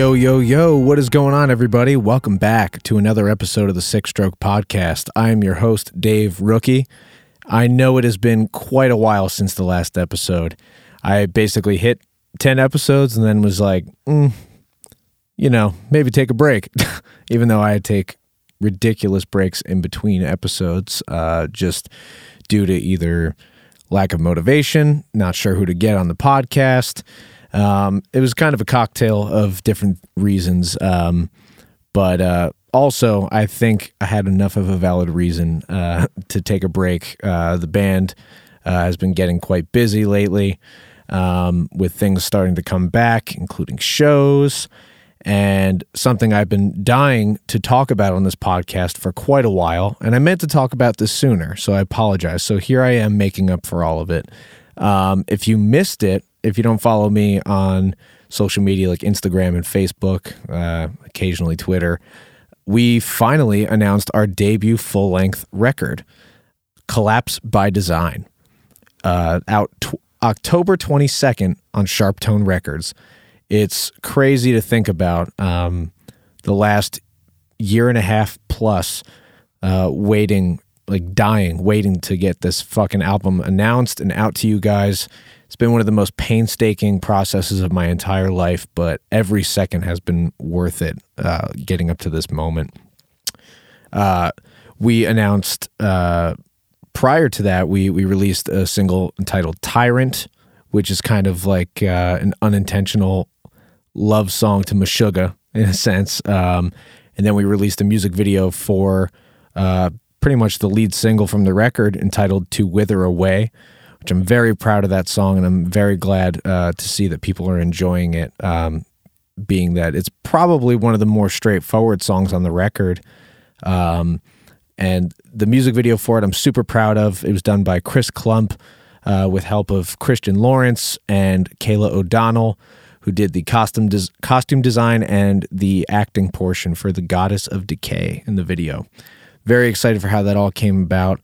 Yo, yo, yo, what is going on, everybody? Welcome back to another episode of the Six Stroke Podcast. I am your host, Dave Rookie. I know it has been quite a while since the last episode. I basically hit 10 episodes and then was like, mm, you know, maybe take a break, even though I take ridiculous breaks in between episodes, uh, just due to either lack of motivation, not sure who to get on the podcast. Um, it was kind of a cocktail of different reasons. Um, but uh, also, I think I had enough of a valid reason uh, to take a break. Uh, the band uh, has been getting quite busy lately um, with things starting to come back, including shows. And something I've been dying to talk about on this podcast for quite a while. And I meant to talk about this sooner, so I apologize. So here I am making up for all of it. Um, if you missed it, if you don't follow me on social media like Instagram and Facebook, uh, occasionally Twitter, we finally announced our debut full length record, Collapse by Design, uh, out t- October 22nd on Sharptone Records. It's crazy to think about um, the last year and a half plus uh, waiting, like dying, waiting to get this fucking album announced and out to you guys. It's been one of the most painstaking processes of my entire life, but every second has been worth it uh, getting up to this moment. Uh, we announced uh, prior to that, we, we released a single entitled Tyrant, which is kind of like uh, an unintentional love song to Meshuggah in a sense. Um, and then we released a music video for uh, pretty much the lead single from the record entitled To Wither Away which I'm very proud of that song, and I'm very glad uh, to see that people are enjoying it. Um, being that it's probably one of the more straightforward songs on the record, um, and the music video for it, I'm super proud of. It was done by Chris Klump uh, with help of Christian Lawrence and Kayla O'Donnell, who did the costume des- costume design and the acting portion for the Goddess of Decay in the video. Very excited for how that all came about.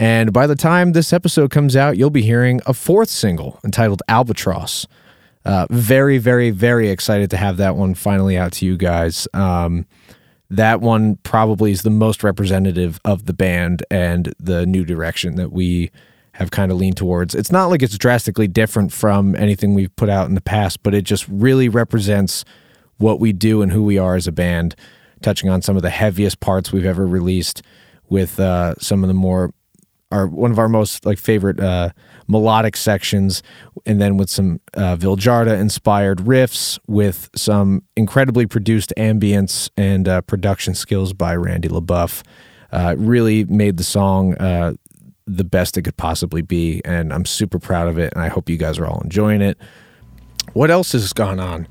And by the time this episode comes out, you'll be hearing a fourth single entitled Albatross. Uh, very, very, very excited to have that one finally out to you guys. Um, that one probably is the most representative of the band and the new direction that we have kind of leaned towards. It's not like it's drastically different from anything we've put out in the past, but it just really represents what we do and who we are as a band, touching on some of the heaviest parts we've ever released with uh, some of the more our one of our most like favorite uh, melodic sections, and then with some uh, Vildhjarta inspired riffs, with some incredibly produced ambience and uh, production skills by Randy LeBoeuf. Uh, really made the song uh, the best it could possibly be, and I'm super proud of it. And I hope you guys are all enjoying it. What else has gone on?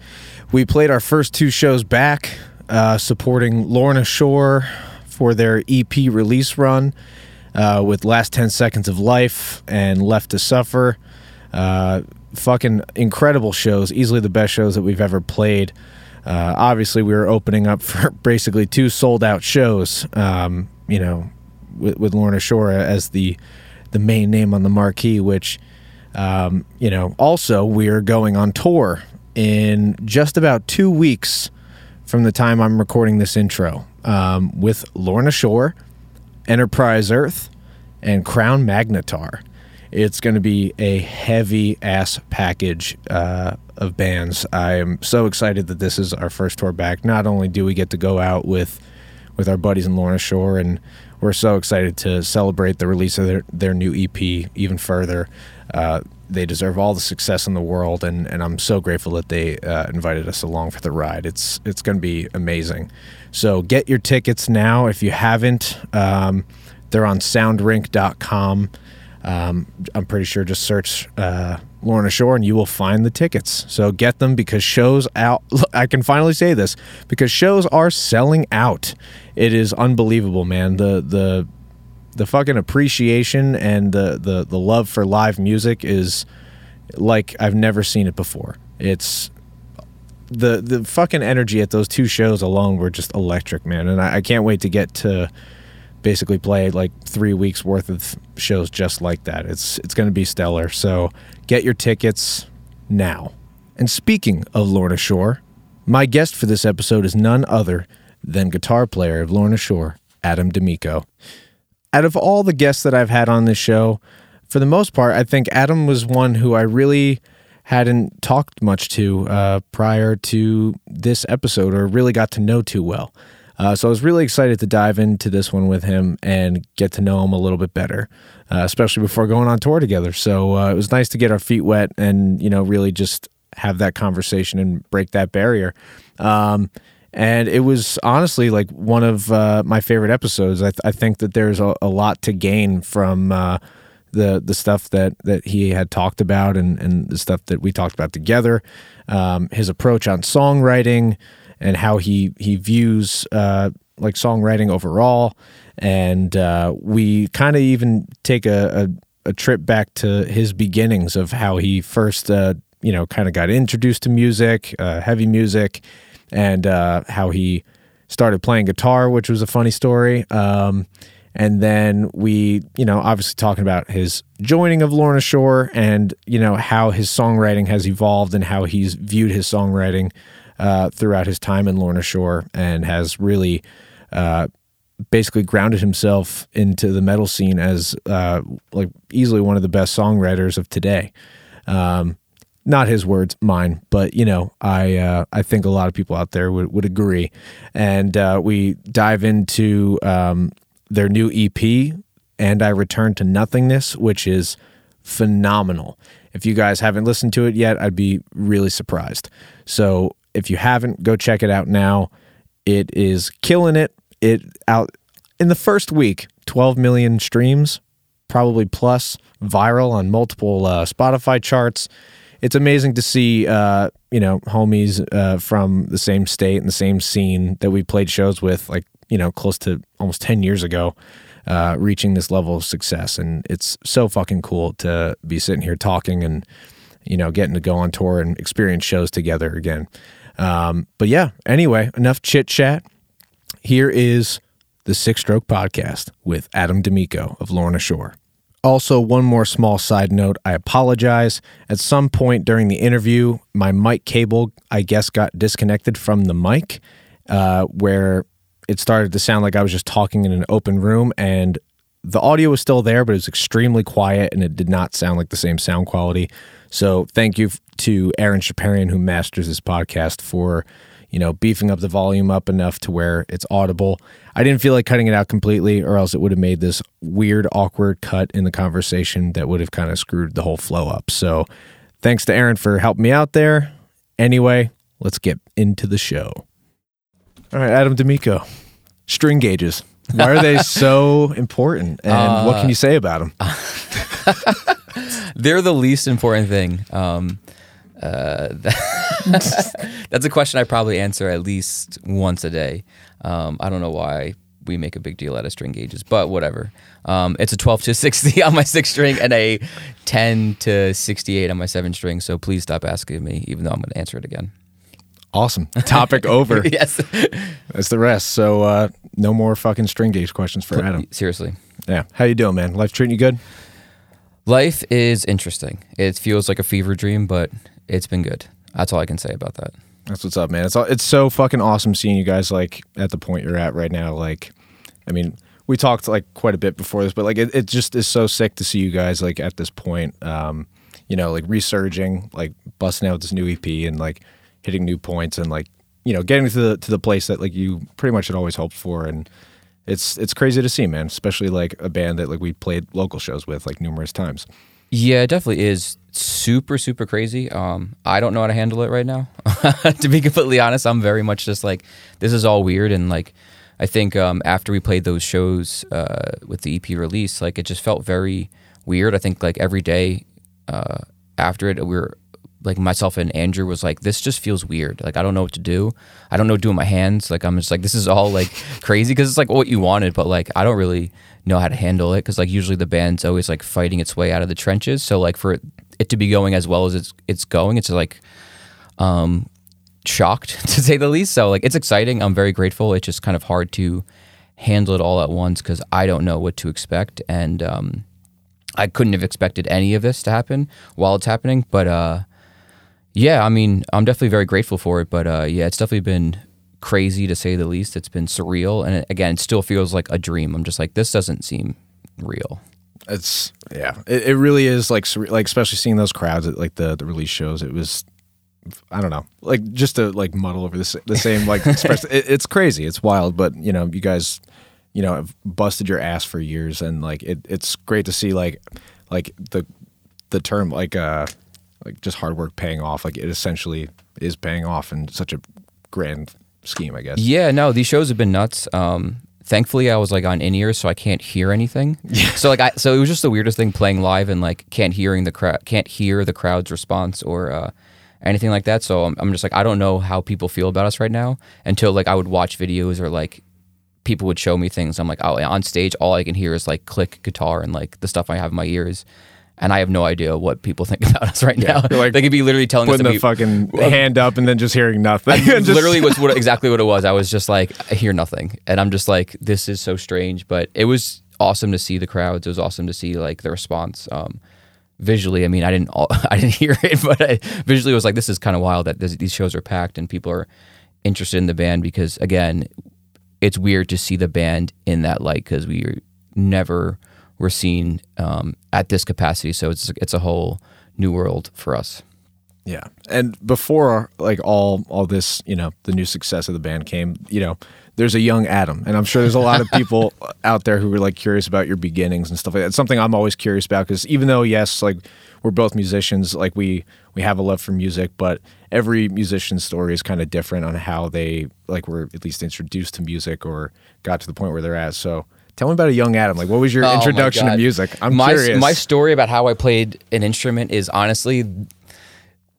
We played our first two shows back, uh, supporting Lorna Shore for their EP release run uh, with Last 10 Seconds of Life and Left to Suffer. Uh, fucking incredible shows, easily the best shows that we've ever played. Uh, obviously, we were opening up for basically two sold out shows, um, you know, with, with Lorna Shore as the, the main name on the marquee, which, um, you know, also we're going on tour in just about two weeks from the time I'm recording this intro um, with Lorna Shore Enterprise Earth, and Crown Magnetar. It's going to be a heavy ass package uh, of bands. I am so excited that this is our first tour back. Not only do we get to go out with with our buddies in Lorna Shore, and we're so excited to celebrate the release of their, their new EP even further. Uh, they deserve all the success in the world, and, and I'm so grateful that they uh, invited us along for the ride. It's it's going to be amazing. So get your tickets now if you haven't. Um, they're on soundrink.com. Um, I'm pretty sure just search uh, Lorna Shore and you will find the tickets. So get them because shows out. I can finally say this because shows are selling out. It is unbelievable, man. The the the fucking appreciation and the the the love for live music is like I've never seen it before. It's the the fucking energy at those two shows alone were just electric, man. And I, I can't wait to get to basically play like three weeks worth of shows just like that. It's it's going to be stellar. So get your tickets now. And speaking of Lorna Shore, My guest for this episode is none other than guitar player of Lorna Shore, Adam De Micco. Out of all the guests that I've had on this show, for the most part, I think Adam was one who I really hadn't talked much to uh, prior to this episode or really got to know too well. Uh, so I was really excited to dive into this one with him and get to know him a little bit better, uh, especially before going on tour together. So uh, it was nice to get our feet wet and you know really just have that conversation and break that barrier. Um, and it was honestly like one of uh, my favorite episodes. I, th- I, think that there's a, a, lot to gain from uh, the the stuff that that he had talked about and and the stuff that we talked about together. Um, his approach on songwriting and how he he views uh, like songwriting overall. And uh, we kind of even take a, a, a, trip back to his beginnings of how he first, uh, you know, kind of got introduced to music, uh, heavy music, and uh, how he started playing guitar, which was a funny story. Um, and then we, you know, obviously talking about his joining of Lorna Shore and, you know, how his songwriting has evolved and how he's viewed his songwriting uh, throughout his time in Lorna Shore and has really uh, basically grounded himself into the metal scene as uh, like easily one of the best songwriters of today. Um, not his words, mine, but you know, I uh, I think a lot of people out there would, would agree. And uh, we dive into um, their new EP, and I return to nothingness, which is phenomenal. If you guys haven't listened to it yet, I'd be really surprised. So if you haven't, go check it out now. It is killing it. It out in the first week, 12 million streams, probably plus, viral on multiple uh, Spotify charts. It's amazing to see, uh, you know, homies uh, from the same state and the same scene that we played shows with, like, you know, close to almost 10 years ago, uh, reaching this level of success. And it's so fucking cool to be sitting here talking and, you know, getting to go on tour and experience shows together again. Um, but yeah, anyway, enough chit chat. Here is the Six Stroke Podcast with Adam De Micco of Lorna Shore. Also, one more small side note I apologize. At some point during the interview, my mic cable, I guess, got disconnected from the mic, uh, where it started to sound like I was just talking in an open room, and the audio was still there, but it was extremely quiet and it did not sound like the same sound quality. So, thank you to Aaron Shaparian, who masters this podcast, for you know beefing up the volume up enough to where it's audible. I didn't feel like cutting it out completely, or else it would have made this weird, awkward cut in the conversation that would have kind of screwed the whole flow up. So, thanks to Aaron for helping me out there. Anyway, let's get into the show. All right, Adam De Micco, string gauges. Why are they so important? And uh, what can you say about them? they're the least important thing. Um, uh, that's a question I probably answer at least once a day. Um, I don't know why we make a big deal out of string gauges, but whatever. Um, it's a 12 to 60 on my six string and a 10 to 68 on my seven string. So please stop asking me, even though I'm going to answer it again. Awesome. Topic over. yes. That's the rest. So uh, no more fucking string gauge questions for Adam. Seriously. Yeah. How you doing, man? Life treating you good? Life is interesting. It feels like a fever dream, but it's been good. That's all I can say about that. That's what's up, man. It's all, it's so fucking awesome seeing you guys like at the point you're at right now. Like, I mean, we talked like quite a bit before this, but like it, it just is so sick to see you guys like at this point. Um, you know, like resurging, like busting out this new EP and like hitting new points and like you know getting to the to the place that like you pretty much had always hoped for and it's it's crazy to see, man. Especially like a band that like we played local shows with like numerous times. Yeah, it definitely is super super crazy. Um, I don't know how to handle it right now. to be completely honest, I'm very much just like this is all weird and like I think um, after we played those shows uh, with the EP release, like it just felt very weird. I think like every day uh, after it, we were like myself and Andrew was like, this just feels weird. Like I don't know what to do. I don't know what to do with my hands. Like I'm just like this is all like crazy because it's like what you wanted, but like I don't really know how to handle it because like usually the band's always like fighting its way out of the trenches. So like for it to be going as well as it's it's going, it's like um shocked to say the least. So like it's exciting. I'm very grateful. It's just kind of hard to handle it all at once because I don't know what to expect and um I couldn't have expected any of this to happen while it's happening, but uh Yeah, I mean, I'm definitely very grateful for it, but uh, yeah, it's definitely been crazy to say the least. It's been surreal, and it, again, it still feels like a dream. I'm just like, this doesn't seem real. It's yeah, it, it really is like surre- like especially seeing those crowds at like the the release shows. It was I don't know, like just to like muddle over this the same like express. It, it's crazy, it's wild, but you know, you guys, you know, have busted your ass for years, and like it, it's great to see like like the the term like uh like just hard work paying off. Like it essentially is paying off in such a grand scheme, I guess. Yeah, no, these shows have been nuts. Um, thankfully, I was like on in ears, so I can't hear anything. So like, I so it was just the weirdest thing playing live and like can't hearing the crowd, can't hear the crowd's response or uh, anything like that. So I'm, I'm just like, I don't know how people feel about us right now until like I would watch videos or like people would show me things. I'm like, oh, on stage, all I can hear is like click guitar and like the stuff I have in my ears. And I have no idea what people think about us right now. you're like they could be literally telling us Putting that the we, fucking hand up and then just hearing nothing. Just- literally was what exactly what it was. I was just like, I hear nothing, and I'm just like, this is so strange. But it was awesome to see the crowds. It was awesome to see like the response. Um, visually, I mean, I didn't, I didn't hear it, but I, visually, it was like this is kind of wild that this, these shows are packed and people are interested in the band because again, it's weird to see the band in that light because we never were seen um, at this capacity. So it's it's a whole new world for us. Yeah. And before like all all this, you know, the new success of the band came, you know, there's a young Adam. And I'm sure there's a lot of people out there who are like curious about your beginnings and stuff like that. It's something I'm always curious about because even though yes, like we're both musicians, like we we have a love for music, but every musician's story is kind of different on how they like were at least introduced to music or got to the point where they're at. So tell me about a young Adam. Like what was your Oh introduction to music? I'm my, curious. My story about how I played an instrument is honestly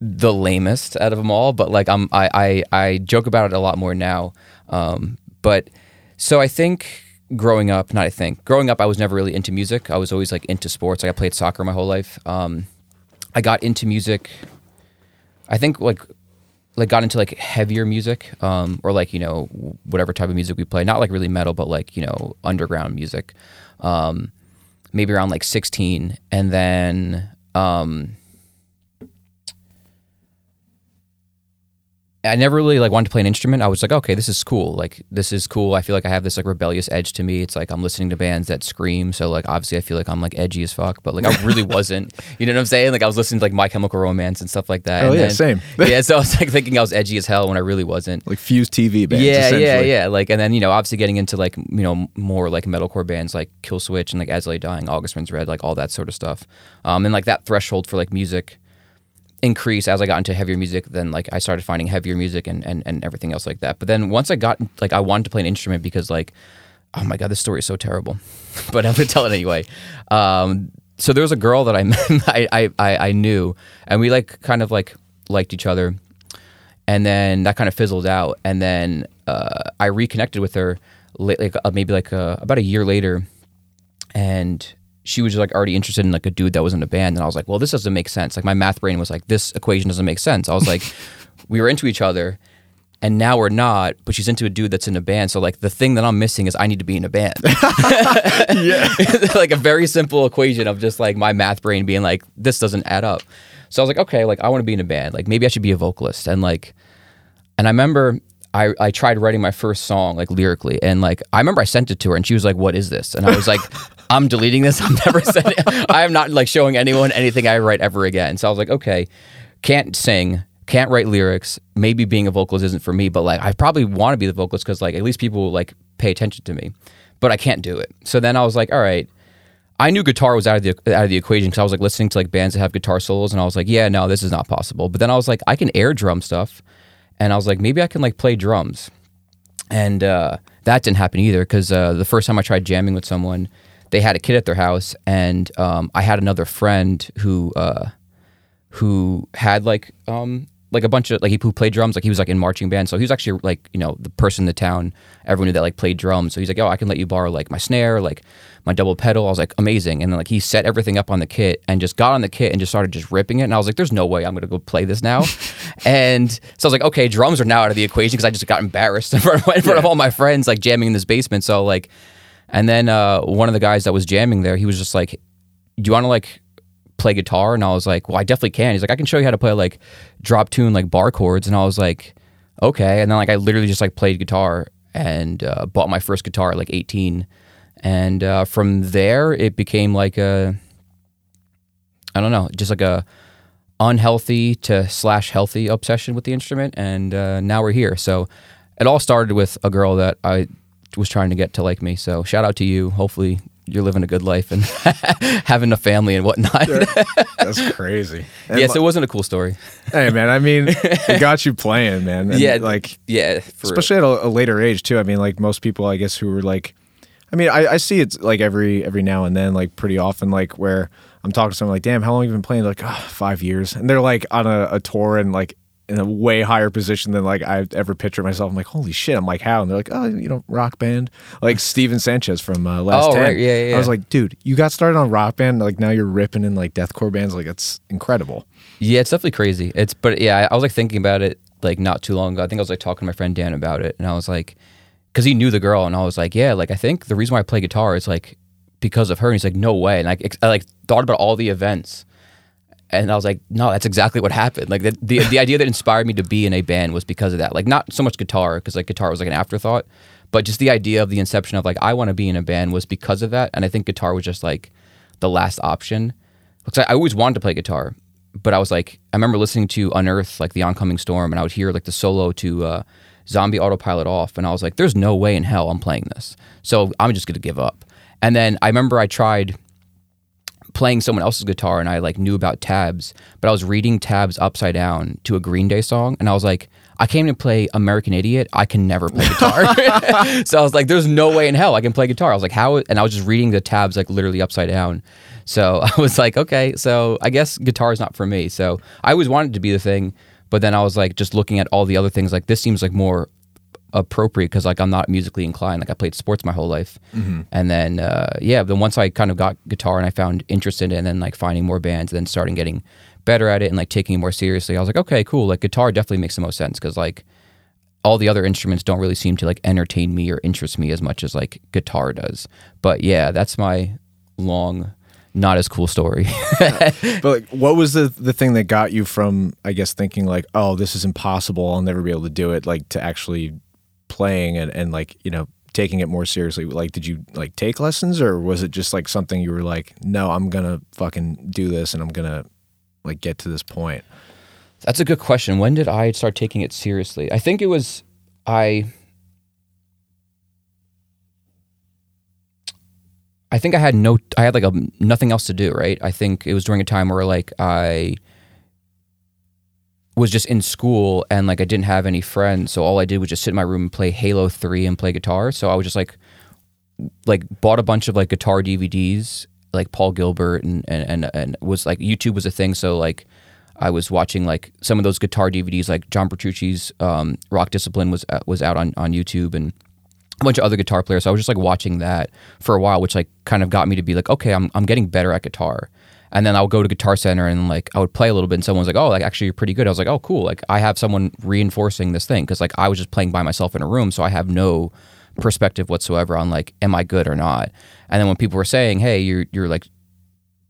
the lamest out of them all. But like I'm, I, I, I joke about it a lot more now. Um, but so I think growing up, not I think growing up, I was never really into music. I was always like into sports. Like I played soccer my whole life. Um, I got into music. I think like like got into like heavier music um, or like you know whatever type of music we play. Not like really metal but like you know underground music. Um, maybe around like 16 and then um, I never really like wanted to play an instrument. I was like, okay, this is cool. Like this is cool. I feel like I have this like rebellious edge to me. It's like I'm listening to bands that scream. So like obviously I feel like I'm like edgy as fuck, but like I really wasn't. You know what I'm saying? Like I was listening to like My Chemical Romance and stuff like that. Oh, and yeah, then- same. yeah, so I was like thinking I was edgy as hell when I really wasn't. like Fuse TV bands. yeah, yeah, yeah. Like and then you know obviously getting into like you know more like metalcore bands like Kill Switch and like As Lay Dying, August Burns Red, like all that sort of stuff. Um, and like that threshold for like music increase as I got into heavier music. Then like I started finding heavier music and and and everything else like that. But then once I got like I wanted to play an instrument because like oh my god, this story is so terrible, but I'm gonna tell it anyway. Um, so there was a girl that I I, I I I knew, and we like kind of like liked each other and then that kind of fizzled out and then uh, i reconnected with her like uh, maybe like uh, about a year later and she was just like already interested in like a dude that was in a band and i was like well this doesn't make sense. Like my math brain was like this equation doesn't make sense. I was like we were into each other and now we're not but she's into a dude that's in a band so like the thing that i'm missing is i need to be in a band. Yeah. like a very simple equation of just like my math brain being like this doesn't add up. So i was like okay like i want to be in a band. Like maybe i should be a vocalist. And like and i remember I, I tried writing my first song like lyrically and like I remember I sent it to her and she was like what is this? And I was like I'm deleting this. I'm never sending I am not like showing anyone anything I write ever again. So I was like okay can't sing can't write lyrics. Maybe being a vocalist isn't for me but like I probably want to be the vocalist because like at least people will like pay attention to me but I can't do it. So then I was like all right. I knew guitar was out of the out of the equation because I was like listening to like bands that have guitar solos, and I was like, yeah, no, this is not possible. But then I was like, I can air drum stuff, and I was like, maybe I can like play drums, and uh, that didn't happen either because uh, the first time I tried jamming with someone, they had a kid at their house, and um, I had another friend who uh, who had like um like a bunch of like he who played drums. Like he was like in marching band. So he was actually like you know the person in the town everyone knew that like played drums. So he's like oh I can let you borrow like my snare like my double pedal. I was like amazing. And then like he set everything up on the kit and just got on the kit and just started just ripping it. And I was like there's no way I'm gonna go play this now. And so I was like okay drums are now out of the equation because I just got embarrassed in front of, in front of all my friends like jamming in this basement. So like and then uh, one of the guys that was jamming there he was just like do you want to like play guitar and I was like, well, I definitely can. He's like, I can show you how to play like drop tune like bar chords and I was like, okay. And then like I literally just like played guitar and uh, bought my first guitar at like 18 and uh, from there it became like a I don't know, just like a unhealthy to slash healthy obsession with the instrument and uh, now we're here. So it all started with a girl that I was trying to get to like me. So shout out to you. Hopefully you're living a good life and having a family and whatnot. That's crazy. And yes, it wasn't a cool story. Hey man, I mean, it got you playing, man. And yeah, like yeah, for real. especially at a, a later age too. I mean, like most people, I guess, who were like, I mean, I, I see it like every every now and then, like pretty often, like where I'm talking to someone like, damn, how long have you been playing? They're like, oh, five years, and they're like on a, a tour and like in a way higher position than like I've ever pictured myself. I'm like, holy shit! I'm like, how? And they're like, oh, you know, rock band, like Steven Sanchez from uh, Last Oh, Ten. right. Yeah, yeah, I was like, dude, you got started on rock band, like now you're ripping in like deathcore bands. Like that's incredible. Yeah, it's definitely crazy. It's but yeah, I, I was like thinking about it like not too long ago. I think I was like talking to my friend Dan about it, and I was like, because he knew the girl, and I was like, yeah, like I think the reason why I play guitar is like because of her. And he's like, no way. And I, I like thought about all the events, and I was like, no, that's exactly what happened. Like the the, the idea that inspired me to be in a band was because of that. Like not so much guitar, because like guitar was like an afterthought, but just the idea of the inception of like I want to be in a band was because of that. And I think guitar was just like the last option. Because I, I always wanted to play guitar, but I was like, I remember listening to Unearth, like the oncoming storm, and I would hear like the solo to uh, Zombie Autopilot off, and I was like, there's no way in hell I'm playing this. So I'm just gonna give up. And then I remember I tried playing someone else's guitar and I like knew about tabs, but I was reading tabs upside down to a Green Day song and I was like, I came to play American Idiot. I can never play guitar. so I was like, there's no way in hell I can play guitar. I was like, how? And I was just reading the tabs like literally upside down. So I was like, okay, so I guess guitar is not for me. So I always wanted to be the thing, but then I was like, just looking at all the other things, like this seems like more appropriate because like I'm not musically inclined. Like I played sports my whole life, and then uh, yeah, then once I kind of got guitar and I found interest in it, and then like finding more bands, and then starting getting better at it and like taking it more seriously, I was like, okay, cool. Like guitar definitely makes the most sense because like all the other instruments don't really seem to like entertain me or interest me as much as like guitar does. But yeah, that's my long, not as cool story. But like, what was the the thing that got you from, I guess, thinking like, oh, this is impossible. I'll never be able to do it. Like to actually playing and and like you know taking it more seriously. Like, did you like take lessons or was it just like something you were like, no, I'm gonna fucking do this and I'm gonna like get to this point. That's a good question. When did I start taking it seriously? I think it was I I think I had no I had like a nothing else to do, right? I think it was during a time where like I was just in school and like I didn't have any friends, so all I did was just sit in my room and play Halo 3 and play guitar. So I was just like like bought a bunch of like guitar DVDs, like Paul Gilbert and and and, and was like YouTube was a thing, so like I was watching like some of those guitar DVDs, like John Petrucci's um, Rock Discipline was uh, was out on on YouTube, and a bunch of other guitar players. So I was just like watching that for a while, which like kind of got me to be like, okay, I'm I'm getting better at guitar. And then I would go to Guitar Center and like I would play a little bit, and someone was like, "Oh, like actually you're pretty good." I was like, "Oh, cool!" Like I have someone reinforcing this thing because like I was just playing by myself in a room, so I have no perspective whatsoever on like, am I good or not? And then when people were saying, "Hey, you're you're like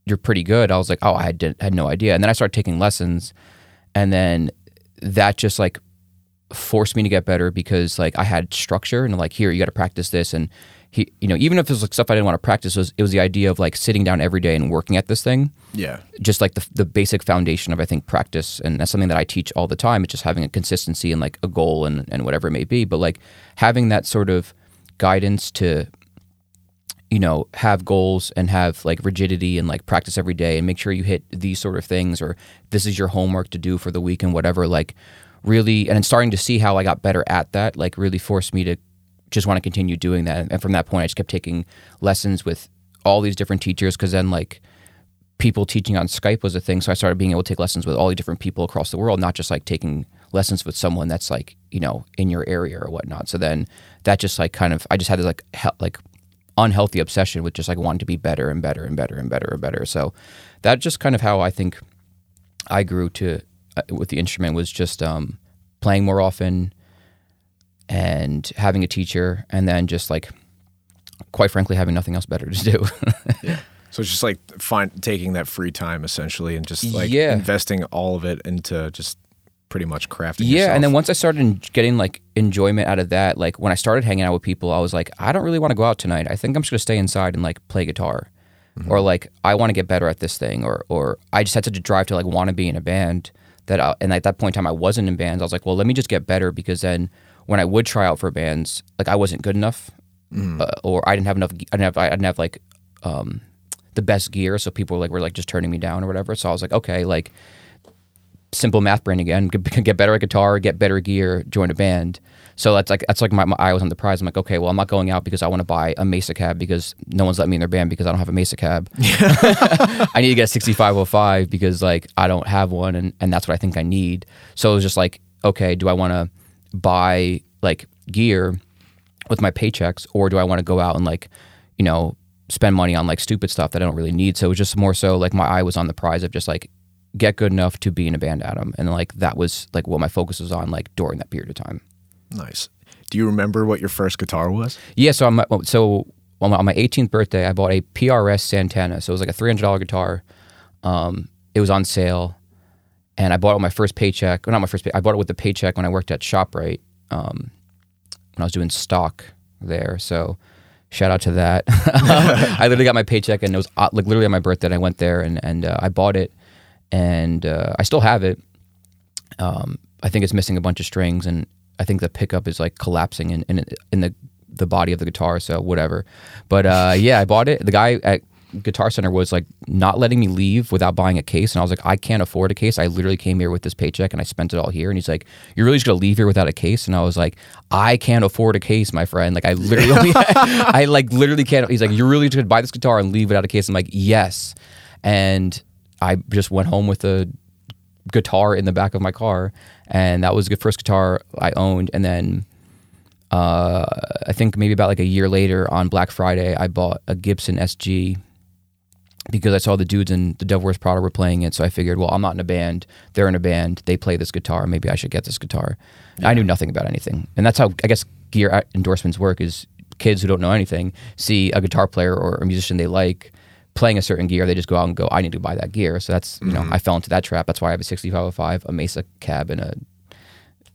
you're pretty good," I was like, "Oh, I did, had no idea." And then I started taking lessons, and then that just like forced me to get better because like I had structure and like here you got to practice this and he you know even if it was like stuff I didn't want to practice it was it was the idea of like sitting down every day and working at this thing Yeah. just like the the basic foundation of I think practice and that's something that I teach all the time it's just having a consistency and like a goal and and whatever it may be but like having that sort of guidance to you know have goals and have like rigidity and like practice every day and make sure you hit these sort of things or this is your homework to do for the week and whatever like really and then starting to see how I got better at that like really forced me to just want to continue doing that. And from that point I just kept taking lessons with all these different teachers because then like people teaching on Skype was a thing. So I started being able to take lessons with all the different people across the world not just like taking lessons with someone that's like you know in your area or whatnot. So then that just like kind of I just had this like he- like unhealthy obsession with just like wanting to be better and better and better and better and better. So that just kind of how I think I grew to uh, with the instrument was just um, playing more often and having a teacher, and then just like quite frankly having nothing else better to do. So So it's just like find taking that free time essentially and just like Yeah. investing all of it into just pretty much crafting. Yeah, yourself. and then once I started getting like enjoyment out of that, like when I started hanging out with people, I was like, I don't really want to go out tonight. I think I'm just gonna stay inside and like play guitar, mm-hmm. or like I want to get better at this thing, or or I just had such a drive to like want to be in a band that, I, and at that point in time, I wasn't in bands. I was like, well, let me just get better because then when I would try out for bands, like I wasn't good enough, uh, or I didn't have enough. I didn't have. I didn't have like um, the best gear, so people were like were like just turning me down or whatever. So I was like, okay, like simple math brain again. Get, get better at guitar, get better gear, join a band. So that's like that's like my, my eye was on the prize. I'm like, okay, well, I'm not going out because I want to buy a Mesa cab because no one's letting me in their band because I don't have a Mesa cab. I need to get a 6505 because like I don't have one, and and that's what I think I need. So it was just like, okay, do I want to buy like gear with my paychecks, or do I want to go out and like, you know, spend money on like stupid stuff that I don't really need? So it was just more so like my eye was on the prize of just like get good enough to be in a band, Adam, and like that was like what my focus was on like during that period of time. nice. Do you remember what your first guitar was? Yeah, so I'm so on my, on my 18th birthday, I bought a PRS Santana. So it was like a $300 guitar. Um, it was on sale, and I bought it with my first paycheck. Well, not my first pay. I bought it with the paycheck when I worked at Shoprite um, when I was doing stock there. So shout out to that. I literally got my paycheck, and it was uh, like literally on my birthday. And I went there and and uh, I bought it, and uh, I still have it. Um, I think it's missing a bunch of strings, and I think the pickup is like collapsing in in, in the the body of the guitar. So whatever. But uh, yeah, I bought it. The guy at Guitar Center was like not letting me leave without buying a case, and I was like, I can't afford a case. I literally came here with this paycheck, and I spent it all here. And he's like, You're really just gonna leave here without a case? And I was like, I can't afford a case, my friend. Like I literally, only, I like literally can't. He's like, You're really just gonna buy this guitar and leave without a case? I'm like, Yes. And I just went home with a guitar in the back of my car, and that was the first guitar I owned. And then uh, I think maybe about like a year later on Black Friday, I bought a Gibson SG because I saw the dudes in the Devil Wears Prada were playing it. So I figured, well, I'm not in a band; they're in a band. They play this guitar. Maybe I should get this guitar. I knew nothing about anything, and that's how I guess gear endorsements work. Is kids who don't know anything see a guitar player or a musician they like playing a certain gear, they just go out and go, I need to buy that gear. So that's you know, mm-hmm. I fell into that trap. That's why I have a 6505, a Mesa cab, and a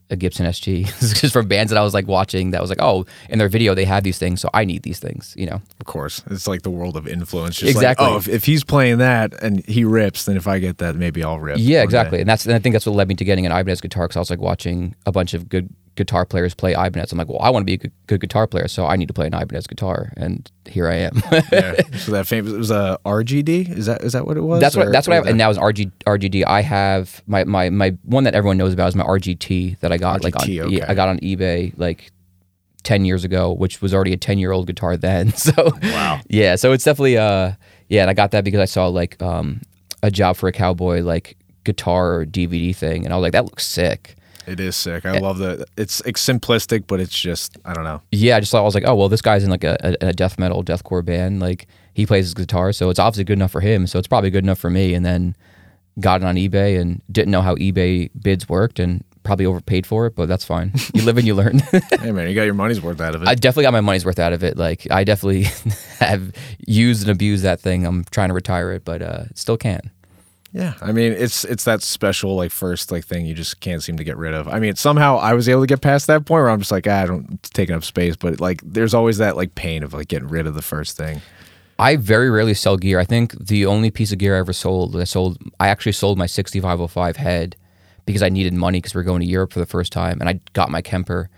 a Gibson SG. Just from bands that I was like watching that was like, oh, in their video they have these things, so I need these things. You know, Of course, it's like the world of influence. Just Exactly. Like, oh, if, if he's playing that and he rips, then if I get that, maybe I'll rip. yeah, exactly. day. And that's and I think that's what led me to getting an Ibanez guitar because I was like watching a bunch of good guitar players play Ibanez. I'm like, well, I want to be a good, good guitar player, so I need to play an Ibanez guitar, and here I am. yeah. So that famous it was a RGD. Is that is that what it was? That's what Or- that's what I have, and now is RG, RGD. I have my, my my one that everyone knows about is my RGT that I got like on RGT, okay. I got on eBay like ten years ago, which was already a ten year old guitar then. So Wow. yeah, so it's definitely uh yeah, and I got that because I saw like um a job for a cowboy like guitar DVD thing, and I was like, that looks sick. It is sick. I love the. It's, it's simplistic, but it's just I don't know. Yeah, I just thought I was like, oh well, this guy's in like a, a, a death metal, deathcore band. Like he plays his guitar, so it's obviously good enough for him. So it's probably good enough for me. And then got it on eBay and didn't know how eBay bids worked and probably overpaid for it, but that's fine. You live and you learn. Hey man, you got your money's worth out of it. I definitely got my money's worth out of it. Like I definitely have used and abused that thing. I'm trying to retire it, but uh, still can. Yeah, I mean it's it's that special like first like thing you just can't seem to get rid of. I mean somehow I was able to get past that point where I'm just like ah, I don't it's taking up space, but like there's always that like pain of like getting rid of the first thing. I very rarely sell gear. I think the only piece of gear I ever sold, I sold, I actually sold my 6505 head because I needed money because we are going to Europe for the first time, and I got my Kemper,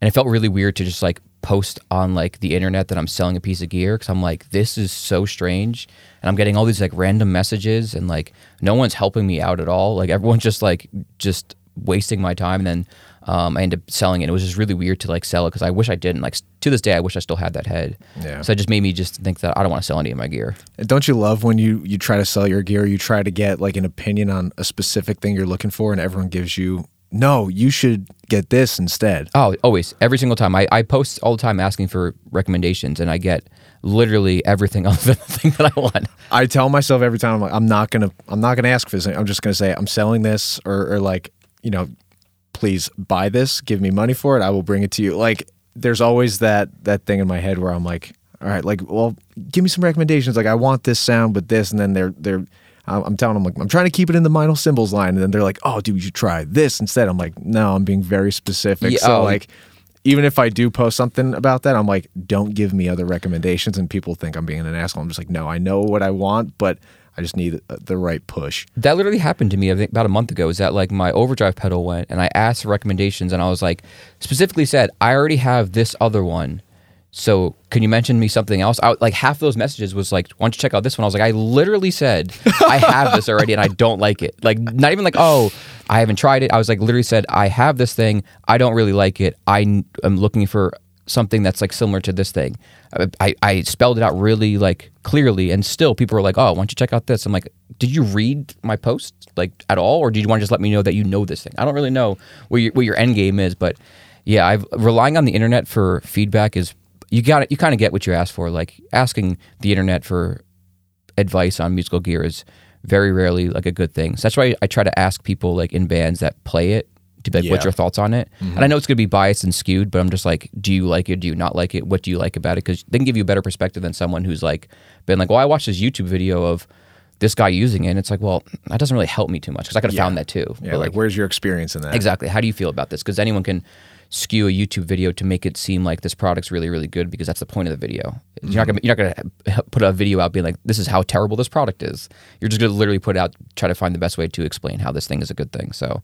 and it felt really weird to just like post on like the internet that I'm selling a piece of gear because I'm like, this is so strange, and I'm getting all these like random messages, and like no one's helping me out at all. Like everyone's just like just wasting my time, and then um, I ended up selling it. It was just really weird to like sell it because I wish I didn't. Like to this day, I wish I still had that head. Yeah. So it just made me just think that I don't want to sell any of my gear. Don't you love when you you try to sell your gear, you try to get like an opinion on a specific thing you're looking for, and everyone gives you no, you should get this instead. Oh, always. Every single time. I, I post all the time asking for recommendations and I get literally everything other than the thing that I want. I tell myself every time I'm like I'm not gonna I'm not gonna ask for this. I'm just gonna say I'm selling this or, or like you know, please buy this, give me money for it. I will bring it to you. Like there's always that that thing in my head where I'm like all right, like, well, give me some recommendations. Like, I want this sound, but this, and then they're they're. I'm I'm telling them like I'm trying to keep it in the Meinl cymbals line, and then they're like, "Oh, dude, you should try this instead." I'm like, "No, I'm being very specific." Yeah, so oh. like, even if I do post something about that, I'm like, "Don't give me other recommendations," and people think I'm being an asshole. I'm just like, "No, I know what I want, but I just need uh, the right push." That literally happened to me I think about a month ago. Is that like my overdrive pedal went and I asked for recommendations and I was like specifically said I already have this other one, so can you mention me something else? I, like half of those messages was like, why don't you check out this one? I was like, I literally said I have this already and I don't like it. Like not even like oh I haven't tried it. I was like literally said I have this thing. I don't really like it. I am looking for something that's like similar to this thing. I, I, spelled it out really like clearly, and still people are like, "Oh, why don't you check out this?" I'm like, "Did you read my post like at all, or did you want to just let me know that you know this thing?" I don't really know what your, what your end game is, but yeah, I've relying on the internet for feedback is you got it. You kind of get what you ask for. Like asking the internet for advice on musical gear is very rarely like a good thing. So that's why I try to ask people like in bands that play it to be like, what's your thoughts on it? Mm-hmm. And I know it's going to be biased and skewed, but I'm just like, do you like it? Do you not like it? What do you like about it? Because they can give you a better perspective than someone who's like been like, well, I watched this YouTube video of this guy using it, and it's like, well, that doesn't really help me too much because I could have Yeah. found that too. Yeah, But, like, where's your experience in that? Exactly. How do you feel about this? Because anyone can skew a YouTube video to make it seem like this product's really, really good because that's the point of the video. You're not gonna you're not gonna put a video out being like, "This is how terrible this product is." You're just gonna literally put it out, try to find the best way to explain how this thing is a good thing. So,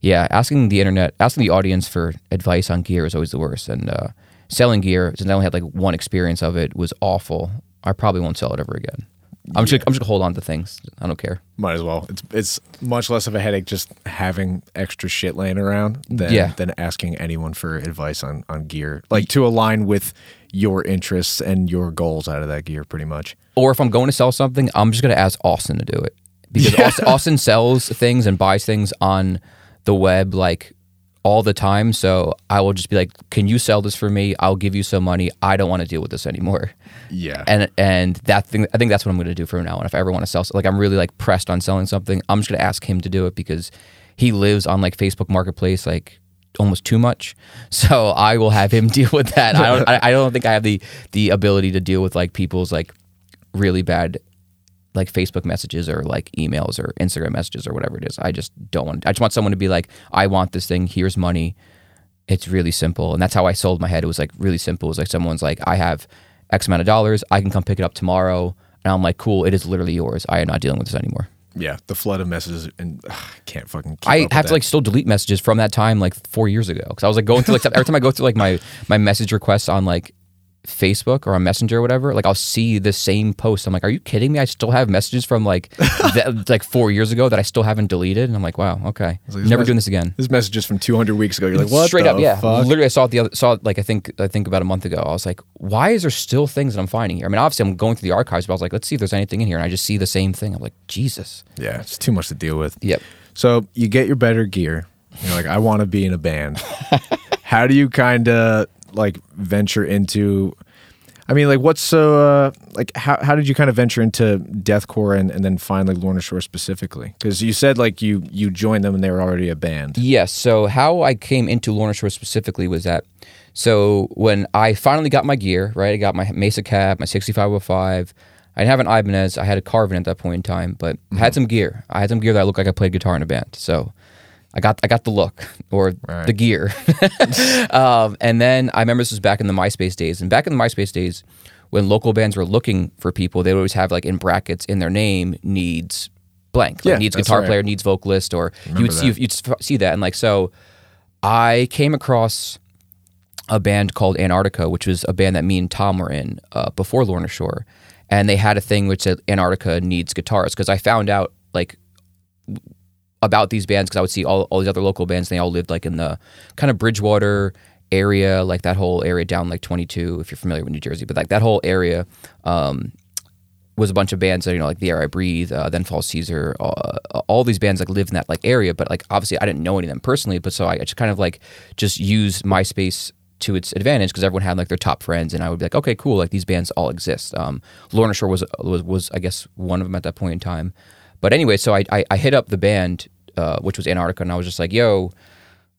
yeah, asking the internet, asking the audience for advice on gear is always the worst. And uh, selling gear, since I only had like one experience of it, was awful. I probably won't sell it ever again. I'm just gonna, I'm just gonna hold on to things. I don't care. Might as well. It's it's much less of a headache just having extra shit laying around than Yeah. than asking anyone for advice on on gear, like to align with your interests and your goals out of that gear, pretty much. or if I'm going to sell something, I'm just going to ask Austin to do it because Austin sells things and buys things on the web like all the time. So I will just be like, "Can you sell this for me? I'll give you some money. I don't want to deal with this anymore." Yeah. And and that thing, I think that's what I'm going to do from now on. If I ever want to sell, like I'm really like pressed on selling something, I'm just going to ask him to do it because he lives on like Facebook Marketplace, like almost too much. So I will have him deal with that. I don't. I, I don't think I have the the ability to deal with like people's like really bad like Facebook messages or like emails or Instagram messages or whatever it is. I just don't want. I just want someone to be like, I want this thing. Here's money. It's really simple, and that's how I sold my head. It was like really simple. It was like someone's like, I have X amount of dollars. I can come pick it up tomorrow, and I'm like, cool. It is literally yours. I am not dealing with this anymore. yeah. The flood of messages and ugh, I can't fucking. Keep I up with have to like still delete messages from that time, like four years ago, because I was like going through like every time I go through like my my message requests on like Facebook or on Messenger or whatever, like I'll see the same post. I'm like, are you kidding me? I still have messages from like that, like four years ago that I still haven't deleted, and I'm like, wow, okay, like, never doing this again. This message is from 200 weeks ago. You're like, what? Straight the up, yeah. Fuck? Literally, I saw it the other saw it like I think I think about a month ago. I was like, why is there still things that I'm finding here? I mean, obviously I'm going through the archives, but I was like, let's see if there's anything in here, and I just see the same thing. I'm like, Jesus. Yeah, it's too much to deal with. Yep. So you get your better gear. You're like, I want to be in a band. How do you kind of like venture into? I mean, like, what's so uh, like? How how did you kind of venture into deathcore and, and then find like Lorna Shore specifically? Because you said like you you joined them and they were already a band. Yes. So how I came into Lorna Shore specifically was that so when I finally got my gear, right? I got my Mesa cab, my 6505. I didn't have an Ibanez. I had a Carvin at that point in time, but I had some gear. I had some gear that looked like I played guitar in a band. So I got I got the look or Right. the gear. um, and then I remember this was back in the MySpace days. And back in the MySpace days, when local bands were looking for people, they would always have like in brackets in their name needs blank. Like Yeah, needs guitar right. player, needs vocalist, or you would see that. you'd see that. And like so I came across a band called Antarctica, which was a band that me and Tom were in uh, before Lorna Shore, and they had a thing which said Antarctica needs guitars because I found out like about these bands because I would see all, all these other local bands. And they all lived like in the kind of Bridgewater area, like that whole area down like 22, if you're familiar with New Jersey, but like that whole area. Um, was a bunch of bands that you know like the air I breathe, uh, then falls Caesar, uh, all these bands like lived in that like area, but like obviously I didn't know any of them personally, but so I just kind of like just used MySpace to its advantage because everyone had like their top friends, and I would be like, okay, cool, like these bands all exist. Um, Lorna Shore was was was I guess one of them at that point in time, but anyway, so I I, I hit up the band uh, which was Antarctica, and I was just like, yo.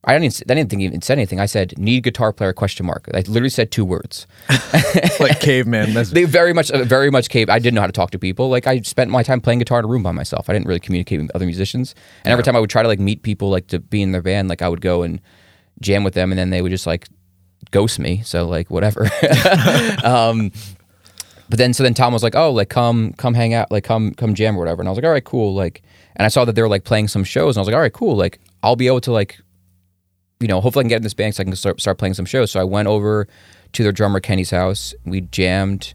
I didn't. Even, I didn't think even said anything. I said need guitar player question mark. I literally said two words. like caveman. They very much, uh, very much cave. I didn't know how to talk to people. Like I spent my time playing guitar in a room by myself. I didn't really communicate with other musicians. And every time I would try to like meet people, like to be in their band, like I would go and jam with them, and then they would just like ghost me. So like whatever. um, but then so then Tom was like, oh, like come come hang out, like come come jam or whatever. And I was like, all right, cool. Like, and I saw that they were like playing some shows, and I was like, all right, cool. Like I'll be able to like, you know, hopefully I can get in this band so I can start start playing some shows. So I went over to their drummer Kenny's house. We jammed,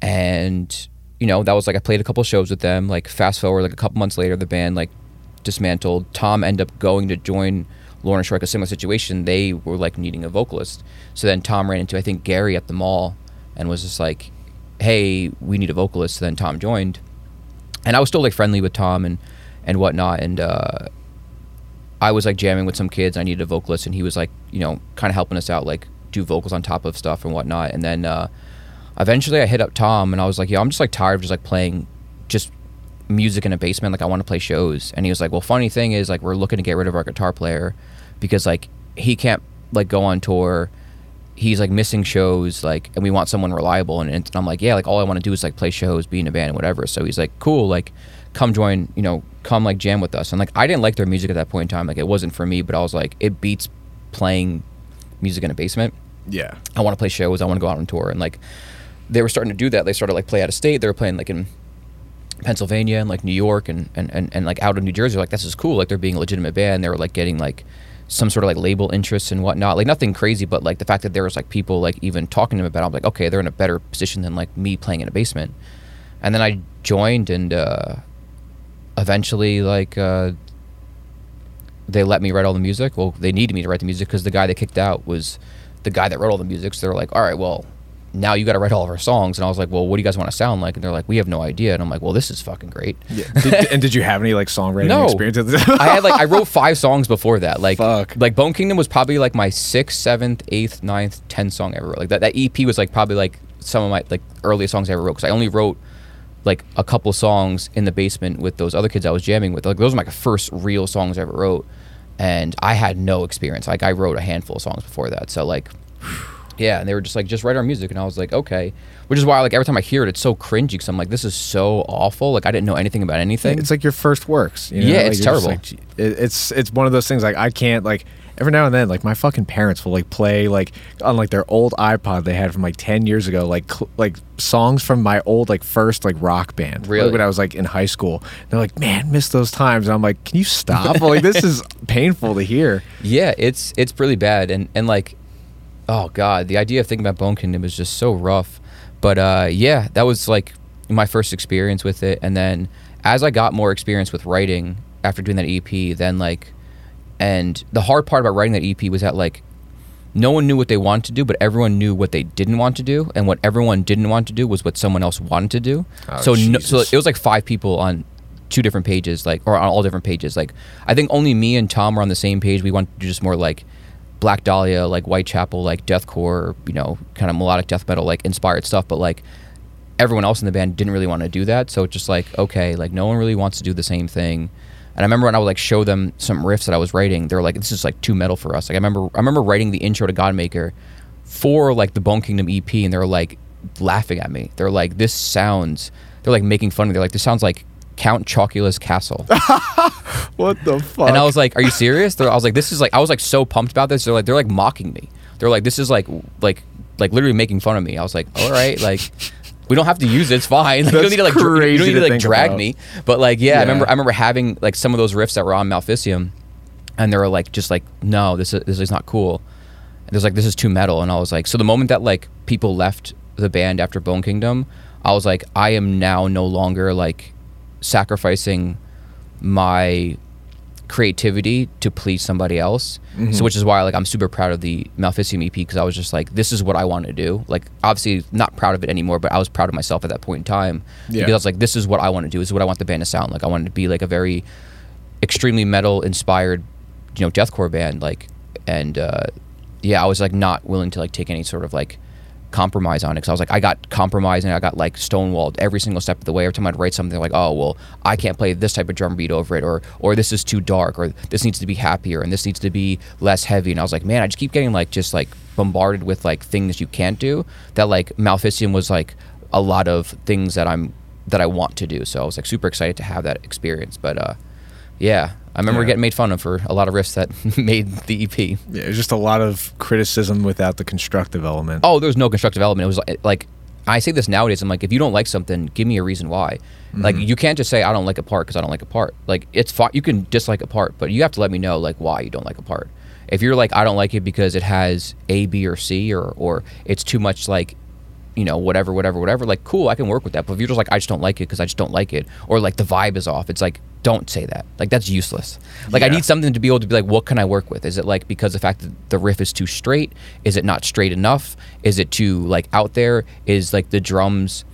and you know that was like I played a couple shows with them. Like fast forward, like a couple months later, the band like dismantled. Tom ended up going to join Lorna Shore, a similar situation. They were like needing a vocalist. So then Tom ran into I think Gary at the mall and was just like, "Hey, we need a vocalist." So then Tom joined, and I was still like friendly with Tom and and whatnot. And uh, I was like jamming with some kids. I needed a vocalist, and he was like, you know, kind of helping us out, like do vocals on top of stuff and whatnot. And then uh, eventually, I hit up Tom, and I was like, "Yo, I'm just like tired of just like playing just music in a basement. Like I want to play shows." And he was like, "Well, funny thing is, like we're looking to get rid of our guitar player because like he can't like go on tour." He's like missing shows, like, and we want someone reliable. And, and I'm like, yeah, like all I want to do is like play shows, be in a band, and whatever. So he's like, cool, like, come join, you know, come like jam with us. And like I didn't like their music at that point in time. Like it wasn't for me, but I was like, it beats playing music in a basement. yeah. I want to play shows. I want to go out on tour. And like they were starting to do that. They started like play out of state. They were playing like in Pennsylvania and like New York and, and, and, and like out of New Jersey. Like this is cool. Like they're being a legitimate band. They were like getting like some sort of like label interests and whatnot. Like nothing crazy, but like the fact that there was like people like even talking to them about. It, I'm like, okay, they're in a better position than like me playing in a basement. And then I joined and uh, eventually like uh, they let me write all the music. Well, they needed me to write the music because the guy they kicked out was the guy that wrote all the music. So they're like, all right, well, now you got to write all of our songs. And I was like, well, what do you guys want to sound like? And they're like, we have no idea. And I'm like, well, this is fucking great. Yeah. Did, and did you have any like songwriting No. experiences? I had like I wrote five songs before that. Like Fuck. like Bone Kingdom was probably like my sixth, seventh, eighth, ninth, tenth song I ever wrote. Like that, that EP was like probably like some of my like earliest songs I ever wrote because I only wrote like a couple songs in the basement with those other kids I was jamming with. Like those were my first real songs I ever wrote, and I had no experience. Like I wrote a handful of songs before that. So like. Yeah, and they were just like, just write our music, and I was like, okay. Which is why, like, every time I hear it, it's so cringy because I'm like, this is so awful. Like, I didn't know anything about anything. it's like your first works. You know? Yeah, Like, it's terrible. like, it- it's it's one of those things like I can't like every now and then like my fucking parents will like play like on like their old iPod they had from like ten years ago like cl- like songs from my old like first like rock band like, Really? when I was like in high school. They're like, man, miss those times. And I'm like, can you stop? like this is painful to hear. Yeah, it's it's really bad, and and like, oh god, the idea of thinking about Bone Kingdom is just so rough. But uh, yeah, that was like my first experience with it, and then as I got more experience with writing after doing that EP, then like, and the hard part about writing that EP was that like. No one knew what they wanted to do, but everyone knew what they didn't want to do, and what everyone didn't want to do was what someone else wanted to do. Oh, so, no, so it was like five people on two different pages, like or on all different pages. Like I think only me and Tom were on the same page. We wanted to do just more like Black Dahlia, like Whitechapel, like deathcore, you know, kind of melodic death metal, like inspired stuff. But like everyone else in the band didn't really want to do that. So it's just like okay, like no one really wants to do the same thing. And I remember when I would like show them some riffs that I was writing, they're like, "This is like too metal for us." Like I remember, I remember writing the intro to Godmaker for like the Bone Kingdom EP, and they're like laughing at me. They're like, "This sounds," they're like making fun of me. They're like, "This sounds like Count Chocula's Castle." What the fuck? And I was like, "Are you serious?" They're, I was like, "This is like," I was like so pumped about this. They're like, they're like mocking me. They're like, "This is like, like, like literally making fun of me." I was like, "All right, like." We don't have to use it. It's fine. Like, you don't need to like dra- you don't need to like drag about. me. But like yeah, Yeah. I remember I remember having like some of those riffs that were on Maleficium, and they were like just like no, this is this is not cool. And there's like this is too metal, and I was like, so the moment that like people left the band after Bone Kingdom, I was like, I am now no longer like sacrificing my creativity to please somebody else. So which is why like I'm super proud of the Maleficium EP because I was just like, this is what I want to do. Like obviously not proud of it anymore, but I was proud of myself at that point in time Yeah. because I was like, this is what I want to do. This is what I want the band to sound like. I wanted to be like a very extremely metal inspired, you know, deathcore band. Like, and uh, yeah, I was like not willing to like take any sort of like compromise on it because I was like I got compromised and I got like stonewalled every single step of the way. Every time I'd write something like, oh well, I can't play this type of drum beat over it, or or this is too dark, or this needs to be happier, and this needs to be less heavy. And I was like, man, I just keep getting like just like bombarded with like things you can't do. That like Maleficium was like a lot of things that I'm that I want to do. So I was like super excited to have that experience. But uh, yeah, I remember Yeah. getting made fun of for a lot of riffs that made the EP. Yeah, it's just a lot of criticism without the constructive element. Oh, there was no constructive element. It was like, like I say this nowadays. I'm like, if you don't like something, give me a reason why. Like mm-hmm. you can't just say I don't like a part because I don't like a part. Like it's fine. You can dislike a part, but you have to let me know like why you don't like a part. If you're like I don't like it because it has A, B, or C, or or it's too much like you know, whatever, whatever, whatever. Like, cool, I can work with that. But if you're just like, I just don't like it because I just don't like it, or like the vibe is off, it's like, don't say that. Like, that's useless. Like, I need something to be able to be like, what can I work with? Is it like because the fact that the riff is too straight? Is it not straight enough? Is it too like out there? Is like the drums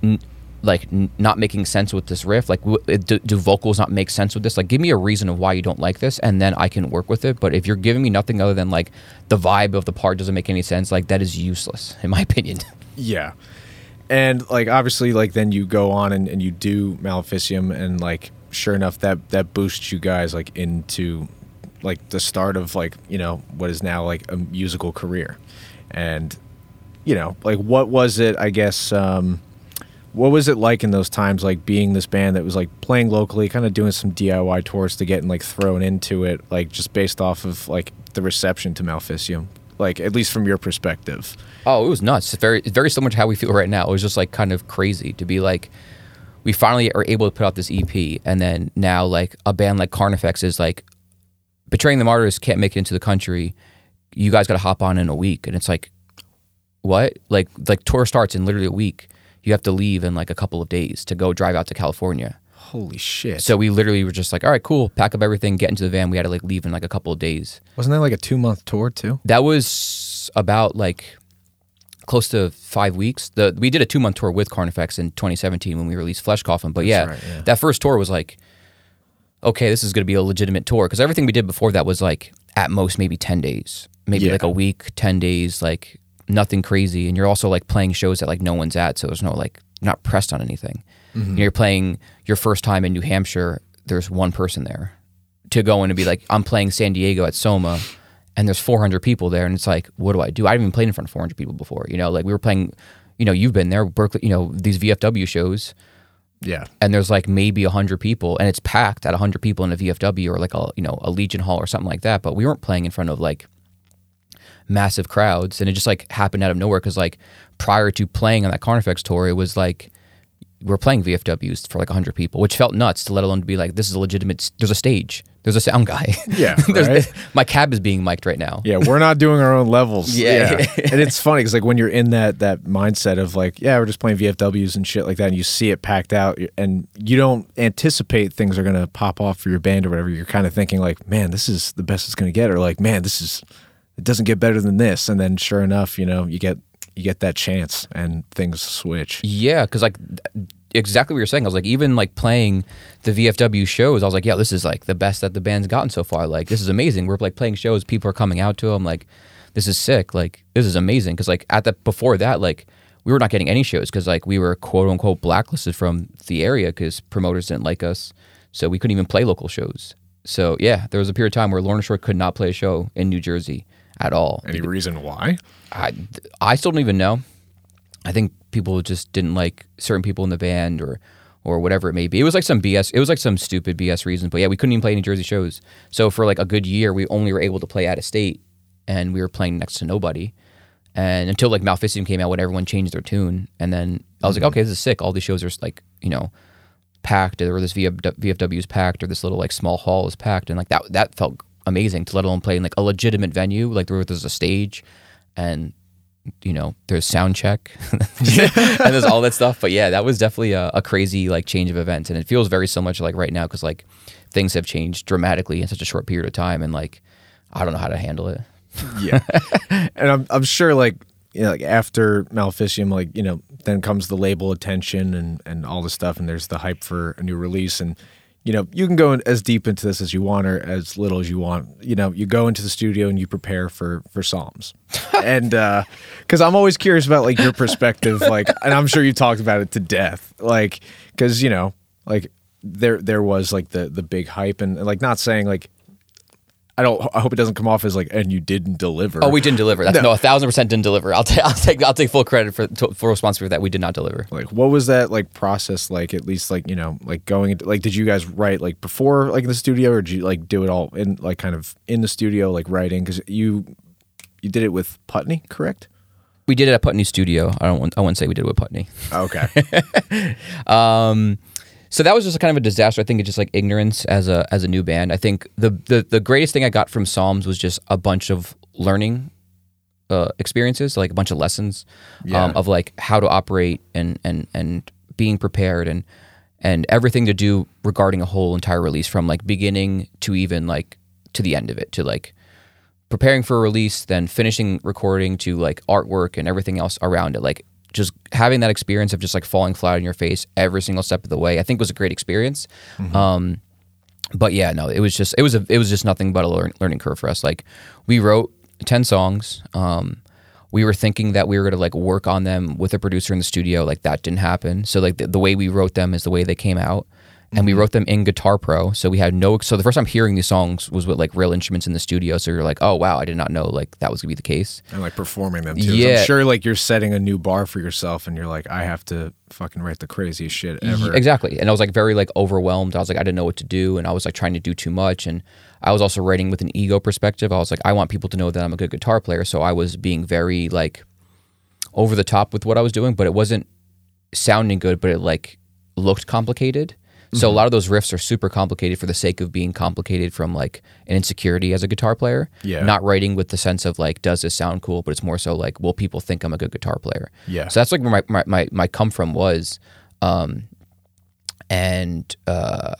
n- like n- not making sense with this riff? Like, w- do, do vocals not make sense with this? Like, give me a reason of why you don't like this, and then I can work with it. But if you're giving me nothing other than like the vibe of the part doesn't make any sense, like that is useless in my opinion. Yeah. And like obviously like then you go on and, and you do Maleficium and like sure enough that that boosts you guys like into like the start of like, you know, what is now like a musical career. And you know, like what was it, I guess, um what was it like in those times like being this band that was like playing locally, kind of doing some DIY tours to getting like thrown into it, like just based off of like the reception to Maleficium? Like at least from your perspective. Oh, it was nuts. It's very, it's very similar to how we feel right now. It was just like kind of crazy to be like, we finally are able to put out this EP, and then now like a band like Carnifex is like, betraying the martyrs can't make it into the country. You guys got to hop on in a week, and it's like, what? Like, like tour starts in literally a week. You have to leave in like a couple of days to go drive out to California. Holy shit. So we literally were just like, all right, cool, pack up everything, get into the van. We had to like leave in like a couple of days. Wasn't that like a two month tour too? That was about like close to five weeks. The we did a two month tour with Carnifex in 2017 when we released Flesh Coffin. But yeah, right, yeah. that first tour was like, okay, this is going to be a legitimate tour because everything we did before that was like at most maybe 10 days, maybe Yeah. like a week, 10 days, like nothing crazy. And you're also like playing shows that like no one's at, so there's no like not pressed on anything. Mm-hmm. You know, you're playing your first time in New Hampshire. There's one person there to go in and be like, I'm playing San Diego at Soma, and there's 400 people there, and it's like, what do I do? I haven't even played in front of 400 people before. You know, like we were playing, you know, you've been there, Berkeley, you know, these VFW shows, Yeah. and there's like maybe 100 people, and it's packed at 100 people in a VFW or like a you know a Legion Hall or something like that. But we weren't playing in front of like massive crowds, and it just like happened out of nowhere because like prior to playing on that Carnifex tour, it was like we're playing VFWs for like 100 people, which felt nuts to let alone to be like, this is a legitimate, there's a stage, there's a sound guy. Yeah, right? My cab is being mic'd right now. Yeah, we're not doing our own levels. Yeah. and it's funny because like when you're in that that mindset of like, yeah, we're just playing VFWs and shit like that, and you see it packed out, and you don't anticipate things are gonna pop off for your band or whatever. You're kind of thinking like, man, this is the best it's gonna get, or like, man, this is it doesn't get better than this, and then sure enough, you know, you get you get that chance and things switch. Yeah, because like exactly what you're saying. I was like, even like playing the VFW shows, I was like, yeah, this is like the best that the band's gotten so far. Like, this is amazing. We're like playing shows, people are coming out to them. Like, this is sick. Like, this is amazing. Because like at the before that, like we were not getting any shows because like we were quote unquote blacklisted from the area because promoters didn't like us, so we couldn't even play local shows. So yeah, there was a period of time where Lorna Shore could not play a show in New Jersey at all. Any reason why? I, I still don't even know. I think people just didn't like certain people in the band or or whatever it may be. It was like some BS. It was like some stupid BS reason. But yeah, we couldn't even play any Jersey shows. So for like a good year, we only were able to play out of state, and we were playing next to nobody. And until like Maleficium came out, when everyone changed their tune, and then I was like, mm-hmm. okay, this is sick. All these shows are like you know packed, or this VF, VFW is packed, or this little like small hall is packed, and like that that felt amazing to let alone play in like a legitimate venue, like there was there's a stage, and you know there's sound check, and there's all that stuff. But yeah, that was definitely a, a crazy like change of events, and it feels very so much like right now because like things have changed dramatically in such a short period of time, and like I don't know how to handle it. Yeah, and I'm I'm sure like you know, like after Maleficium, like you know, then comes the label attention and and all the stuff, and there's the hype for a new release, and you know, you can go in as deep into this as you want or as little as you want. You know, you go into the studio and you prepare for for Psalms, and uh, because I'm always curious about like your perspective, like, and I'm sure you talked about it to death, like, because you know, like there there was like the the big hype and like not saying like I don't. I hope it doesn't come off as like, and you didn't deliver. Oh, we didn't deliver. That's no, a thousand percent didn't deliver. I'll, take. I'll take. I'll take full credit for for responsibility for that. We did not deliver. Like, what was that like process like? At least like you know, like going into like, did you guys write like before like in the studio, or did you like do it all in like kind of in the studio like writing? Because you you did it with Putney, correct? We did it at Putney Studio. I don't. Want, I wouldn't say we did it with Putney. Okay. um so that was just kind of a disaster. I think it's just like ignorance as a as a new band. I think the the, the greatest thing I got from Psalms was just a bunch of learning uh, experiences, like a bunch of lessons Yeah. um, of like how to operate and and and being prepared and and everything to do regarding a whole entire release from like beginning to even like to the end of it to like preparing for a release then finishing recording to like artwork and everything else around it like just having that experience of just like falling flat on your face every single step of the way i think was a great experience. Um but yeah no it was just it was a it was just nothing but a learn, learning curve for us. Like we wrote 10 songs um we were thinking that we were going to like work on them with a producer in the studio like that didn't happen. So like the, the way we wrote them is the way they came out and we wrote them in guitar pro so we had no so the first time hearing these songs was with like real instruments in the studio so you're like oh wow i did not know like that was going to be the case and like performing them too. Yeah. I'm sure like you're setting a new bar for yourself, and you're like, I have to fucking write the craziest shit ever. Exactly. And I was like very like overwhelmed. I was like I didn't know what to do and I was like trying to do too much and I was also writing with an ego perspective. I was like I want people to know that I'm a good guitar player, so I was being very like over the top with what I was doing, but it wasn't sounding good, but it like looked complicated. So a lot of those riffs are super complicated for the sake of being complicated from like an insecurity as a guitar player. Yeah. Not writing with the sense of like, does this sound cool? But it's more so like, will people think I'm a good guitar player? Yeah. So that's like where my, my, my, my come from was. Um, and uh,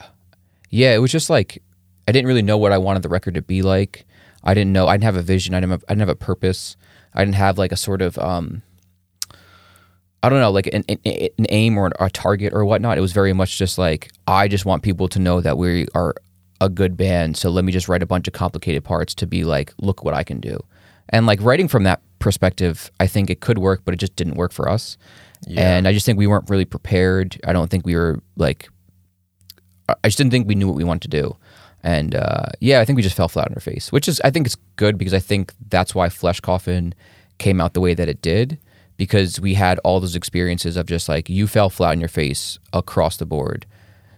yeah, it was just like I didn't really know what I wanted the record to be like. I didn't know. I didn't have a vision. I didn't have, I didn't have a purpose. I didn't have like a sort of um, I don't know, like an, an, an aim or a target or whatnot. It was very much just like I just want people to know that we are a good band. So let me just write a bunch of complicated parts to be like, look what I can do. And like writing from that perspective, I think it could work, but it just didn't work for us. And I just think we weren't really prepared. I don't think we were like, I just didn't think we knew what we wanted to do. And uh, yeah, I think we just fell flat on our face, which is, I think it's good because I think that's why Flesh Coffin came out the way that it did because we had all those experiences of just like you fell flat on your face across the board.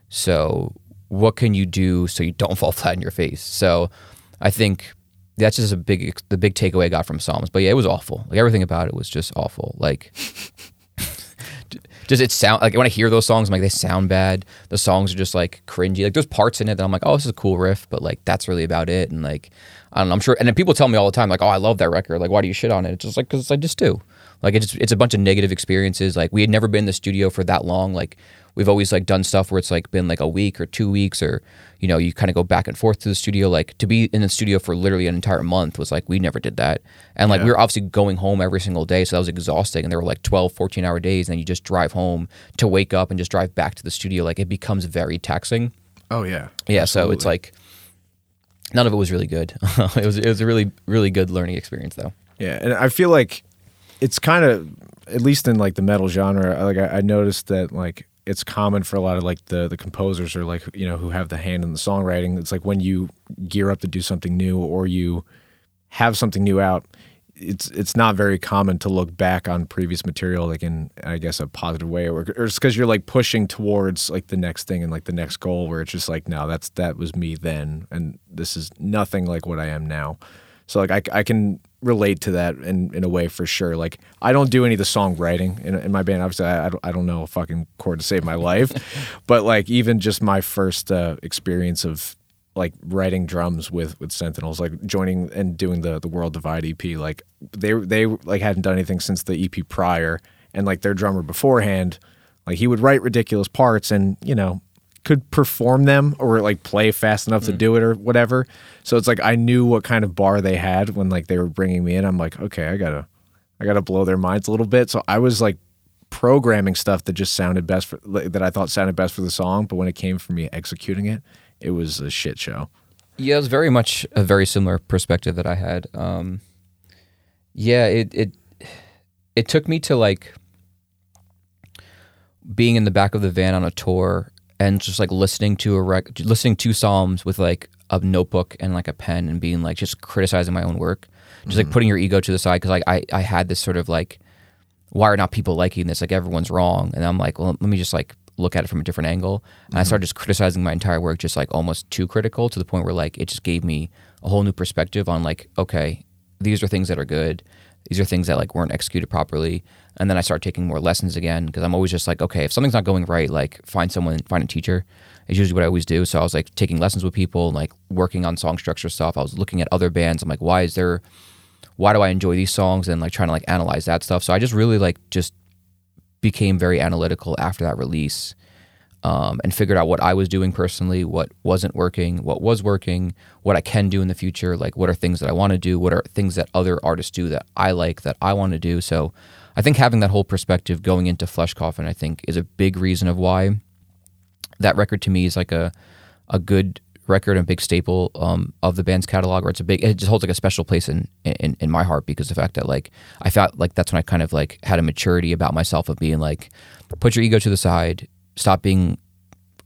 So what can you do so you don't fall flat on your face? So I think that's just a big the big takeaway I got from Psalms. But yeah, it was awful. Like everything about it was just awful. Like does it sound like when I hear those songs, I'm like they sound bad. The songs are just like cringy. Like there's parts in it that I'm like, oh, this is a cool riff, but like that's really about it. And like I don't know, I'm sure. And then people tell me all the time, like, oh, I love that record. Like, why do you shit on it? It's just like because I just do. Like it's it's a bunch of negative experiences. Like we had never been in the studio for that long. Like we've always like done stuff where it's like been like a week or two weeks or you know you kind of go back and forth to the studio. Like to be in the studio for literally an entire month was like we never did that. And like we were obviously going home every single day, so that was exhausting. And there were like 12, 14 hour days, and then you just drive home to wake up and just drive back to the studio. Like it becomes very taxing. Oh yeah. Yeah, so it's like none of it was really good. it was it was a really really good learning experience though. Yeah, and I feel like it's kind of at least in like the metal genre. Like I, I noticed that like it's common for a lot of like the the composers or like you know who have the hand in the songwriting. It's like when you gear up to do something new or you have something new out. It's it's not very common to look back on previous material like in I guess a positive way or, or it's because you're like pushing towards like the next thing and like the next goal where it's just like no that's that was me then and this is nothing like what I am now. So like I, I can relate to that in, in a way for sure. Like I don't do any of the songwriting in, in my band. Obviously, I, I, don't, I don't know a fucking chord to save my life, but like even just my first uh, experience of like writing drums with with Sentinels, like joining and doing the the World Divide EP, like they they like hadn't done anything since the EP prior, and like their drummer beforehand, like he would write ridiculous parts and you know could perform them or like play fast enough to do it or whatever. So it's like I knew what kind of bar they had when like they were bringing me in. I'm like, okay, I gotta, I gotta blow their minds a little bit. So I was like programming stuff that just sounded best for that I thought sounded best for the song, but when it came for me executing it, it was a shit show. Yeah, it was very much a very similar perspective that I had. Um, yeah, it it it took me to like being in the back of the van on a tour and just like listening to a rec- listening to psalms with like a notebook and like a pen and being like just criticizing my own work. Just like mm-hmm. putting your ego to the side because like I, I had this sort of like why are not people liking this? Like everyone's wrong. And i'm like well let me just like look at it from a different angle. And i mm-hmm. started just criticizing my entire work just like almost too critical to the point where like it just gave me a whole new perspective on like okay these are things that are good. These are things that like weren't executed properly and then i started taking more lessons again because i'm always just like okay if something's not going right like find someone find a teacher. Is usually what i always do. So i was like taking lessons with people and like working on song structure stuff. I was looking at other bands. I'm like why is there why do I enjoy these songs? And like trying to like analyze that stuff. So I just really like just became very analytical after that release um, and figured out what I was doing personally, what wasn't working, what was working, what I can do in the future, like what are things that I want to do, what are things that other artists do that I like that I want to do. So I think having that whole perspective going into Flesh Coffin, I think, is a big reason of why that record to me is like a a good record and a big staple um, of the band's catalog, or it's a big. It just holds like a special place in, in in my heart because the fact that like I felt like that's when I kind of like had a maturity about myself of being like, put your ego to the side, stop being,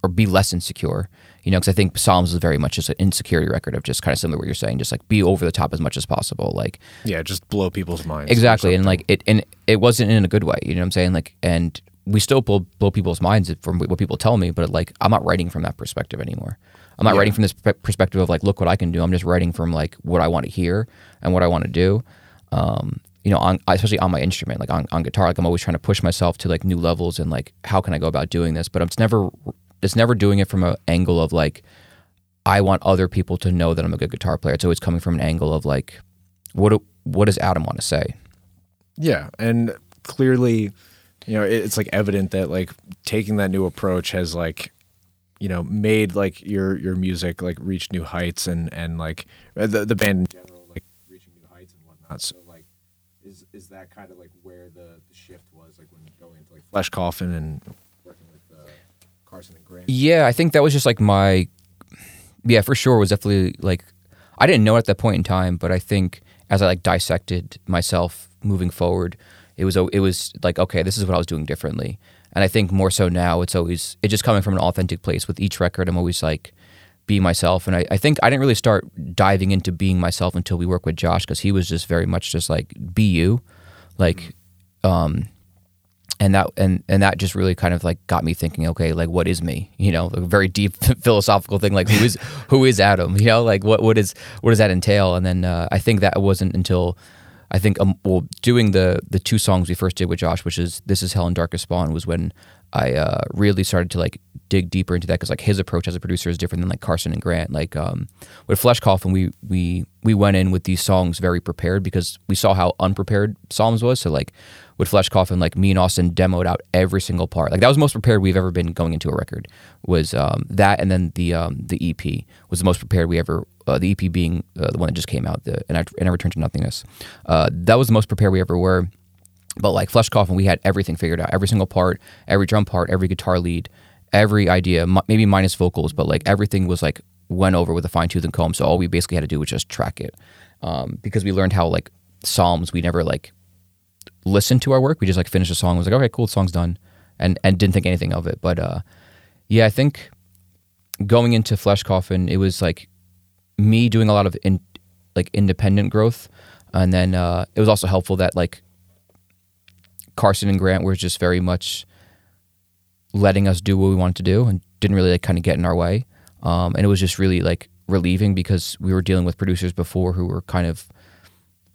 or be less insecure. You know, because I think Psalms is very much just an insecurity record of just kind of similar to what you're saying, just like be over the top as much as possible, like Yeah, just blow people's minds. exactly and like it and it wasn't in a good way you know what i'm saying like and we still blow, blow people's minds from what people tell me but like i'm not writing from that perspective anymore i'm not Yeah. writing from this perspective of like look what i can do i'm just writing from like what i want to hear and what i want to do um you know on especially on my instrument like on, on guitar like i'm always trying to push myself to like new levels and like how can i go about doing this but it's never it's never doing it from an angle of like i want other people to know that i'm a good guitar player it's always coming from an angle of like what do, what does adam want to say Yeah, and clearly, you know, it's like evident that like taking that new approach has like, you know, made like your your music like reach new heights and and like uh, the the band in general like reaching new heights and whatnot. So like, is is that kind of like where the, the shift was like when going into like Flesh Coffin and working with uh, Carson and Grant? Yeah, I think that was just like my yeah, for sure was definitely like I didn't know at that point in time, but I think as I like dissected myself moving forward, it was it was like okay, this is what I was doing differently. And I think more so now, it's always it's just coming from an authentic place. With each record, I'm always like be myself, and I, I think I didn't really start diving into being myself until we worked with Josh because he was just very much just like be you, like um and that and and that just really kind of like got me thinking okay like what is me? You know a very deep philosophical thing like who is who is adam? You know like what what is what does that entail? And then uh, i think that wasn't until i think um, well doing the the two songs we first did with josh which is this is hell and darkest spawn was when i uh, really started to like dig deeper into that because like his approach as a producer is different than like carson and grant. Like um with flesh coffin we we we went in with these songs very prepared because we saw how unprepared psalms was. So like with Flesh Coffin, like me and Austin demoed out every single part. Like that was the most prepared we've ever been going into a record. Was um, that and then the um, the EP was the most prepared we ever. Uh, the EP being uh, the one that just came out, the and I, and I returned to nothingness. Uh, that was the most prepared we ever were. But like Flesh Coffin, we had everything figured out. Every single part, every drum part, every guitar lead, every idea, m- maybe minus vocals, but like everything was like went over with a fine tooth and comb. So all we basically had to do was just track it, um, because we learned how like Psalms we never like listened to our work. We just like finished a song, was like, okay, cool, the song's done, and and didn't think anything of it. But uh, yeah, I think going into Flesh Coffin, it was like me doing a lot of in, like independent growth, and then uh, it was also helpful that like Carson and Grant were just very much letting us do what we wanted to do and didn't really like kind of get in our way. Um, and it was just really like relieving because we were dealing with producers before who were kind of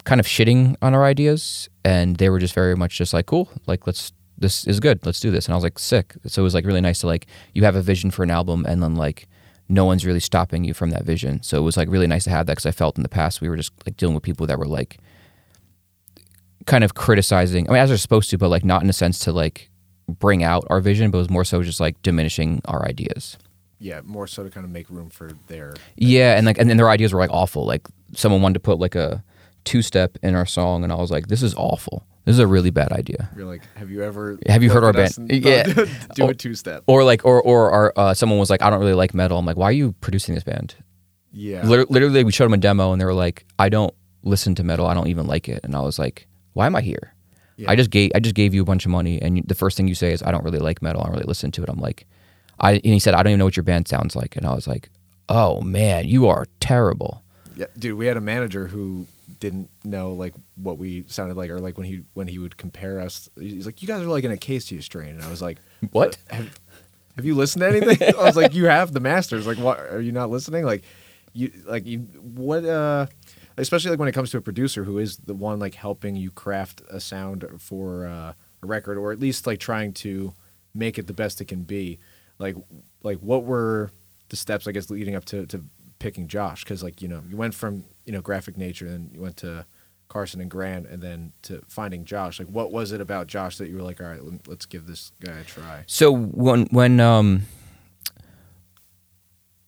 kind of shitting on our ideas and they were just very much just like cool like let's this is good let's do this and i was like sick so it was like really nice to like you have a vision for an album and then like no one's really stopping you from that vision so it was like really nice to have that because i felt in the past we were just like dealing with people that were like kind of criticizing i mean as they're supposed to but like not in a sense to like bring out our vision but it was more so just like diminishing our ideas Yeah, more so to kind of make room for their. yeah, and like and then their ideas were like awful. Like someone wanted to put like a two step in our song, and I was like, this is awful. This is a really bad idea. You're like, have you ever? Have you heard our band? Yeah. do a two step. Or like, or or our, uh, someone was like, I don't really like metal. I'm like, why are you producing this band? Yeah. Lit- Literally, we showed them a demo, and they were like, I don't listen to metal. I don't even like it. And I was like, why am I here? Yeah. I just gave I just gave you a bunch of money, and you, the first thing you say is, I don't really like metal. I don't really listen to it. I'm like, I and he said, I don't even know what your band sounds like, and I was like, oh man, you are terrible. Yeah, dude, we had a manager who didn't know like what we sounded like, or like when he when he would compare us, he's like, "You guys are like in a Casey strain," and I was like, What? Have, have you listened to anything?" I was like, "You have the masters. Like, what are you not listening? Like, you like you what? uh Especially like when it comes to a producer who is the one like helping you craft a sound for uh, a record, or at least like trying to make it the best it can be. Like, like what were the steps I guess leading up to to picking Josh because like you know you went from you know graphic nature and you went to Carson and Grant and then to finding Josh like what was it about Josh that you were like all right let- let's give this guy a try So when when um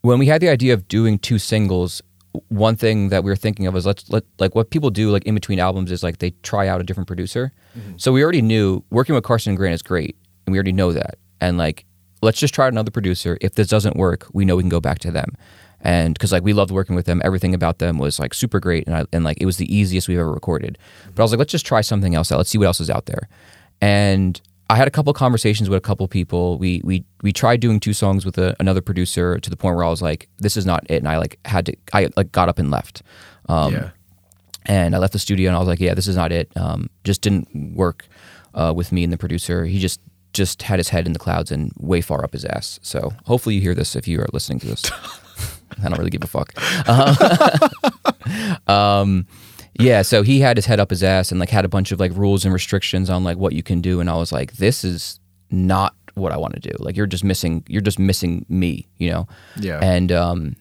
when we had the idea of doing two singles, one thing that we were thinking of was let's let like what people do like in between albums is like they try out a different producer. So we already knew working with Carson and Grant is great, and we already know that. And like let's just try another producer. If this doesn't work, we know we can go back to them. And because like we loved working with them, everything about them was like super great, and I, and like it was the easiest we've ever recorded. But I was like, let's just try something else out. Let's see what else is out there. And I had a couple conversations with a couple people. We we we tried doing two songs with a, another producer to the point where I was like, this is not it, and I like had to. I like got up and left. Um, yeah and I left the studio and I was like, yeah, this is not it. Um, just didn't work uh, with me and the producer. He just just had his head in the clouds and way far up his ass. So hopefully you hear this if you are listening to this. I don't really give a fuck. Um, um, yeah, so he had his head up his ass and like had a bunch of like rules and restrictions on like what you can do, and I was like, this is not what I want to do. Like you're just missing, you're just missing me, you know. Yeah. And um,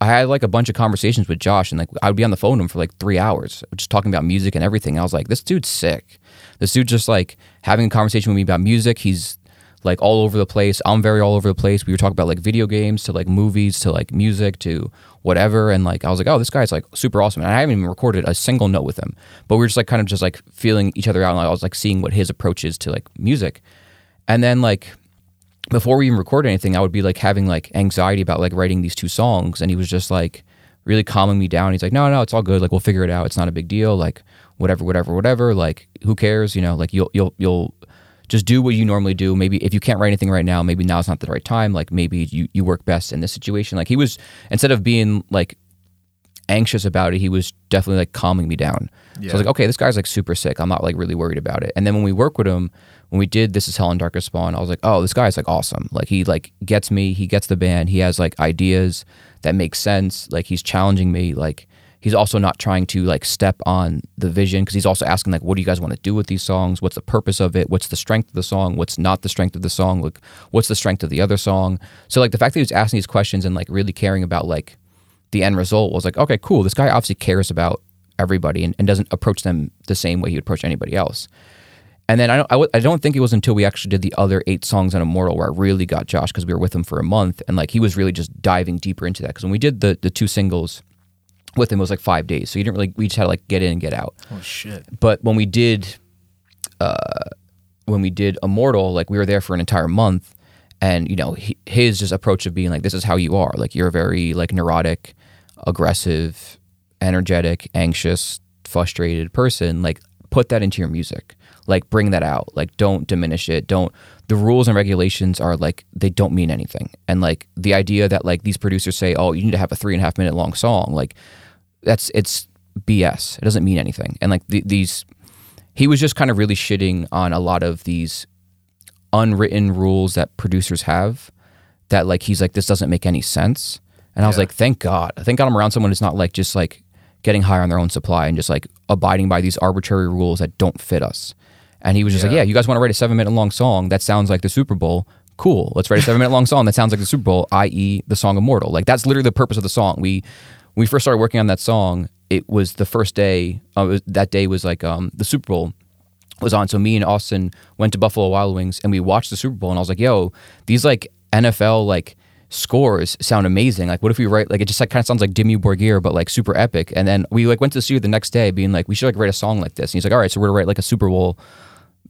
I had like a bunch of conversations with Josh, and like I would be on the phone with him for like three hours, just talking about music and everything. I was like, this dude's sick. This dude just like having a conversation with me about music. He's like all over the place. I'm very all over the place. We were talking about like video games to like movies to like music to whatever. And like I was like, oh, this guy's like super awesome. And I haven't even recorded a single note with him, but we were just like kind of just like feeling each other out. And I was like seeing what his approach is to like music. And then like before we even record anything, I would be like having like anxiety about like writing these two songs, and he was just like really calming me down. He's like, "No, no, it's all good. Like we'll figure it out. It's not a big deal. Like whatever, whatever, whatever. Like who cares? You know, like you'll you'll you'll just do what you normally do. Maybe if you can't write anything right now, maybe now's not the right time. Like maybe you you work best in this situation. Like he was instead of being like anxious about it, he was definitely like calming me down. So I was like, okay, this guy's like super sick. I'm not like really worried about it. And then when we work with him, when we did This Is Hell and Darkest Spawn, I was like, oh, this guy's like awesome. Like he like gets me, he gets the band, he has like ideas that make sense. Like he's challenging me. Like he's also not trying to like step on the vision because he's also asking like, what do you guys want to do with these songs? What's the purpose of it? What's the strength of the song? What's not the strength of the song? Like what's the strength of the other song? So like the fact that he was asking these questions and like really caring about like the end result was like, okay, cool. This guy obviously cares about everybody and, and doesn't approach them the same way he would approach anybody else. And then I don't, I, w- I don't think it was until we actually did the other eight songs on Immortal where I really got Josh because we were with him for a month and like he was really just diving deeper into that. Because when we did the the two singles with him, was like five days, so you didn't really we just had to like get in and get out. oh shit But when we did, uh, when we did Immortal, like we were there for an entire month, and you know he, his just approach of being like, this is how you are. Like you're a very like neurotic, aggressive, energetic, anxious, frustrated person. Like put that into your music. Like bring that out. Like don't diminish it. Don't. The rules and regulations are like they don't mean anything. And like the idea that like these producers say, oh, you need to have a three and a half minute long song. Like that's it's BS. It doesn't mean anything. And like the, these, he was just kind of really shitting on a lot of these unwritten rules that producers have. That like he's like this doesn't make any sense. And I was Yeah. like, thank God. Thank God I'm around someone who's not like just like getting high on their own supply and just like abiding by these arbitrary rules that don't fit us. And he was just like, Yeah. yeah, you guys want to write a seven minute long song that sounds like the Super Bowl. Cool. Let's write a seven minute long song that sounds like the Super Bowl, i.e., the song Immortal. Like that's literally the purpose of the song. We when we first started working on that song, it was the first day. Uh, was, that day was like um, the Super Bowl was on. So me and Austin went to Buffalo Wild Wings and we watched the Super Bowl. And I was like, yo, these like NFL like scores sound amazing. Like, what if we write like it just like kind of sounds like Dimmu Borgir, but like super epic. And then we like went to the studio the next day, being like, we should like write a song like this. And he's like, all right, so we're gonna write like a Super Bowl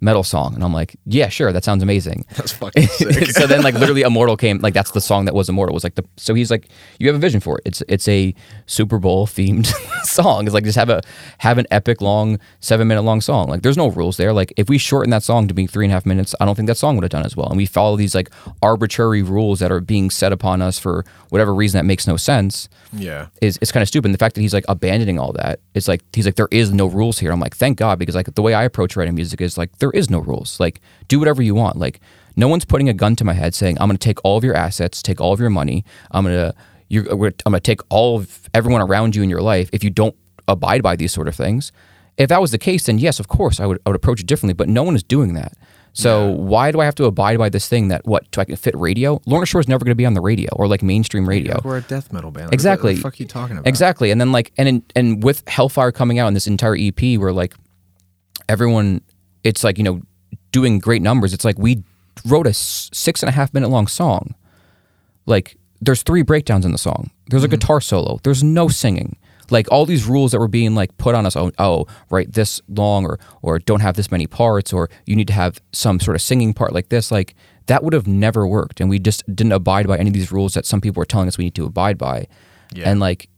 metal song. And i'm like yeah sure that sounds amazing. That's fucking sick. so then like literally immortal came like that's the song that was immortal. Was like the so he's like you have a vision for it. It's it's a super bowl themed song. It's like just have a have an epic long seven minute long song. Like there's no rules there. Like if we shorten that song to being three and a half minutes i don't think that song would have done as well. And we follow these like arbitrary rules that are being set upon us for whatever reason that makes no sense. Yeah. is is kind of stupid. And the fact that he's like abandoning all that, it's like he's like there is no rules here. I'm like thank God because like the way I approach writing music is like there is no rules. Like do whatever you want. Like no one's putting a gun to my head saying I'm going to take all of your assets, take all of your money. I'm going to you're I'm going to take all of everyone around you in your life if you don't abide by these sort of things. If that was the case, then yes, of course I would I would approach it differently. But no one is doing that. So why do I have to abide by this thing that what so I can fit radio? Lorna Shore is never going to be on the radio or like mainstream radio. We're a death metal band. Like, Exactly. What the fuck are you talking about? Exactly. And then like and in, and with Hellfire coming out in this entire EP where like everyone it's like, you know, doing great numbers. It's like we wrote a six and a half minute long song. Like there's three breakdowns in the song. There's a mm-hmm. guitar solo. There's no singing. Like all these rules that were being like put on us. Oh, oh, write this long, or or don't have this many parts, or you need to have some sort of singing part like this. Like that would have never worked, and we just didn't abide by any of these rules that some people were telling us we need to abide by. Yeah. And like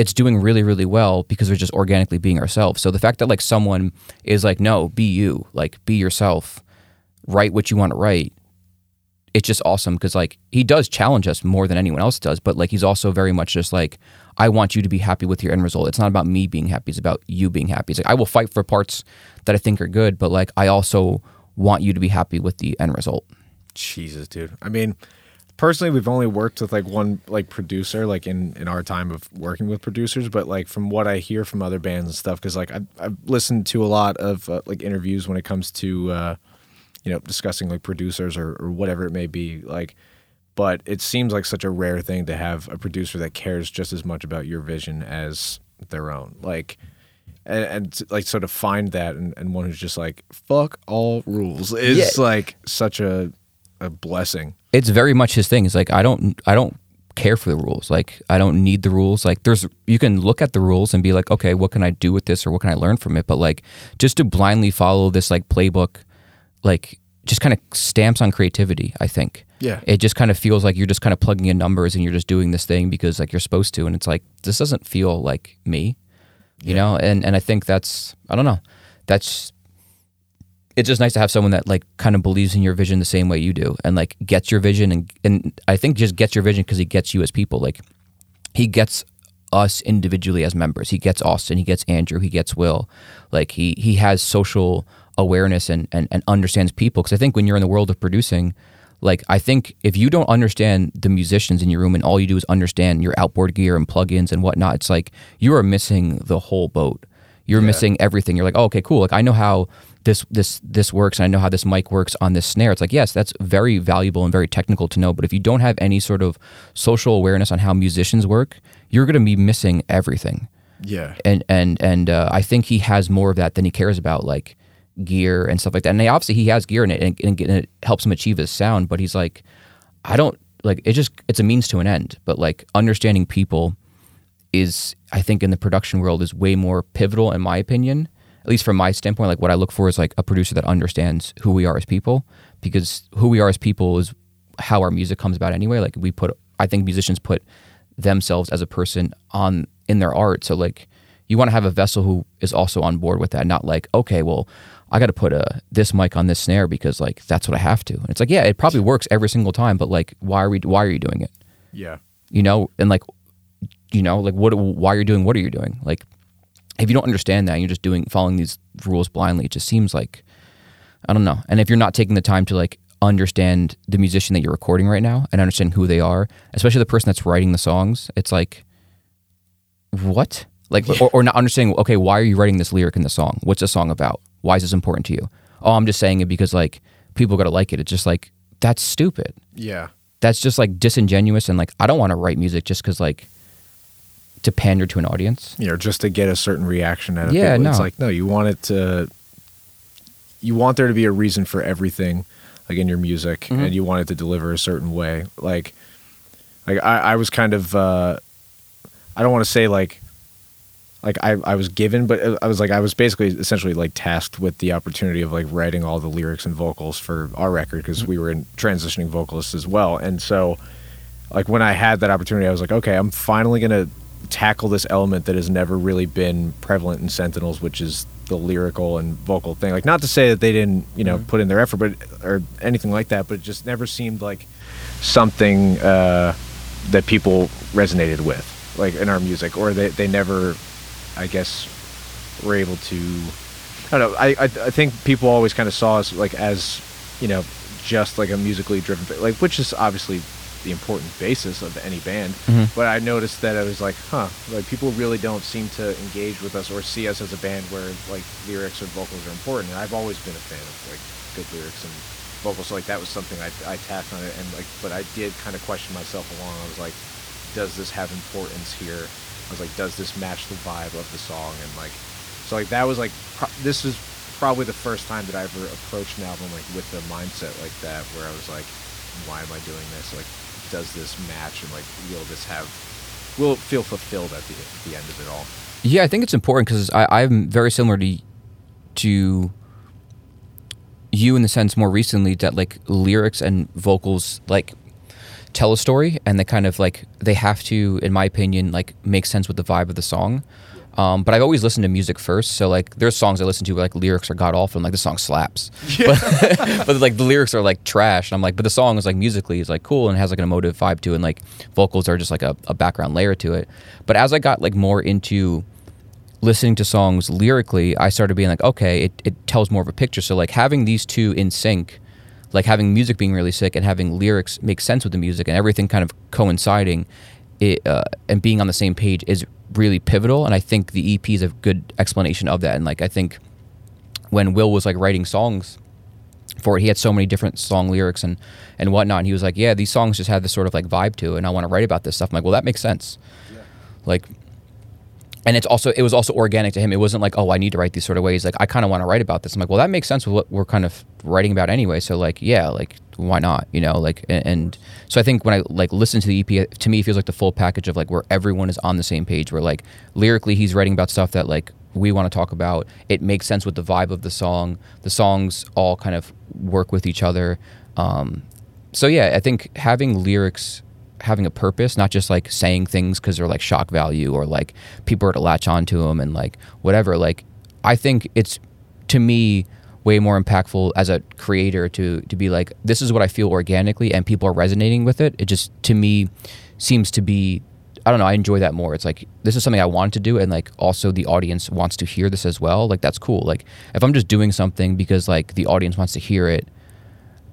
it's doing really really well because we're just organically being ourselves. So the fact that like someone is like, no, be you, like be yourself, write what you want to write. It's just awesome because like he does challenge us more than anyone else does, but like he's also very much just like I want you to be happy with your end result. It's not about me being happy; it's about you being happy. It's like I will fight for parts that I think are good, but like I also want you to be happy with the end result. Jesus, dude. I mean, personally, we've only worked with like one like producer, like in in our time of working with producers. But like from what I hear from other bands and stuff, because like I've, I've listened to a lot of uh, like interviews when it comes to uh, you know discussing like producers or or whatever it may be, like. But it seems like such a rare thing to have a producer that cares just as much about your vision as their own. Like, and, and like sort of find that and, and one who's just like fuck all rules is Yeah. like such a a blessing. It's very much his thing. It's like I don't I don't care for the rules. Like I don't need the rules. Like there's you can look at the rules and be like, okay, what can I do with this or what can I learn from it? But like just to blindly follow this like playbook, like just kind of stamps on creativity. I think. Yeah. It just kind of feels like you're just kind of plugging in numbers and you're just doing this thing because like you're supposed to, and it's like this doesn't feel like me, you know. And and I think that's I don't know, that's it's just nice to have someone that like kind of believes in your vision the same way you do and like gets your vision and and I think just gets your vision because he gets you as people like he gets us individually as members he gets Austin he gets Andrew he gets Will like he he has social awareness and and, and understands people because I think when you're in the world of producing like I think if you don't understand the musicians in your room and all you do is understand your outboard gear and plugins and whatnot it's like you are missing the whole boat you're missing everything. You're like, oh, okay, cool. Like I know how this this this works, and I know how this mic works on this snare. It's like, yes, that's very valuable and very technical to know. But if you don't have any sort of social awareness on how musicians work, you're going to be missing everything. Yeah. And and and uh, I think he has more of that than he cares about, like gear and stuff like that. And they, obviously, he has gear in it, and, and it helps him achieve his sound. But he's like, I don't like it. Just it's a means to an end. But like understanding people is I think in the production world is way more pivotal in my opinion. At least from my standpoint, like what I look for is like a producer that understands who we are as people, because who we are as people is how our music comes about anyway. Like we put, I think musicians put themselves as a person on in their art. So like you want to have a vessel who is also on board with that, not like okay, well I got to put a this mic on this snare because like that's what I have to. And it's like yeah, it probably works every single time, but like why are we why are you doing it? Yeah. you know and like you know like what why are you're doing what are you doing like if you don't understand that and you're just doing following these rules blindly it just seems like i don't know. And if you're not taking the time to like understand the musician that you're recording right now and understand who they are especially the person that's writing the songs it's like what? Like or, or not understanding okay why are you writing this lyric in the song? What's the song about? Why is this important to you? Oh i'm just saying it because like people gotta like it. It's just like that's stupid. Yeah. that's just like disingenuous and like I don't want to write music just because like to pander to an audience. You know, just to get a certain reaction out of Yeah, people. It's like, no, you want it to you want there to be a reason for everything, like in your music, Mm-hmm. and you want it to deliver a certain way. Like like I, I was kind of uh, I don't want to say like like I, I was given, but I was like I was basically essentially like tasked with the opportunity of like writing all the lyrics and vocals for our record because we were in transitioning vocalists as well, and so like when I had that opportunity, I was like, okay, I'm finally gonna tackle this element that has never really been prevalent in Sentinels, which is the lyrical and vocal thing. Like not to say that they didn't you know Mhm. put in their effort, but or anything like that, but it just never seemed like something uh, that people resonated with, like in our music, or they they never I guess were able to. I don't know. I I, I think people always kind of saw us like as you know just like a musically driven like which is obviously the important basis of any band. Mhm. But I noticed that I was like, huh, like people really don't seem to engage with us or see us as a band where like lyrics or vocals are important. And I've always been a fan of like good lyrics and vocals. So like that was something I I tapped on it and like, but I did kind of question myself along. I was like, does this have importance here? I was like, does this match the vibe of the song? And like, so like that was like, pro- this is probably the first time that I ever approached an album like with the mindset like that, where I was like, why am I doing this? Like, does this match? And like, will this have, will feel fulfilled at the the end of it all? Yeah, I think it's important because I'm very similar to to you in the sense more recently that like lyrics and vocals like tell a story and they kind of like they have to, in my opinion, like make sense with the vibe of the song. Um, but I've always listened to music first, so like there's songs I listen to where like lyrics are god awful and like the song slaps, but, but like the lyrics are like trash, and I'm like, but the song is like musically is like cool and has like an emotive vibe to it, and like vocals are just like a, a background layer to it. But as I got like more into listening to songs lyrically, I started being like, okay, it, it tells more of a picture. So like having these two in sync, like having music being really sick and having lyrics make sense with the music and everything kind of coinciding, it, uh, and being on the same page is really pivotal. And I think the EP is a good explanation of that. And like I think when Will was like writing songs for it, he had so many different song lyrics and and whatnot. And he was like, yeah, these songs just have this sort of like vibe to it, and I want to write about this stuff. I'm like, well, that makes sense. Like and it's also it was also organic to him. It wasn't like, oh, I need to write these sort of ways. Like I kind of want to write about this. I'm like, well, that makes sense with what we're kind of writing about anyway. So like, yeah, like why not? You know, like and, and so I think when I like listen to the EP, to me it feels like the full package of like where everyone is on the same page. Where like lyrically he's writing about stuff that like we want to talk about. It makes sense with the vibe of the song. The songs all kind of work with each other. Um, so yeah, I think having lyrics having a purpose, not just like saying things because they're like shock value or like people are to latch onto them and like whatever. Like I think it's to me way more impactful as a creator to to be like this is what I feel organically and people are resonating with it. It just to me seems to be I don't know, I enjoy that more. It's like this is something I want to do and like also the audience wants to hear this as well. Like that's cool. Like if I'm just doing something because like the audience wants to hear it,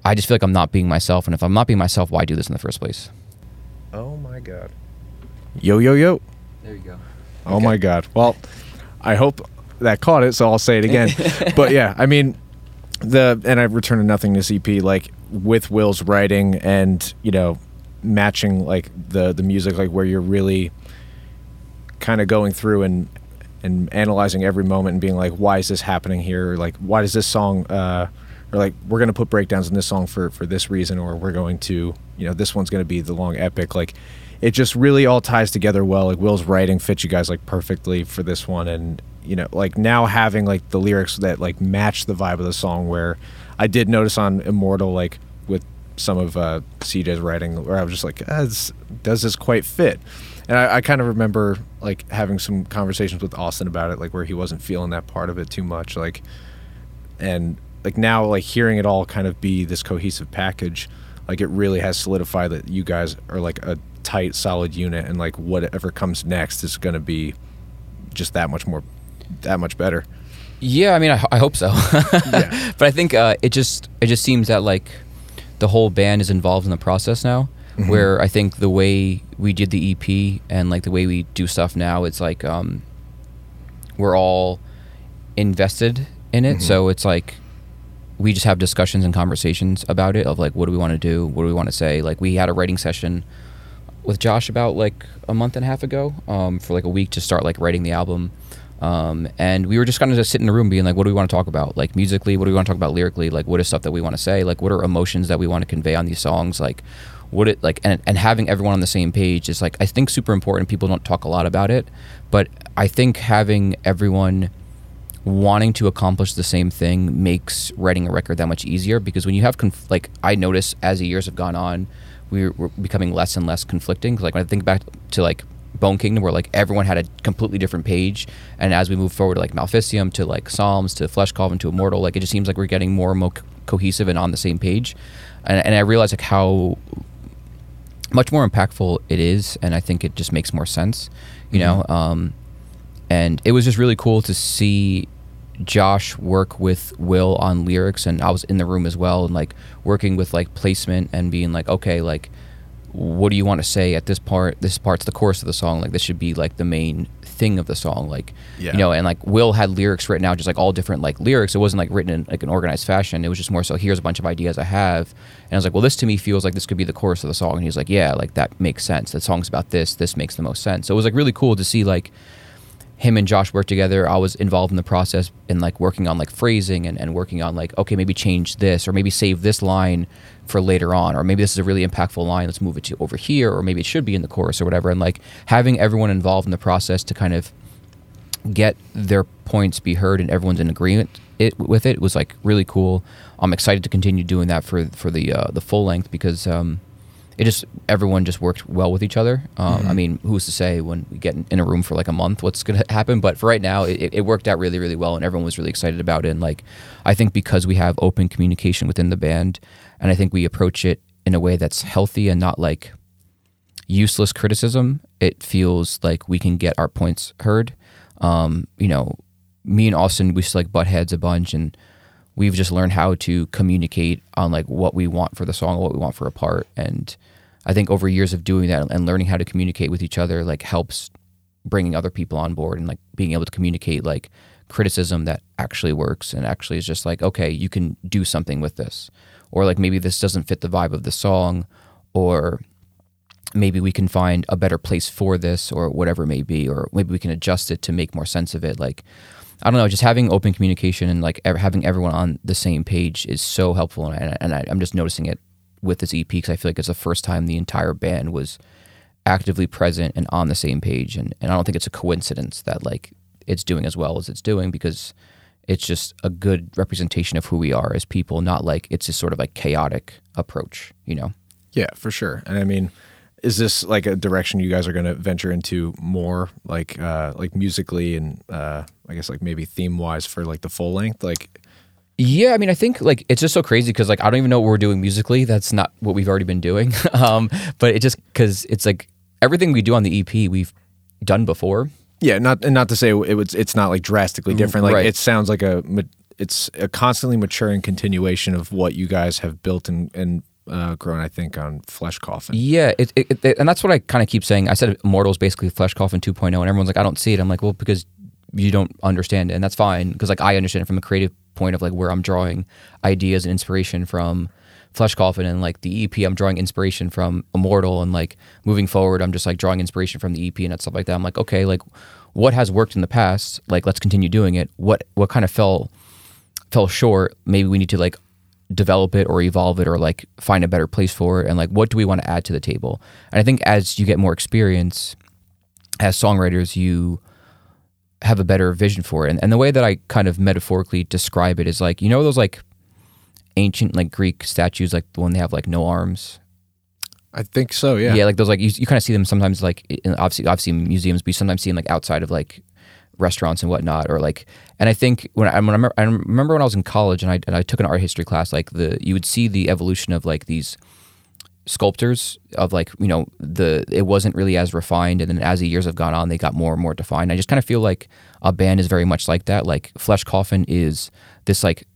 I just feel like I'm not being myself and if I'm not being myself, why do this in the first place? Oh my god. Yo yo yo. There you go. Oh Okay. my god. Well, I hope that caught it, so I'll say it again. but yeah, I mean the and I return to nothingness EP like with Will's writing and, you know, matching like the the music like where you're really kind of going through and and analyzing every moment and being like why is this happening here like why does this song uh or like we're going to put breakdowns in this song for for this reason or we're going to you know this one's going to be the long epic. Like it just really all ties together well. Like will's writing fits you guys like perfectly for this one. And you know like now having like the lyrics that like match the vibe of the song where i did notice on immortal like with some of uh cj's writing where i was just like ah, this, does this quite fit? And I, I kind of remember like having some conversations with austin about it like where he wasn't feeling that part of it too much like and like now like hearing it all kind of be this cohesive package like it really has solidified that you guys are like a tight solid unit and like whatever comes next is going to be just that much more that much better Yeah, I mean, I, I hope so. Yeah. But I think uh, it just it just seems that like the whole band is involved in the process now. Mhm. Where I think the way we did the EP and like the way we do stuff now, it's like um, we're all invested in it. Mhm. So it's like we just have discussions and conversations about it of like what do we want to do, what do we want to say. Like we had a writing session with Josh about like a month and a half ago um, for like a week to start like writing the album. Um, and we were just kind of just sitting in the room being like, what do we want to talk about? Like musically, what do we want to talk about lyrically? Like what is stuff that we want to say? Like what are emotions that we want to convey on these songs? Like what it like and, and having everyone on the same page is like I think super important. People don't talk a lot about it, but I think having everyone wanting to accomplish the same thing makes writing a record that much easier because when you have conf- like I notice as the years have gone on, we're, we're becoming less and less conflicting. Like when I think back to like Bone Kingdom, where like everyone had a completely different page, and as we move forward, like Maleficium to like Psalms to Flesh Coffin to Immortal, like it just seems like we're getting more and more co- cohesive and on the same page, and, and I realize like how much more impactful it is, and I think it just makes more sense, you mm-hmm. know. Um, and it was just really cool to see Josh work with Will on lyrics, and I was in the room as well, and like working with like placement and being like, okay, like what do you want to say at this part? This part's the chorus of the song. Like this should be like the main thing of the song. Like yeah. you know, and like Will had lyrics written out, just like all different like lyrics. It wasn't like written in like an organized fashion. It was just more so here's a bunch of ideas I have, and I was like, well, this to me feels like this could be the chorus of the song. And he's like, yeah, like that makes sense. The song's about this. This makes the most sense. So it was like really cool to see like him and Josh worked together. I was involved in the process in like working on like phrasing and, and working on like, okay, maybe change this or maybe save this line for later on, or maybe this is a really impactful line. Let's move it to over here, or maybe it should be in the chorus or whatever. And like having everyone involved in the process to kind of get their points be heard and everyone's in agreement it with it was like really cool. I'm excited to continue doing that for for the uh, the full length because um, it just everyone just worked well with each other. Um, mm-hmm. I mean, who's to say when we get in a room for like a month what's going to happen? But for right now, it, it, worked out really, really well, and everyone was really excited about it. And like, I think because we have open communication within the band, and I think we approach it in a way that's healthy and not like useless criticism. It feels like we can get our points heard. Um, you know, me and Austin, we just like butt heads a bunch, and we've just learned how to communicate on like what we want for the song, or what we want for a part, and I think over years of doing that and learning how to communicate with each other like helps bringing other people on board and like being able to communicate like criticism that actually works and actually is just like okay you can do something with this. Or like maybe this doesn't fit the vibe of the song or maybe we can find a better place for this or whatever it may be or maybe we can adjust it to make more sense of it. Like i don't know just having open communication and like having everyone on the same page is so helpful and, and I, i'm just noticing it with this EP because I feel like it's the first time the entire band was actively present and on the same page. And, and I don't think it's a coincidence that like it's doing as well as it's doing because it's just a good representation of who we are as people, not like it's just sort of like chaotic approach, you know? Yeah, for sure. And I mean, is this like a direction you guys are going to venture into more like uh like musically and uh I guess like maybe theme wise for like the full length like yeah, I mean, I think like it's just so crazy because like I don't even know what we're doing musically. That's not what we've already been doing. um, but it just because it's like everything we do on the EP we've done before. Yeah, not and not to say it was it's not like drastically mm, different. Like right. it sounds like a it's a constantly maturing continuation of what you guys have built and and uh, grown. I think on Flesh Coffin. Yeah, it, it, it and that's what I kind of keep saying. I said Immortal is basically Flesh Coffin 2.0, and everyone's like, I don't see it. I'm like, well, because you don't understand it, and that's fine because like I understand it from a creative point of like where I'm drawing ideas and inspiration from Flesh Coffin and like the EP, I'm drawing inspiration from Immortal and like moving forward, I'm just like drawing inspiration from the EP and that stuff like that. I'm like, okay, like what has worked in the past? Like let's continue doing it. What what kind of fell fell short? Maybe we need to like develop it or evolve it or like find a better place for it and like what do we want to add to the table? And I think as you get more experience as songwriters, you have a better vision for it. And, and the way that I kind of metaphorically describe it is like, you know, those like ancient like Greek statues, like the one they have like no arms. I think so. Yeah. Yeah. Like those, like you, you kind of see them sometimes like in, obviously, obviously museums, but you sometimes see them like outside of like restaurants and whatnot, or like, and I think when I, when I, remember, I remember when I was in college and I, and I took an art history class, like the, you would see the evolution of like these, sculptors of like you know the it wasn't really as refined and then as the years have gone on they got more and more defined. I just kind of feel like a band is very much like that. Like flesh coffin is this like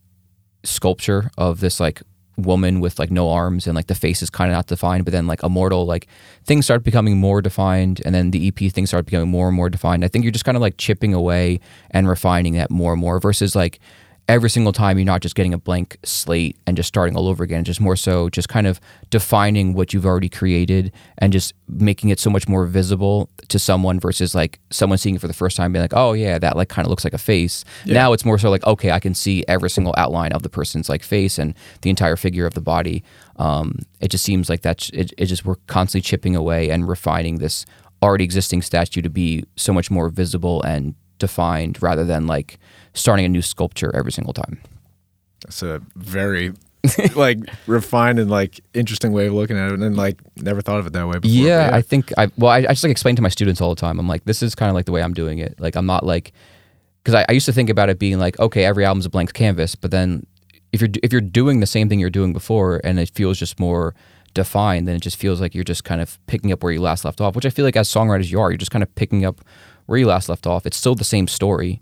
sculpture of this like woman with like no arms and like the face is kind of not defined but then like immortal like things start becoming more defined and then the ep things start becoming more and more defined. I think you're just kind of like chipping away and refining that more and more versus like every single time you're not just getting a blank slate and just starting all over again. Just more so, just kind of defining what you've already created and just making it so much more visible to someone versus like someone seeing it for the first time, being like, "Oh yeah, that like kind of looks like a face." Now it's more so like, okay, I can see every single outline of the person's like face and the entire figure of the body. Um, it just seems like that's it, it. Just we're constantly chipping away and refining this already existing statue to be so much more visible and defined rather than like starting a new sculpture every single time. That's a very like refined and like interesting way of looking at it, and like never thought of it that way before. Yeah, but I think I well, I, I just like explain to my students all the time. I'm like, this is kind of like the way I'm doing it. Like, I'm not like because I, I used to think about it being like, okay, every album's a blank canvas, but then if you're if you're doing the same thing you're doing before, and it feels just more defined, then it just feels like you're just kind of picking up where you last left off. Which I feel like as songwriters you are, you're just kind of picking up where you last left off. It's still the same story.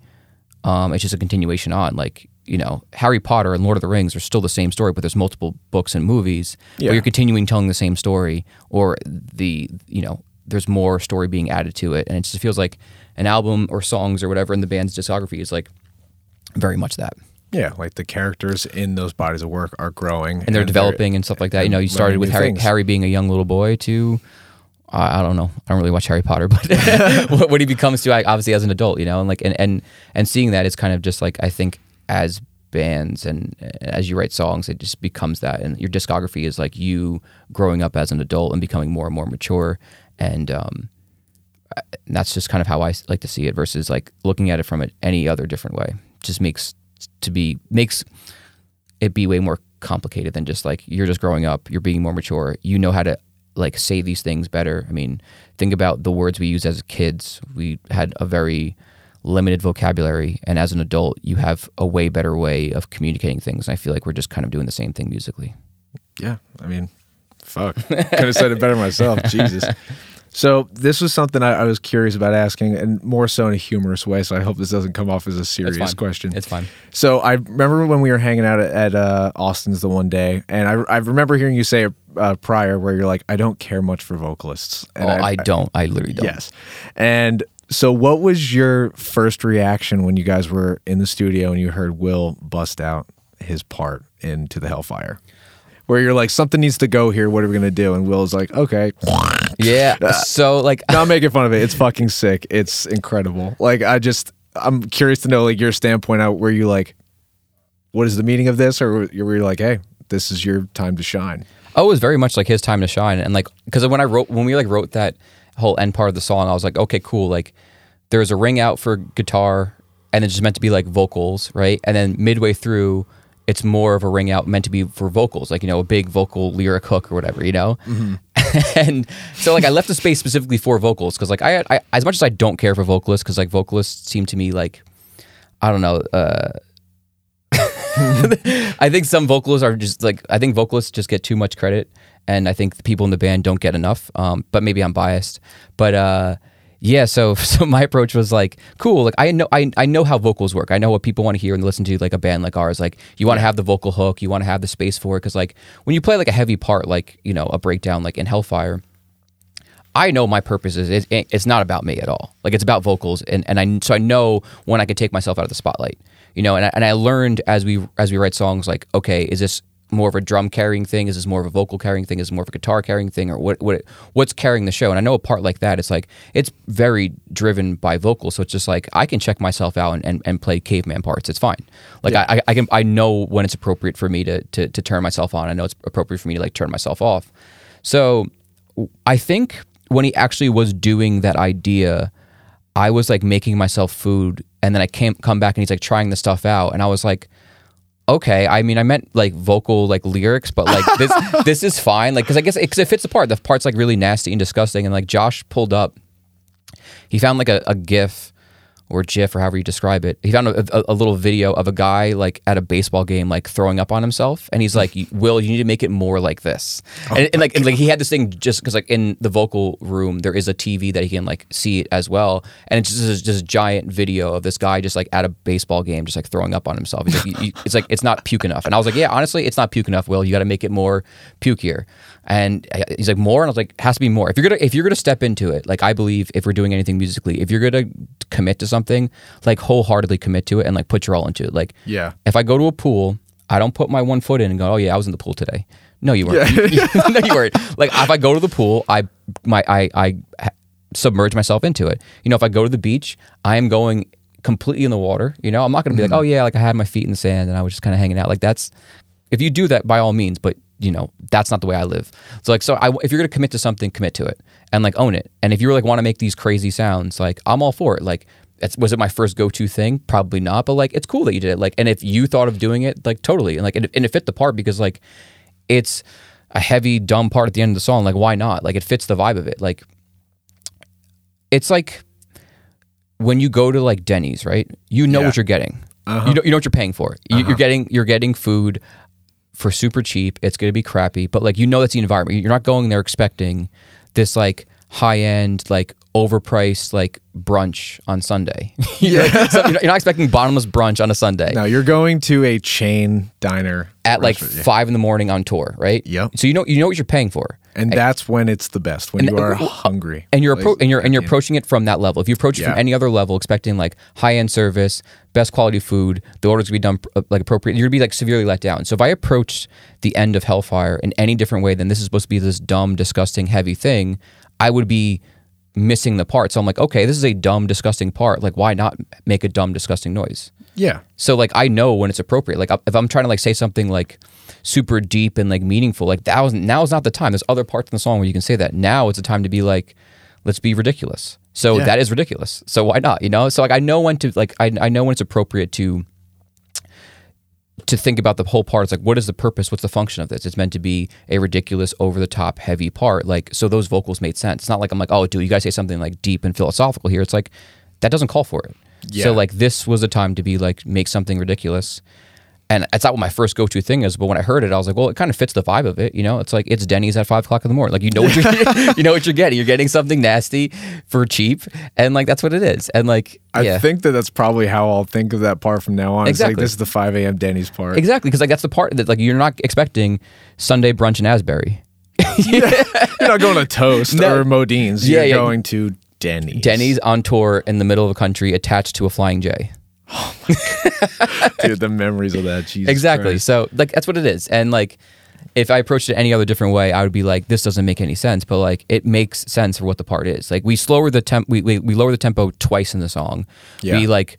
Um, it's just a continuation on. Like you know, Harry Potter and Lord of the Rings are still the same story, but there's multiple books and movies. Yeah. But you're continuing telling the same story, or the you know, there's more story being added to it, and it just feels like an album or songs or whatever in the band's discography is like very much that. yeah, like the characters in those bodies of work are growing and they're developing and stuff like that. You know, you started with Harry, things. Harry being a young little boy to, I I don't know, I don't really watch Harry Potter, but what what he becomes to, I- obviously as an adult, you know, and like and and and seeing that is kind of just like I think as bands and as you write songs, it just becomes that, and your discography is like you growing up as an adult and becoming more and more mature, and um, and that's just kind of how I like to see it versus like looking at it from any other different way. Just makes to be makes it be way more complicated than just like you're just growing up, you're being more mature, you know how to like say these things better. I mean, think about the words we use as kids. We had a very limited vocabulary, and as an adult, you have a way better way of communicating things. And I feel like we're just kind of doing the same thing musically. Yeah, I mean, fuck. Could have said it better myself. Jesus. So this was something I, I was curious about asking, and more so in a humorous way. So I hope this doesn't come off as a serious fine. question. It's fine. So I remember when we were hanging out at, at uh, Austin's the one day, and I, I remember hearing you say uh, prior where you're like, I don't care much for vocalists. Oh, And I, don't. I literally don't. Yes. And so, what was your first reaction when you guys were in the studio and you heard Will bust out his part into the Hellfire? Where you're like, something needs to go here. What are we gonna do? And Will's like, okay. Yeah. Uh, so like Not making fun of it. It's fucking sick. It's incredible. Like, I just, I'm curious to know like your standpoint out where you like, what is the meaning of this, or were you like, hey, this is your time to shine? Oh, it was very much like his time to shine, and like because when I wrote when we like wrote that whole end part of the song, I was like, okay, cool. Like there's a ring out for guitar, and it's just meant to be like vocals, right? And then midway through, it's more of a ring out meant to be for vocals, like you know a big vocal lyric hook or whatever, you know. and so like I left the space specifically for vocals because like I, I as much as I don't care for vocalists because like vocalists seem to me like I don't know. Uh, I think some vocalists are just like I think vocalists just get too much credit, and I think the people in the band don't get enough. Um, but maybe I'm biased. But uh, yeah, so so my approach was like, cool. Like I know I, I know how vocals work. I know what people want to hear and listen to. Like a band like ours, like you want to have the vocal hook, you want to have the space for it, because like when you play like a heavy part, like you know a breakdown, like in Hellfire. I know my purpose is it, it's not about me at all. Like it's about vocals, and, and I so I know when I can take myself out of the spotlight. You know, and I, and I learned as we as we write songs, like okay, is this more of a drum carrying thing? Is this more of a vocal carrying thing? Is it more of a guitar carrying thing, or what what what's carrying the show? And I know a part like that, it's like it's very driven by vocals, so it's just like I can check myself out and, and, and play caveman parts. It's fine. Like I, I I can I know when it's appropriate for me to, to to turn myself on. I know it's appropriate for me to like turn myself off. So I think when he actually was doing that idea, I was like making myself food, and then I came come back and he's like trying the stuff out, and I was like, okay. I mean, I meant like vocal like lyrics, but like this this is fine, like because I guess it, 'cause it fits the part. The part's like really nasty and disgusting, and like Josh pulled up, he found like a, a GIF or GIF or however you describe it. He found a, a, a little video of a guy like at a baseball game, like throwing up on himself, and he's like, "Will, you need to make it more like this." Oh, and, and like, and like he had this thing just because like in the vocal room there is a TV that he can like see it as well, and it's just just a giant video of this guy just like at a baseball game, just like throwing up on himself. He's like, "You- you- it's like it's not puke enough, and I was like, "Yeah, honestly, it's not puke enough. Will, you got to make it more pukier." And uh, he's like, "More," and I was like, "Has to be more. If you're gonna if you're gonna step into it, like I believe if we're doing anything musically, if you're gonna commit to something." Something, like wholeheartedly commit to it and like put your all into it. Like Yeah. if I go to a pool, I don't put my one foot in and go, "Oh yeah, I was in the pool today." No, you weren't. no, you weren't. Like if I go to the pool, I my I I submerge myself into it. You know, if I go to the beach, I am going completely in the water. You know, I'm not going to be like, mm-hmm. "Oh yeah, like I had my feet in the sand and I was just kind of hanging out." Like that's if you do that by all means, but you know that's not the way I live. So like, so I, if you're gonna commit to something, commit to it and like own it. And if you like want to make these crazy sounds, like I'm all for it. Like, it's, was it my first go-to thing? Probably not, but like it's cool that you did it. Like, and if you thought of doing it, like totally, and like and, and it fit the part because like it's a heavy dumb part at the end of the song. Like, why not? Like, it fits the vibe of it. Like, it's like when you go to like Denny's, right? You know Yeah. what you're getting. Uh-huh. You know, you know what you're paying for. You, You're getting you're getting food for super cheap. It's going to be crappy, but like you know that's the environment. You're not going there expecting this like high end like overpriced like brunch on Sunday. you're, like, so you're not- you're not expecting bottomless brunch on a Sunday No, you're going to a chain diner at like yeah. five in the morning on tour, right? Yep. So you know you know what you're paying for. and that's when it's the best when you are hungry and you're appro- and you're and you're at the end. approaching it from that level. If you approach it Yeah. from any other level, expecting like high end service, best quality food, the order's gonna be done like appropriate. You're gonna be like severely let down. So if I approached the end of Hellfire in any different way than this is supposed to be this dumb, disgusting, heavy thing, I would be missing the part. So I'm like, okay, this is a dumb, disgusting part. Like, why not make a dumb, disgusting noise? yeah So like I know when it's appropriate. Like if I'm trying to like say something like super deep and like meaningful, like that was now is not the time. There's other parts in the song where you can say that. Now it's a time to be like, let's be ridiculous. So Yeah. that is ridiculous. So why not? You know. So like I know when to like I I know when it's appropriate to to think about the whole part. It's like what is the purpose? What's the function of this? It's meant to be a ridiculous, over the top, heavy part. Like so those vocals made sense. It's not like I'm like oh dude you guys say something like deep and philosophical here. It's like that doesn't call for it. Yeah. So like this was a time to be like make something ridiculous. And it's not what my first go-to thing is, but when I heard it, I was like, "Well, it kind of fits the vibe of it, you know. It's like it's Denny's at five o'clock in the morning. Like you know what you're, you know what you're getting. You're getting something nasty for cheap, and like that's what it is. And like, I yeah, think that that's probably how I'll think of that part from now on. It's like Exactly. this is the 5 a.m. Denny's part. exactly because like that's the part that like you're not expecting Sunday brunch in Asbury. You're not going to Toast No. or Modine's. Yeah, You're yeah. going to Denny's. Denny's on tour in the middle of a country attached to a flying J. Oh Dude, the memories of that. Jesus exactly. Christ. So like that's what it is. And like if I approached it any other different way, I would be like, this doesn't make any sense. But like it makes sense for what the part is. Like we slower the temp we, we, we lower the tempo twice in the song. Yeah. We like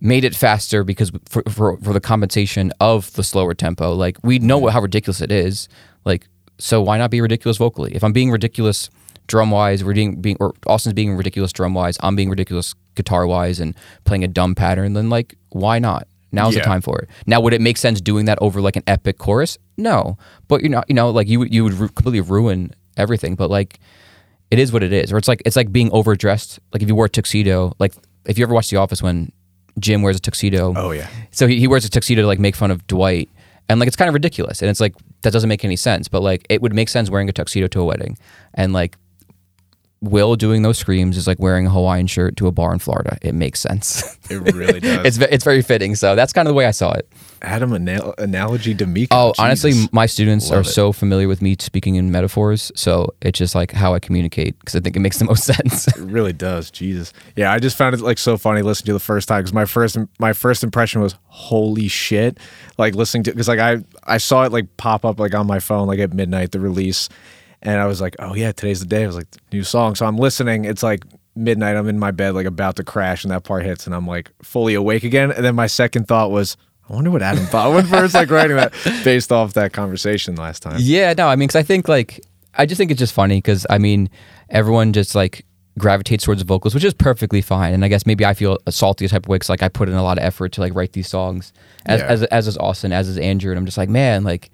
made it faster because for, for for the compensation of the slower tempo. Like we know how ridiculous it is. Like so why not be ridiculous vocally? If I'm being ridiculous drum wise, we're being, being or Austin's being ridiculous drum wise, I'm being ridiculous guitar wise and playing a dumb pattern, then like why not? Now's Yeah. the time for it. Now, would it make sense doing that over like an epic chorus? No, but you know, you know, like you would you would completely ruin everything. But like, it is what it is. Or it's like it's like being overdressed. Like if you wore a tuxedo, like if you ever watch The Office when Jim wears a tuxedo. Oh, yeah. So he, he wears a tuxedo to like make fun of Dwight, and like it's kind of ridiculous, and it's like that doesn't make any sense. But like it would make sense wearing a tuxedo to a wedding, and like Will doing those screams is like wearing a Hawaiian shirt to a bar in Florida. It makes sense. It really does. it's it's very fitting. So that's kind of the way I saw it. Adam anal- analogy De Micco. Oh, honestly, my students Love are it. so familiar with me speaking in metaphors, so it's just like how I communicate because I think it makes the most sense. It really does. Jesus. Yeah, I just found it like so funny listening to the first time because my first my first impression was holy shit. Like listening to because like I I saw it like pop up like on my phone like at midnight the release, and I was like, oh yeah, today's the day. I was like new song. So I'm listening. It's like midnight. I'm in my bed like about to crash, and that part hits, and I'm like fully awake again. And then my second thought was. I wonder what Adam thought when first like writing that based off that conversation last time. Yeah, no, I mean, because I think like I just think it's just funny because I mean, everyone just like gravitates towards the vocals, which is perfectly fine. And I guess maybe I feel a salty type of way because like I put in a lot of effort to like write these songs, as Yeah. as, as is Austin, as is Andrew, and I'm just like, man, like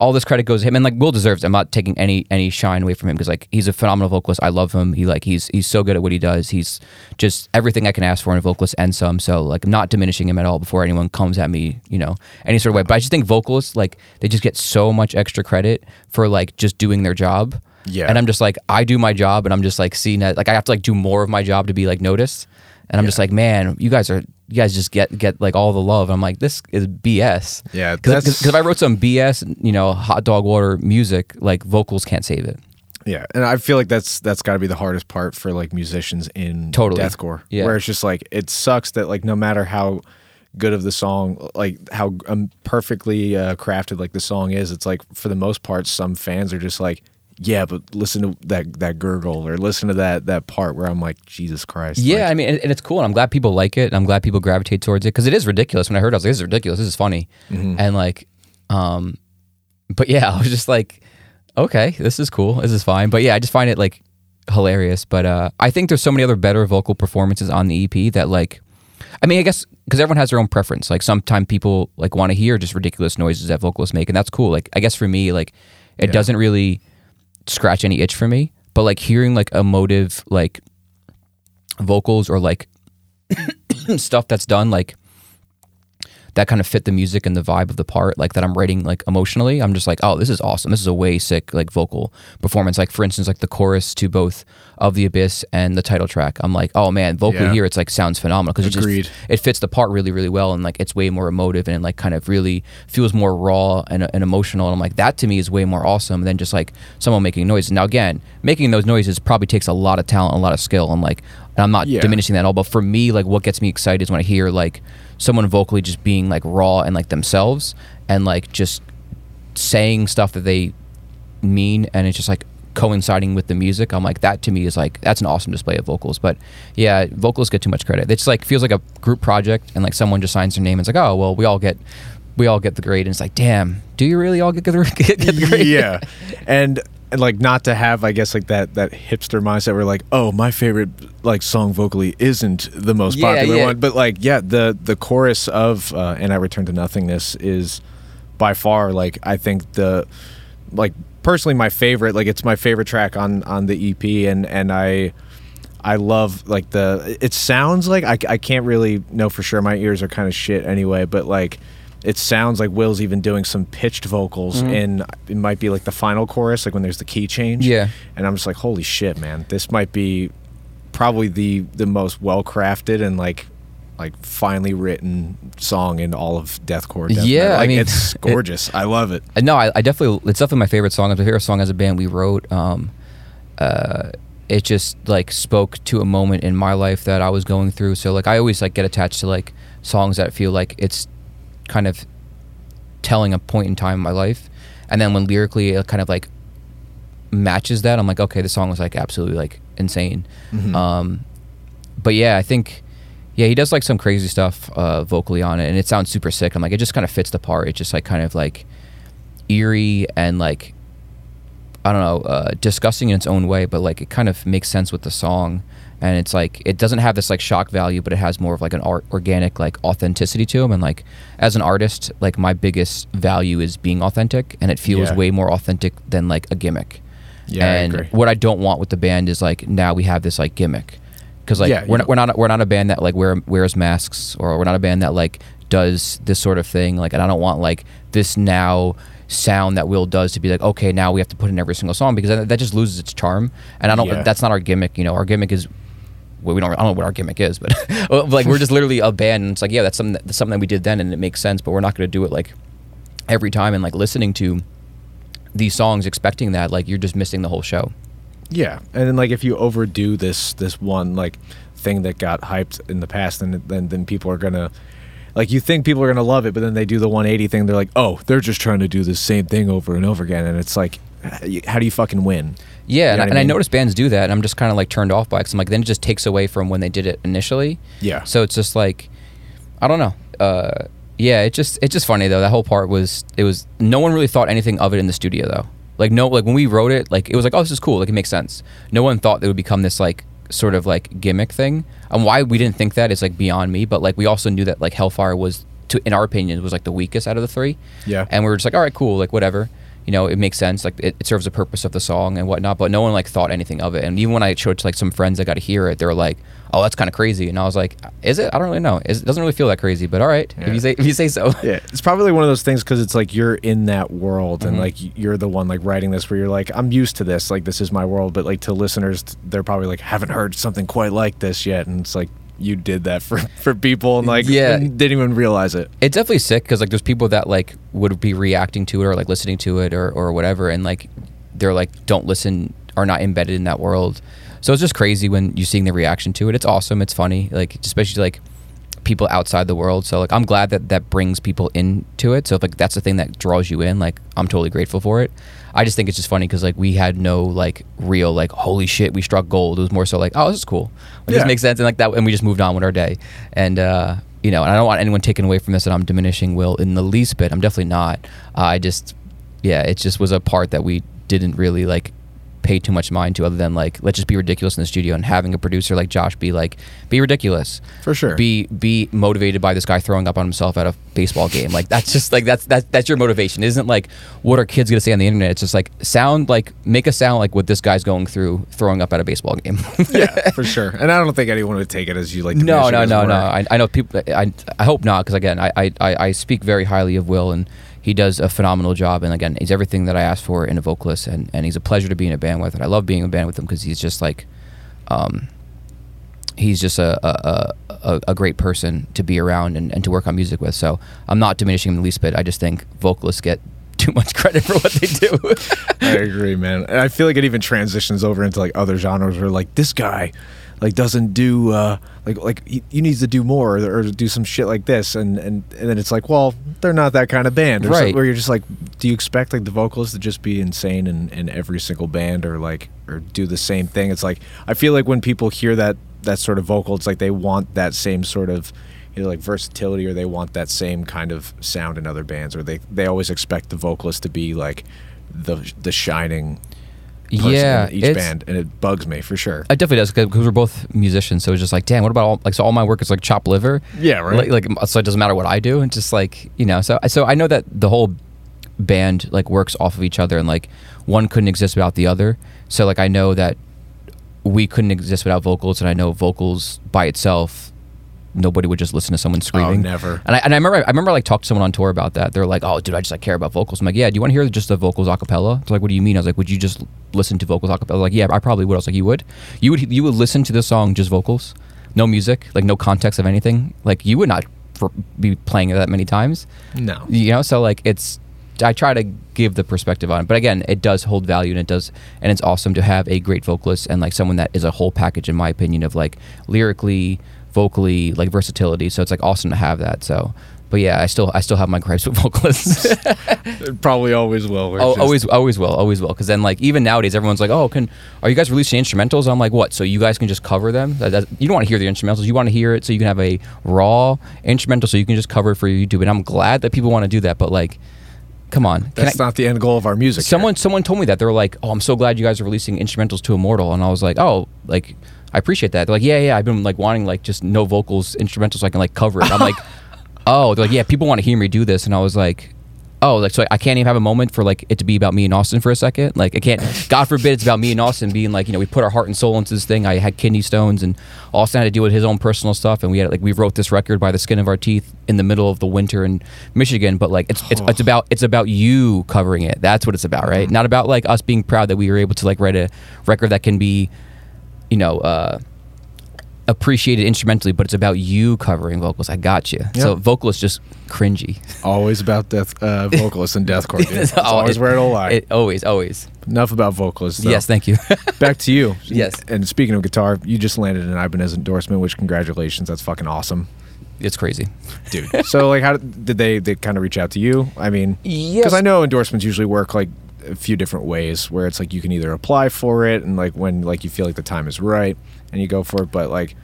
all this credit goes to him, and like Will deserves. it. I'm not taking any any shine away from him because like he's a phenomenal vocalist. I love him. He like he's he's so good at what he does. He's just everything I can ask for in a vocalist and some. So like I'm not diminishing him at all before anyone comes at me, you know, any sort of way. But I just think vocalists like they just get so much extra credit for like just doing their job. Yeah. And I'm just like I do my job, and I'm just like seeing that like I have to like do more of my job to be like noticed. And I'm just like, man, you guys are you guys just get get like all the love. I'm like, this is BS. Yeah, Because if I wrote some BS, you know, hot dog water music, like vocals can't save it. Yeah, and I feel like that's that's got to be the hardest part for like musicians in Totally. deathcore. Yeah. where it's just like it sucks that like no matter how good of the song, like how um, perfectly uh, crafted like the song is, it's like for the most part, some fans are just like, yeah, but listen to that that gurgle or listen to that that part where I'm like, Jesus Christ. Yeah, like, I mean, and, and it's cool, and I'm glad people like it. And I'm glad people gravitate towards it because it is ridiculous. When I heard, it, I was like, "This is ridiculous. This is funny," Mm-hmm. and like, um, but yeah, I was just like, "Okay, this is cool. This is fine." But yeah, I just find it like hilarious. But uh, I think there's so many other better vocal performances on the EP that like, I mean, I guess because everyone has their own preference. Like, sometimes people like want to hear just ridiculous noises that vocalists make, and that's cool. Like, I guess for me, like, it Yeah. doesn't really scratch any itch for me. But like hearing like emotive like vocals or like stuff that's done like that kind of fit the music and the vibe of the part like that I'm writing like emotionally I'm just like oh this is awesome this is a way sick like vocal performance like for instance like the chorus to both of the abyss and the title track I'm like oh man vocally Yeah. here it's like sounds phenomenal because it just it fits the part really really well and like it's way more emotive and like kind of really feels more raw and, and emotional and I'm like that to me is way more awesome than just like someone making noises now again making those noises probably takes a lot of talent and a lot of skill and like and I'm not Yeah. diminishing that at all but for me like what gets me excited is when I hear like someone vocally just being like raw and like themselves and like just saying stuff that they mean and it's just like coinciding with the music i'm like that to me is like that's an awesome display of vocals. But yeah vocals get too much credit. It's like feels like a group project and like someone just signs their name and it's like oh well we all get we all get the grade. And it's like damn do you really all get the, get the grade? Yeah, and and like not to have I guess like that that hipster mindset where like oh my favorite like song vocally isn't the most Yeah, popular yeah. one, but like yeah the the chorus of uh, and I return to nothingness is by far like I think the like personally my favorite like it's my favorite track on on the EP and and I. I love like the. It sounds like I, I can't really know for sure. My ears are kind of shit anyway, but like it sounds like Will's even doing some pitched vocals in it might be like the final chorus, like when there's the key change. Yeah. and I'm just like, holy shit, man! This might be probably the the most well crafted and like like finely written song in all of deathcore. Death Yeah, metal. I mean, it's gorgeous. I love it. No, I, I definitely it's definitely my favorite song. It's my favorite song as a band we wrote. Um, uh, it just like spoke to a moment in my life that I was going through. So like I always like get attached to like songs that feel like it's kind of telling a point in time in my life, and then when lyrically it kind of like matches that, I'm like, okay, the song was like absolutely like insane. Um, but yeah, I think yeah, he does like some crazy stuff uh, vocally on it, and it sounds super sick. I'm like, it just kind of fits the part. It's just like kind of like eerie and like I don't know, uh, disgusting in its own way, but like it kind of makes sense with the song. And it's like it doesn't have this like shock value, but it has more of like an art, organic like authenticity to them And like as an artist, like my biggest value is being authentic, and it feels Yeah. way more authentic than like a gimmick. Yeah, I and agree. what I don't want with the band is like now we have this like gimmick because like Yeah, we're you not, we're not we're not a band that like wear, wears masks or we're not a band that like does this sort of thing like and I don't want like this now sound that Will does to be like okay now we have to put in every single song because that, that just loses its charm and I don't Yeah. that's not our gimmick you know our gimmick is well, we don't I don't know what our gimmick is but like we're just literally a band and it's like yeah that's something that, that's something that we did then and it makes sense but we're not going to do it like every time and like listening to these songs expecting that like you're just missing the whole show Yeah, and then like if you overdo this this one like thing that got hyped in the past, then then then people are gonna like you think people are gonna love it, but then they do the 180 thing. They're like, oh, they're just trying to do the same thing over and over again, and it's like, how do you fucking win? Yeah, You and, know I, I and I mean? notice bands do that, and I'm just kind of like turned off by it. Cause I'm like, then it just takes away from when they did it initially. Yeah. So it's just like, I don't know. Uh, yeah, it just it's just funny though. That whole part was it was no one really thought anything of it in the studio though. Like no, like when we wrote it, like it was like, oh, this is cool. Like it makes sense. No one thought it would become this like sort of like gimmick thing. And why we didn't think that is like beyond me. But like we also knew that like Hellfire was, to in our opinion, was like the weakest out of the three. Yeah. And we were just like, all right, cool, like whatever. You know, it makes sense. Like it, it serves the purpose of the song and whatnot. But no one like thought anything of it. And even when I showed it to like some friends that got to hear it, they were like, "Oh, that's kind of crazy." And I was like, "Is it? I don't really know. It's- It doesn't really feel that crazy, but all right, if you say if you say so." Yeah, it's probably one of those things because it's like you're in that world Mm-hmm. and like you're the one like writing this where you're like I'm used to this like this is my world but like to listeners they're probably like haven't heard something quite like this yet and it's like you did that for for people and like Yeah. didn't even realize it. It's definitely sick because like there's people that like would be reacting to it or like listening to it or or whatever, and like they're like don't listen are not embedded in that world. So it's just crazy when you're seeing the reaction to it. It's awesome. It's funny. Like especially like people outside the world. So like I'm glad that that brings people into it. So if like that's the thing that draws you in, like I'm totally grateful for it. I just think it's just funny because like we had no like real like holy shit we struck gold. It was more so like oh this is cool. Like, Yeah. This makes sense and like that and we just moved on with our day. And uh, you know and I don't want anyone taken away from this that I'm diminishing Will in the least bit. I'm definitely not. Uh, I just yeah it just was a part that we didn't really like pay too much mind to other than like let's just be ridiculous in the studio and having a producer like Josh be like be ridiculous For sure. be be motivated by this guy throwing up on himself at a baseball game like that's just like that's that's that's your motivation it isn't like what are kids gonna say on the internet it's just like sound like make a sound like what this guy's going through throwing up at a baseball game yeah, for sure. And I don't think anyone would take it as you like. no no no no. I, I know people I, I hope not because again I I I speak very highly of Will and he does a phenomenal job and again he's everything that I asked for in a vocalist and and he's a pleasure to be in a band with and I love being in a band with him because he's just like um he's just a, a, a, a great person to be around and, and to work on music with. So I'm not diminishing him the least bit. I just think vocalists get too much credit for what they do. I agree, man. And I feel like it even transitions over into like other genres where like this guy like doesn't do uh like like he, he needs to do more or, or do some shit like this. And and and then it's like well they're not that kind of band. Or Right. where you're just like do you expect like the vocalist to just be insane in, in every single band or like or do the same thing? It's like I feel like when people hear that that sort of vocal it's like they want that same sort of either like versatility or they want that same kind of sound in other bands or they they always expect the vocalist to be like the the shining person yeah, in each band and it bugs me for sure It definitely does because we're both musicians. So it's just like, damn, what about all like so all my work is like chop liver. Yeah, right. Like, like so it doesn't matter what I do. And just like you know, so so I know that the whole band like works off of each other and like one couldn't exist without the other. So like I know that we couldn't exist without vocals, and I know vocals by itself. Nobody would just listen to someone oh, screaming. Oh, never. And I, and I remember I remember like talked to someone on tour about that. They're like, "Oh, dude, I just like care about vocals." I'm like, "Yeah, do you want to hear just the vocals a cappella?" They're like, "What do you mean?" I was like, "Would you just listen to vocals a cappella?" Like, "Yeah, I probably would." I was like, "You would? You would? You would listen to the song just vocals, no music, like no context of anything? Like you would not be playing it that many times, no you know? So like it's." I try to give the perspective on it, but again, it does hold value, and it does, and it's awesome to have a great vocalist and like someone that is a whole package, in my opinion, of like lyrically, vocally, like versatility. So it's like awesome to have that. So, but yeah, I still I still have my gripes with vocalists. Probably always will oh, just- always always will, always will. Because then like even nowadays, everyone's like, oh, can are you guys releasing instrumentals? I'm like, what? So you guys can just cover them? That, that- you don't want to hear the instrumentals. You want to hear it so you can have a raw instrumental, so you can just cover it for your YouTube. And I'm glad that people want to do that. But like, come on, that's I- not the end goal of our music here. someone someone told me that they were like, "Oh, I'm so glad you guys are releasing instrumentals to Immortal," and I was like, "Oh, like I appreciate that." They're like, "Yeah, yeah, I've been like wanting like just no vocals instrumentals so I can like cover it." I'm like, "Oh," they're like, "Yeah, people want to hear me do this," and I was like. Oh, like so I can't even have a moment for like it to be about me and Austin for a second. Like I can't. God forbid it's about me and Austin being like you know we put our heart and soul into this thing. I had kidney stones and Austin had to deal with his own personal stuff, and we had like we wrote this record by the skin of our teeth in the middle of the winter in Michigan. But like it's it's, it's about it's about you covering it. That's what it's about, right? Mm-hmm. Not about like us being proud that we were able to like write a record that can be, you know, uh, appreciated instrumentally, but it's about you covering vocals. I got you. So Yep. vocal is just cringy. always about death uh, vocalists and deathcore Oh, always it- where it'll lie It always, always. enough about vocalists though. Yes, thank you. back to you Yes. and speaking of guitar you just landed an Ibanez endorsement which congratulations that's fucking awesome it's crazy. dude so like how did did they they kind of reach out to you I mean Yes. because I know endorsements usually work like a few different ways where it's like you can either apply for it and like when like you feel like the time is right and you go for it but like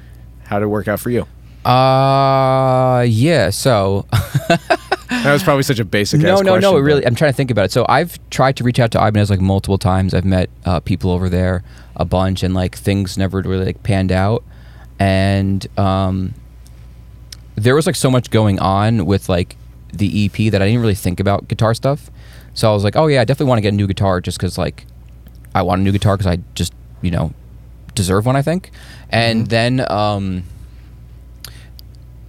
how did it work out for you Uh, yeah. So that was probably such a basic no, no, no. It really. I'm trying to think about it. So I've tried to reach out to Ibanez like multiple times. I've met uh, people over there a bunch, and like things never really like panned out. And um, there was like so much going on with like the EP that I didn't really think about guitar stuff. So I was like, oh yeah, I definitely want to get a new guitar just because like I want a new guitar because I just you know deserve one. I think. And then. Um,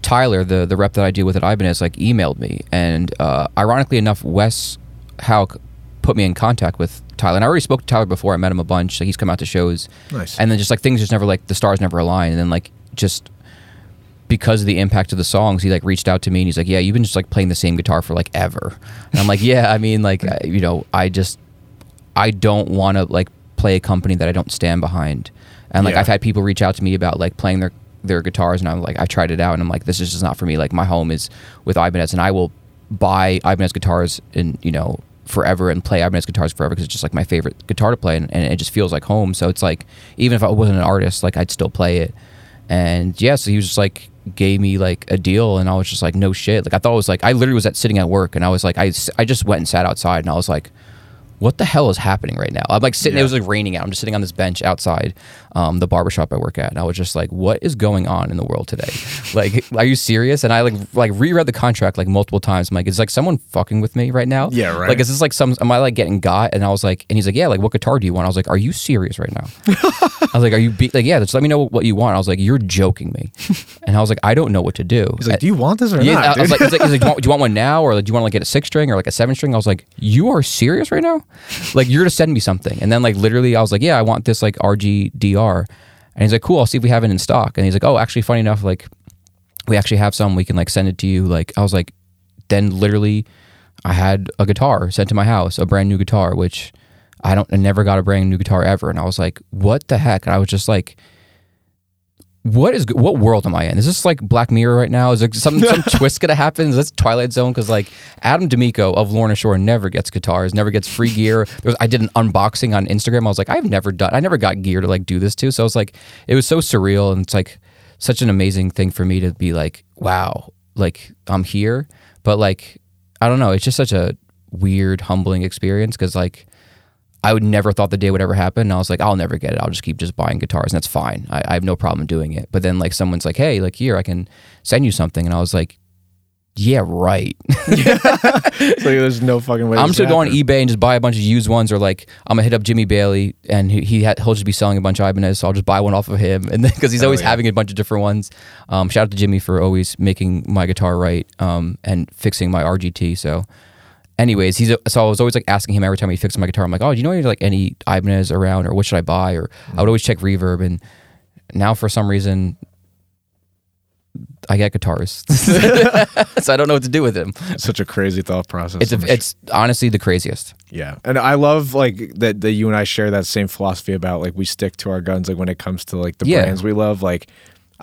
Tyler, the the rep that I deal with at Ibanez, like emailed me, and uh, ironically enough, Wes Hauch put me in contact with Tyler. And I already spoke to Tyler before. I met him a bunch. Like he's come out to shows, Nice. and then just like things just never like the stars never align. And then like just because of the impact of the songs, he like reached out to me and he's like, "Yeah, you've been just like playing the same guitar for like ever." And I'm like, "Yeah, I mean, like I- you know, I just I don't want to like." play a company that I don't stand behind. And like Yeah. I've had people reach out to me about like playing their their guitars, and I'm like I tried it out, and I'm like this is just not for me. Like my home is with Ibanez, and I will buy Ibanez guitars and you know forever and play Ibanez guitars forever because it's just like my favorite guitar to play, and, and it just feels like home. So it's like even if I wasn't an artist, like I'd still play it. And yeah, so he was just like gave me like a deal, and I was just like no shit. Like I thought it was like I literally was at sitting at work, and I was like I, I just went and sat outside, and I was like what the hell is happening right now? I'm like sitting, Yeah. it was like raining out. I'm just sitting on this bench outside um, the barbershop I work at. And I was just like, what is going on in the world today? like, are you serious? And I like like reread the contract like multiple times. I'm like, is like someone fucking with me right now? Yeah, right. Like, is this like some, am I like getting got? And I was like, and he's like, yeah, like what guitar do you want? I was like, are you serious right now? I was like, are you be-? like, yeah, just let me know what you want. I was like, you're joking me. And I was like, I don't know what to do. He's like, do you want this or Yeah, not? I was dude?" like, he's like, he's like, do, you want, do you want one now, or like, do you want to like get a six string or like a seven string? I was like, you are serious right now? Like, you're to send me something, and then like literally, I was like, yeah, I want this like RGDR, and he's like, cool, I'll see if we have it in stock, and he's like, oh, actually, funny enough, like we actually have some, we can like send it to you. Like, I was like, then literally, I had a guitar sent to my house, a brand new guitar, which I don't, I never got a brand new guitar ever, and I was like, what the heck? And I was just like what is what world am I in? Is this like Black Mirror right now? Is there some some twist gonna happen? Is this Twilight Zone? Because like Adam De Micco of Lorna Shore never gets guitars, never gets free gear. There was, I did an unboxing on Instagram. I was like, I've never done. I never got gear to like do this to. So I was like, it was so surreal and it's like such an amazing thing for me to be like, wow, like I'm here. But like, I don't know. It's just such a weird, humbling experience because like. I would never thought the day would ever happen. And I was like, I'll never get it. I'll just keep just buying guitars, and that's fine. I, I have no problem doing it. But then like someone's like, hey, like here, I can send you something, and I was like, yeah, right. Like, there's no fucking way. I'm just gonna go on eBay and just buy a bunch of used ones, or like I'm gonna hit up Jimmy Bailey, and he, he ha- he'll just be selling a bunch of Ibanez, so I'll just buy one off of him, and then because he's Hell always yeah. having a bunch of different ones. Um, shout out to Jimmy for always making my guitar right, um, and fixing my RGT. So, anyways, he's a, so I was always like asking him every time he fixed my guitar. I'm like, oh, do you know any like any Ibanez around, or what should I buy? Or I would always check Reverb, and now for some reason. I get guitars, so I don't know what to do with them. Such a crazy thought process. It's a, it's honestly the craziest. Yeah, and I love like that that you and I share that same philosophy about like we stick to our guns like when it comes to like the Yeah. brands we love. Like,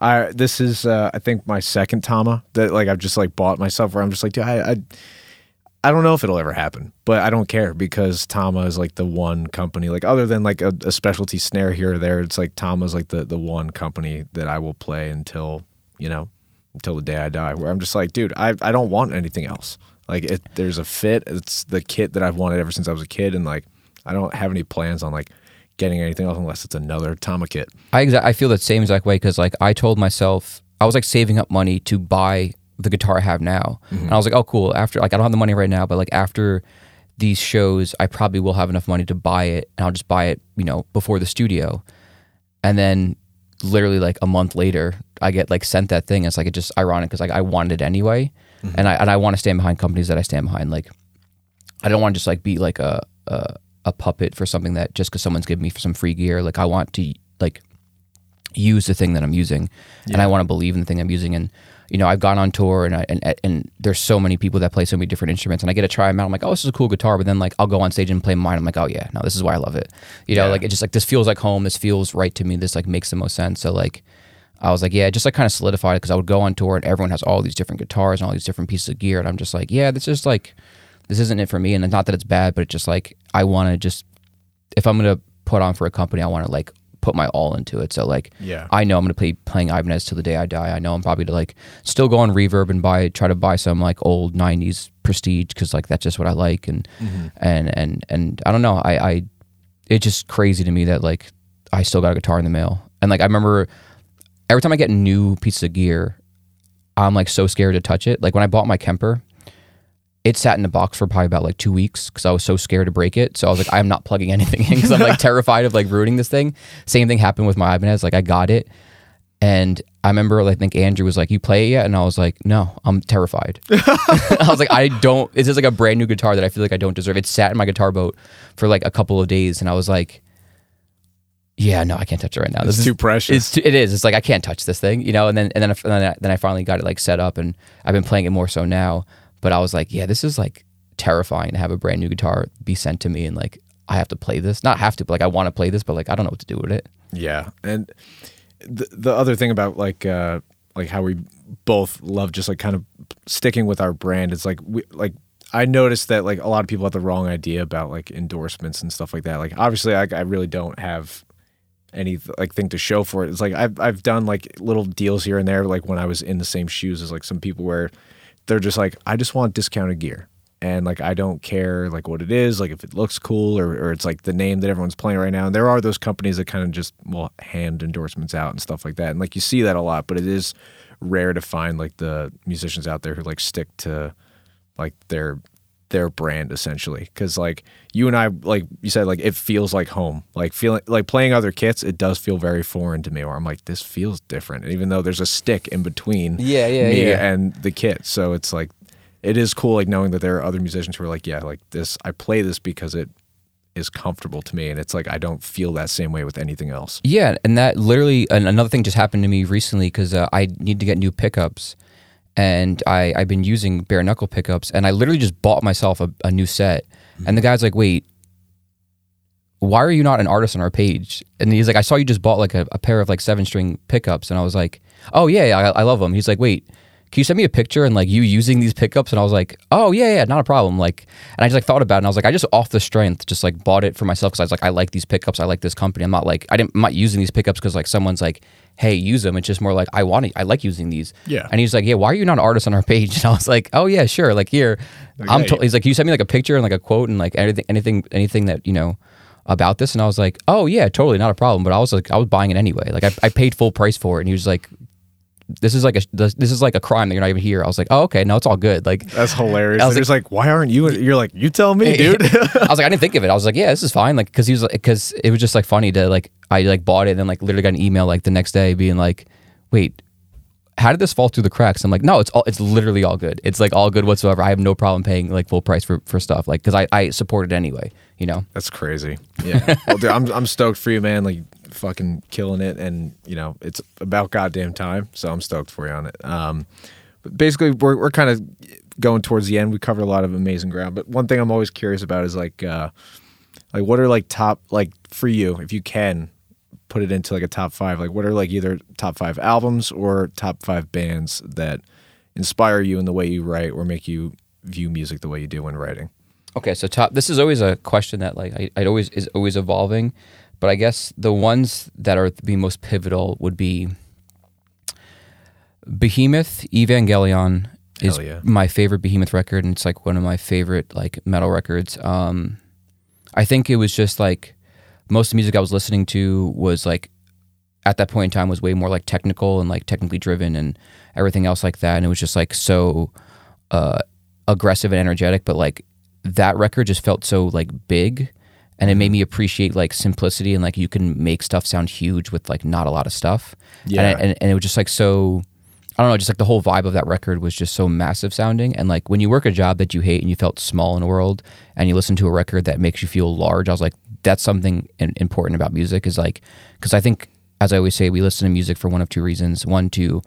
I this is uh, I think my second Tama that like I've just like bought myself where I'm just like, dude, I, I I don't know if it'll ever happen, but I don't care because Tama is like the one company like other than like a, a specialty snare here or there. It's like Tama's like the the one company that I will play until you know until the day I die. Where I'm just like, dude, I I don't want anything else. Like it, there's a fit. It's the kit that I've wanted ever since I was a kid, and like I don't have any plans on like getting anything else unless it's another Tama kit. I exa- I feel that same exact way because like I told myself I was like saving up money to buy the guitar I have now, and mm-hmm. I was like, oh cool. After like I don't have the money right now, but like after these shows, I probably will have enough money to buy it, and I'll just buy it, you know, before the studio, and then literally like a month later, I get like sent that thing. It's like it just ironic because like I wanted it anyway, mm-hmm. and I and I want to stand behind companies that I stand behind. Like I don't want to just like be like a a, a puppet for something that just because someone's giving me some free gear. Like I want to like use the thing that I'm using, and I want to believe in the thing I'm using. And you know, I've gone on tour, and I, and and there's so many people that play so many different instruments, and I get to try them out. I'm like, oh, this is a cool guitar, but then like I'll go on stage and play mine. I'm like, oh yeah, no, this is why I love it. You know, Yeah. like it just like this feels like home. This feels right to me. This like makes the most sense. So like. I was like, yeah, it just like kind of solidified because I would go on tour and everyone has all these different guitars and all these different pieces of gear, and I'm just like, yeah, this is like, this isn't it for me. And not that it's bad, but it's just like I want to just, if I'm gonna put on for a company, I want to like put my all into it. So like, Yeah. I know I'm gonna play playing Ibanez till the day I die. I know I'm probably to like still go on Reverb and buy try to buy some like old '90s Prestige because like that's just what I like and mm-hmm. and and and I don't know. I I it's just crazy to me that like I still got a guitar in the mail and like I remember every time I get new pieces of gear, I'm like so scared to touch it. Like when I bought my Kemper, it sat in the box for probably about like two weeks because I was so scared to break it. So I was like, I'm not plugging anything in because I'm like terrified of like ruining this thing. Same thing happened with my Ibanez. Like I got it, and I remember like, I think Andrew was like, "You play it yet?" And I was like, "No, I'm terrified." I was like, "I don't." It's just like a brand new guitar that I feel like I don't deserve. It sat in my guitar boat for like a couple of days, and I was like, "Yeah, no, I can't touch it right now. It's This too is, precious. it's too, it is. It's like I can't touch this thing, you know. And then and then and then, I, then I finally got it like set up, and I've been playing it more so now. But I was like, yeah, this is like terrifying to have a brand new guitar be sent to me, and like I have to play this. Not have to, but like I want to play this, but like I don't know what to do with it. Yeah, and the the other thing about like uh like how we both love just like kind of sticking with our brand is like we like I noticed that like a lot of people have the wrong idea about like endorsements and stuff like that. Like obviously I, I really don't have any like thing to show for it. It's like I've I've done like little deals here and there like when I was in the same shoes as like some people where they're just like I just want discounted gear and like I don't care like what it is, like if it looks cool or, or it's like the name that everyone's playing right now. And there are those companies that kind of just will hand endorsements out and stuff like that. And like you see that a lot, but it is rare to find like the musicians out there who like stick to like their their brand essentially. Because like you and i like you said like it feels like home. Like feeling like playing other kits it does feel very foreign to me where i'm like this feels different even though there's a stick in between Yeah, yeah, me yeah. and the kit so it's like it is cool like knowing that there are other musicians who are like yeah like this i play this because it is comfortable to me and it's like i don't feel that same way with anything else. Yeah, and that literally and another thing just happened to me recently because uh, I need to get new pickups, and I I've been using bare knuckle pickups, and I literally just bought myself a, a new set, and the mm-hmm. guy's like, "Wait, why are you not an artist on our page?" And he's like, "I saw you just bought like a, a pair of like seven string pickups," and I was like, "Oh yeah, yeah I, I love them." He's like, "Wait." Can you send me a picture and like you using these pickups? And I was like, oh yeah, yeah, not a problem. Like, and I just like thought about it and I was like, I just off the strength just like bought it for myself because I was like, I like these pickups, I like this company. I'm not like I didn't I'm not using these pickups because like someone's like, hey, use them. It's just more like I want to, I like using these. Yeah. And he's like, yeah, why are you not an artist on our page? And I was like, oh yeah, sure. Like here, I'm. yeah, To-. He's like, you send me like a picture and like a quote and like anything, anything, anything that you know about this. And I was like, oh yeah, totally, not a problem. But I was like, I was buying it anyway. Like I, I paid full price for it. And he was like, this is like a this is like a crime that you're not even here. I was like, oh okay, no, it's all good. Like that's hilarious I was They're just like why aren't you you're like you tell me dude I was like, I didn't think of it. I was like, yeah, this is fine. Like, because he was like, because it was just like funny to like, I like bought it and then like literally got an email like the next day being like, wait, how did this fall through the cracks? I'm like, no, it's all, it's literally all good. It's like all good whatsoever. I have no problem paying like full price for, for stuff. Like, cause I, I support it anyway, you know? That's crazy. Yeah. well, dude, I'm I'm stoked for you, man. Like fucking killing it, and you know it's about goddamn time. So I'm stoked for you on it. Um, but basically, we're we're kind of going towards the end. We covered a lot of amazing ground, but one thing I'm always curious about is like, uh, like what are like top like for you if you can put it into like a top five. Like what are like either top five albums or top five bands that inspire you in the way you write or make you view music the way you do when writing. Okay, so top. This is always a question that like I, it always is always evolving, but I guess the ones that are the most pivotal would be Behemoth Evangelion is yeah. my favorite Behemoth record, and it's like one of my favorite like metal records. Um, I think it was just like most of the music I was listening to was like at that point in time was way more like technical and like technically driven and everything else like that, and it was just like so uh, aggressive and energetic, but like that record just felt so like big and it made me appreciate like simplicity and like you can make stuff sound huge with like not a lot of stuff. Yeah. And, and, and it was just like so I don't know, just like the whole vibe of that record was just so massive sounding. And like when you work a job that you hate and you felt small in the world and you listen to a record that makes you feel large, I was like, that's something in, important about music is like, because I think, as I always say, we listen to music for one of two reasons. One, to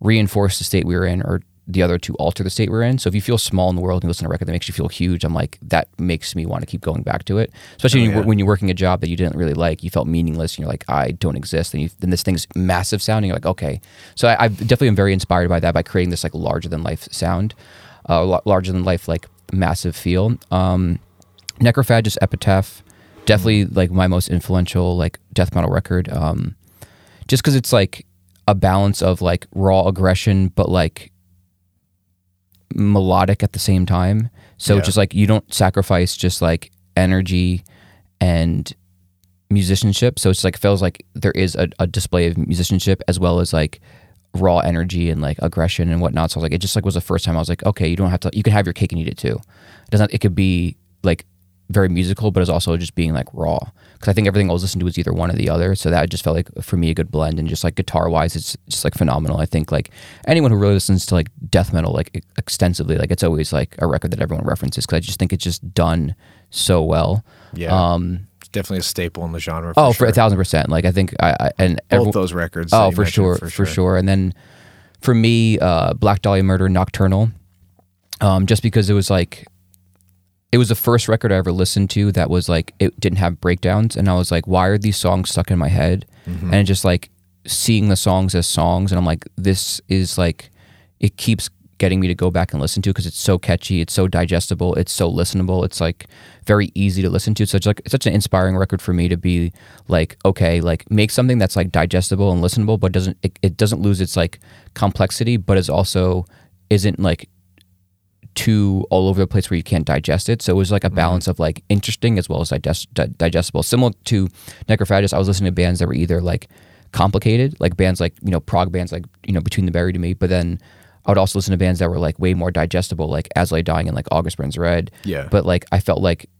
reinforce the state we were in, or the other, to alter the state we're in. So if you feel small in the world and you listen to a record that makes you feel huge, I'm like, that makes me want to keep going back to it. Especially when, yeah. you, when you're working a job that you didn't really like, you felt meaningless, and you're like, I don't exist. And, you, then this thing's massive sounding. You're like, okay. So I, I've definitely been very inspired by that by creating this like larger than life sound, uh, la- larger than life like massive feel. Um, Necrophagist Epitaph, definitely like my most influential like death metal record. Um, just because it's like a balance of like raw aggression, but like melodic at the same time. So Yeah. just like you don't sacrifice just like energy and musicianship. So it's like feels like there is a, a display of musicianship as well as like raw energy and like aggression and whatnot. So I was like, it just like was the first time I was like, okay, you don't have to. You can have your cake and eat it too. It doesn't. It could be like very musical, but it's also just being like raw. Because I think everything I was listening to was either one or the other. So that just felt like for me a good blend. And just like guitar wise, it's just like phenomenal. I think like anyone who really listens to like death metal like extensively, like it's always like a record that everyone references because I just think it's just done so well. Yeah. Um. definitely a staple in the genre. For Oh, sure. for a thousand percent. Like I think I, I and Both everyone- those records. Oh, you for sure, for sure, And then for me, uh, Black Dahlia Murder, Nocturnal, um, just because it was like, it was the first record I ever listened to that was like it didn't have breakdowns, and I was like, why are these songs stuck in my head? Mm-hmm. And just like seeing the songs as songs, and I'm like, this is like it keeps getting me to go back and listen to because it's so catchy, it's so digestible, it's so listenable, it's like very easy to listen to. So it's like it's such an inspiring record for me to be like, okay, like make something that's like digestible and listenable, but doesn't it, it doesn't lose its like complexity, but is also isn't like too all over the place where you can't digest it. So it was like a mm-hmm. balance of like interesting as well as digest, di- digestible. Similar to Necrophagist, I was listening to bands that were either like complicated, like bands like you know prog bands like you know Between the Buried and Me, but then I would also listen to bands that were like way more digestible, like As Lay Dying and like August Burns Red. Yeah. But like I felt like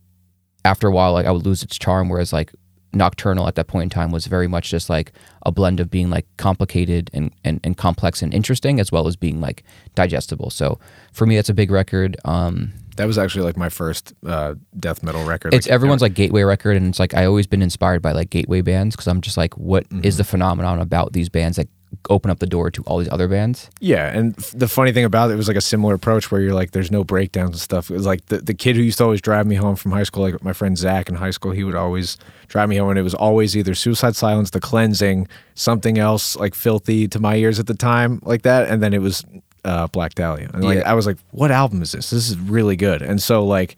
after a while, like I would lose its charm. Whereas like Nocturnal at that point in time was very much just like a blend of being like complicated and, and, and complex and interesting as well as being like digestible. So for me, that's a big record. Um, That was actually like my first uh, death metal record. it's Like, everyone's like gateway record, and it's like I always been inspired by like gateway bands because I'm just like, what is the phenomenon about these bands that open up the door to all these other bands? Yeah, and the funny thing about it was like a similar approach where you're like, there's no breakdowns and stuff. It was like the, the kid who used to always drive me home from high school, like my friend Zach in high school, he would always drive me home, and it was always either Suicide Silence, The Cleansing, something else like filthy to my ears at the time, like that, and then it was uh, Black Dahlia. And like Yeah. I was like, what album is this? This is really good. And so like.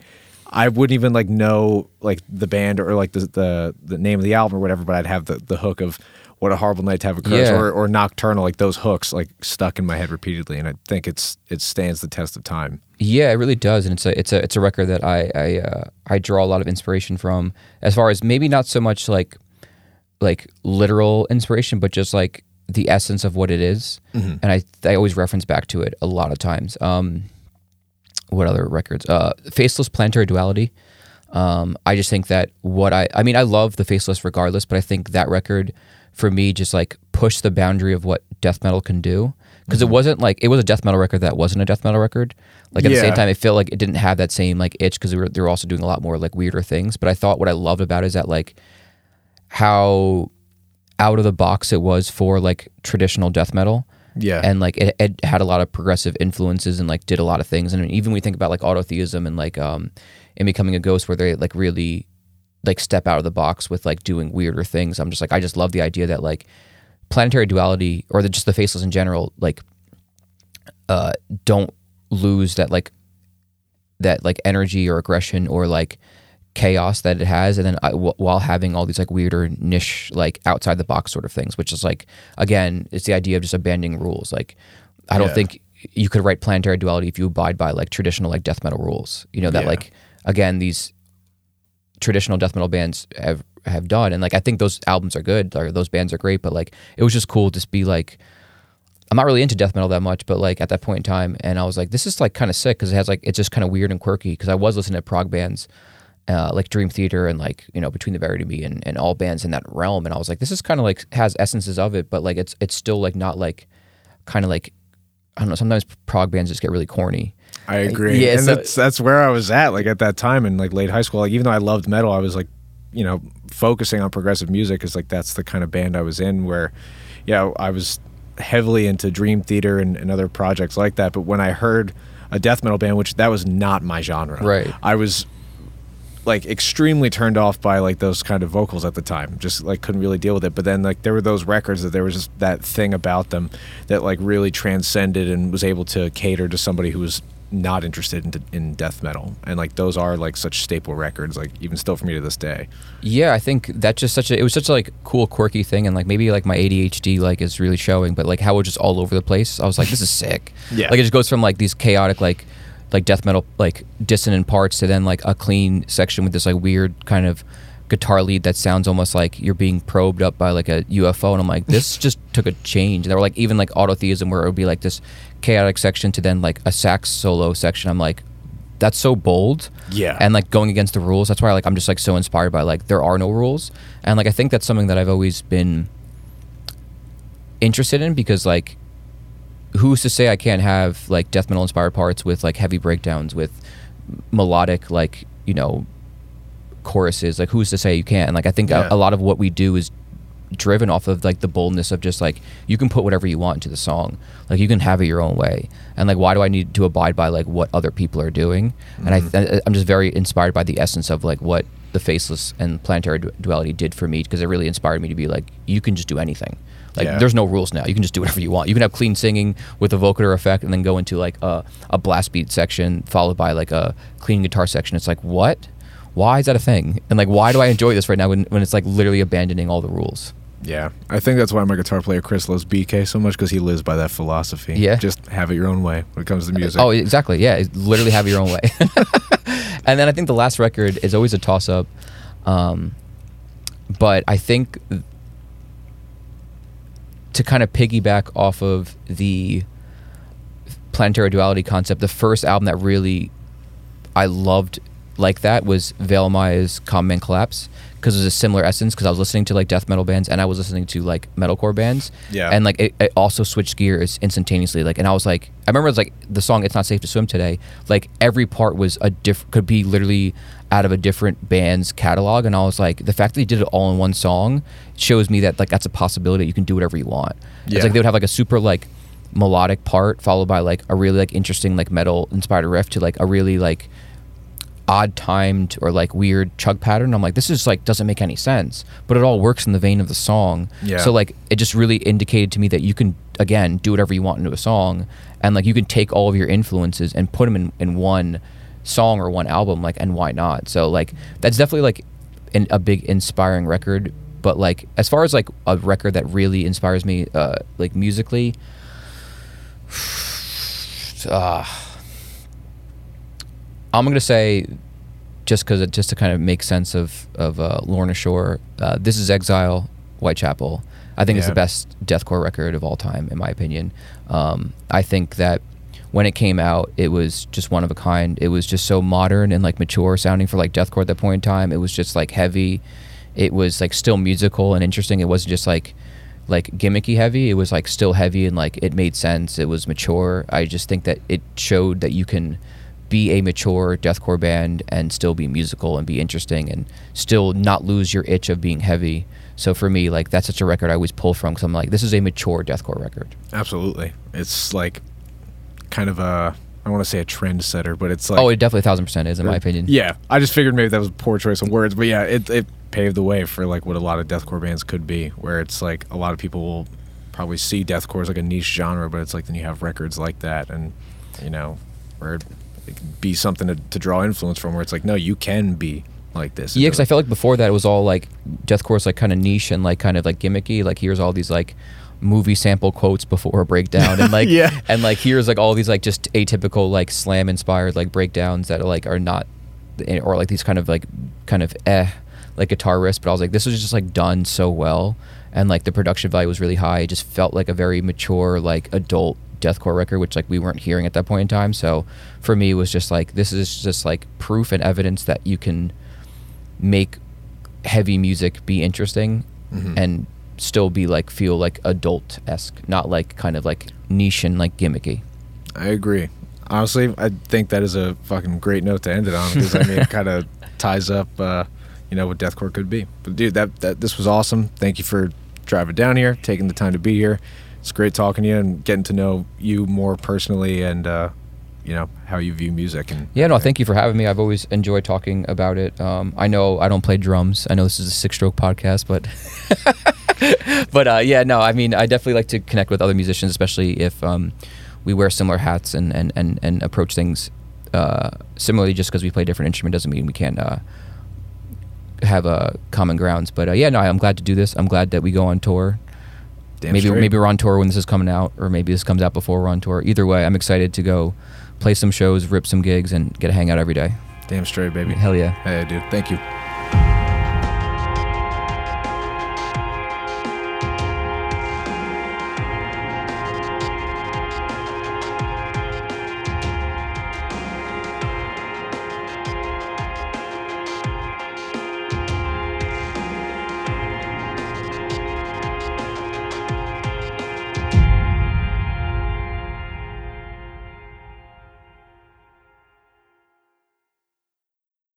I wouldn't even like know like the band or like the the, the name of the album or whatever, but I'd have the, the hook of what a horrible night to have a curse Yeah. or, or nocturnal like those hooks like stuck in my head repeatedly and i think it's it stands the test of time Yeah, it really does, and it's a it's a it's a record that I I uh, I draw a lot of inspiration from. As far as maybe not so much like like literal inspiration, but just like the essence of what it is. And I I always reference back to it a lot of times. Um, what other records? Uh, Faceless Planetary Duality. Um, I just think that what I I mean I love the Faceless regardless, but I think that record for me just like pushed the boundary of what death metal can do. Because it wasn't like it was a death metal record that wasn't a death metal record. Like at the same time, it felt like it didn't have that same like itch because they were they were also doing a lot more like weirder things. But I thought what I loved about it is that like how out of the box it was for like traditional death metal. Yeah. And like it, it had a lot of progressive influences and like did a lot of things. And even when we think about like autotheism and like um and becoming a ghost where they like really like step out of the box with like doing weirder things i'm just like i just love the idea that like planetary duality or the, just the faceless in general like uh don't lose that like that like energy or aggression or like chaos that it has and then I, w- while having all these like weirder niche like outside the box sort of things which is like again it's the idea of just abandoning rules like i don't Yeah. think you could write planetary duality if you abide by like traditional like death metal rules you know that Yeah. like again these traditional death metal bands have have done and like i think those albums are good or those bands are great but like it was just cool to be like I'm not really into death metal that much, but like at that point in time, and I was like, this is like kind of sick because it has like it's just kind of weird and quirky. Because I was listening to prog bands, uh, like Dream Theater and like you know Between the Buried and Me and, and all bands in that realm, and I was like, this is kind of like has essences of it, but like it's it's still like not like kind of like I don't know. Sometimes prog bands just get really corny. I agree. Yeah, and so- that's that's where i was at like at that time in like late high school. Like even though i loved metal i was like you know focusing on progressive music because like that's the kind of band i was in where you know i was heavily into dream theater and, and other projects like that. But when i heard a death metal band which that was not my genre Right. i was like extremely turned off by like those kind of vocals at the time. Just like couldn't really deal with it. But then like there were those records that there was just that thing about them that like really transcended and was able to cater to somebody who was not interested in, in death metal and like those are like such staple records like even still for me to this day Yeah, I think that's just such a it was such a like cool quirky thing and like maybe like my ADHD like is really showing, but like how it was just all over the place. I was like, this is sick. Yeah. Like it just goes from like these chaotic like like death metal like dissonant parts to then like a clean section with this like weird kind of guitar lead that sounds almost like you're being probed up by like a UFO and I'm like this just took a change. And there were like even like autotheism where it would be like this chaotic section to then like a sax solo section. I'm like that's so bold Yeah. and like going against the rules that's why like i'm just like so inspired by like there are no rules and like i think that's something that i've always been interested in because like who's to say i can't have like death metal inspired parts with like heavy breakdowns with melodic like you know choruses like who's to say you can't and like i think Yeah. a, a lot of what we do is driven off of like the boldness of just like you can put whatever you want into the song. Like you can have it your own way. And like why do i need to abide by like what other people are doing? And I, mm-hmm. i'm just very inspired by the essence of like what the faceless and planetary Du- duality did for me because it really inspired me to be like you can just do anything. Like Yeah. there's no rules now. You can just do whatever you want. You can have clean singing with a vocoder effect and then go into like a, a blast beat section followed by like a clean guitar section. It's like what? Why is that a thing? And like why do i enjoy this right now when, when it's like literally abandoning all the rules Yeah, I think that's why my guitar player Chris loves BK so much because he lives by that philosophy. Yeah. just have it your own way when it comes to music. Oh, exactly. Yeah, literally have it your own way. and then I think the last record is always a toss up. Um, but I think to kind of piggyback off of the planetary duality concept, the first album that really I loved like that was Veil Maya's Common Man Collapse because it was a similar essence because I was listening to like death metal bands and I was listening to like metalcore bands. Yeah. And like it, it also switched gears instantaneously. Like and I was like I remember it was like the song It's Not Safe to Swim Today, like every part was a diff could be literally out of a different band's catalog and I was like the fact that they did it all in one song shows me that like that's a possibility you can do whatever you want. Yeah. It's like they would have like a super like melodic part followed by like a really like interesting like metal inspired riff to like a really like odd timed or like weird chug pattern. I'm like, this is like doesn't make any sense, but it all works in the vein of the song. Yeah. So like it just really indicated to me that you can again do whatever you want into a song, and like you can take all of your influences and put them in in one song or one album. Like, and why not? So like that's definitely like an, a big inspiring record. But like as far as like a record that really inspires me, uh, like musically. Uh, I'm gonna say, just because just to kind of make sense of of uh, Lorna Shore, uh, this is Exile, Whitechapel. I think it's the best deathcore record of all time, in my opinion. Um, I think that when it came out, it was just one of a kind. It was just so modern and like mature sounding for like deathcore at that point in time. It was just like heavy. It was like still musical and interesting. It wasn't just like like gimmicky heavy. It was like still heavy and like it made sense. It was mature. I just think that it showed that you can be a mature deathcore band and still be musical and be interesting and still not lose your itch of being heavy. So for me, like that's such a record I always pull from because I'm like, this is a mature deathcore record. Absolutely, it's like kind of a I don't want to say a trendsetter, but it's like oh, it definitely a thousand percent is in my opinion. Yeah, I just figured maybe that was a poor choice of words, but yeah, it it paved the way for like what a lot of deathcore bands could be, where it's like a lot of people will probably see deathcore as like a niche genre, but it's like then you have records like that, and you know, where it be something to, to draw influence from, where it's like no, you can be like this. Yeah, because I felt like before that it was all like deathcore like kind of niche and like kind of like gimmicky. Like here's all these like movie sample quotes before a breakdown and like Yeah. and like here's like all these like just atypical like slam inspired like breakdowns that are like are not or like these kind of like kind of eh like guitar riffs. But I was like this was just like done so well and like the production value was really high. It just felt like a very mature like adult deathcore record which like we weren't hearing at that point in time so for me it was just like this is just like proof and evidence that you can make heavy music be interesting Mhm. and still be like feel like adult esque, not like kind of like niche and like gimmicky. I agree. Honestly, I think that is a fucking great note to end it on because I mean it kind of ties up, uh, you know, what deathcore could be. But dude, that that this was awesome. Thank you for driving down here, taking the time to be here. It's great talking to you and getting to know you more personally and uh, you know how you view music. And Yeah, no, thank you for having me. I've always enjoyed talking about it. Um, I know I don't play drums. I know this is a six stroke podcast, but but uh, yeah, no, I mean, I definitely like to connect with other musicians, especially if um, we wear similar hats and and and, and approach things uh, similarly. Just because we play different instrument doesn't mean we can't. Uh, have uh, common grounds, but uh, yeah, no, I'm glad to do this. I'm glad that we go on tour. Damn maybe straight. maybe we're on tour when this is coming out, or maybe this comes out before we're on tour. Either way, I'm excited to go play some shows, rip some gigs, and get a hangout every day. Damn straight, baby. Hell yeah. Hey, dude. Thank you.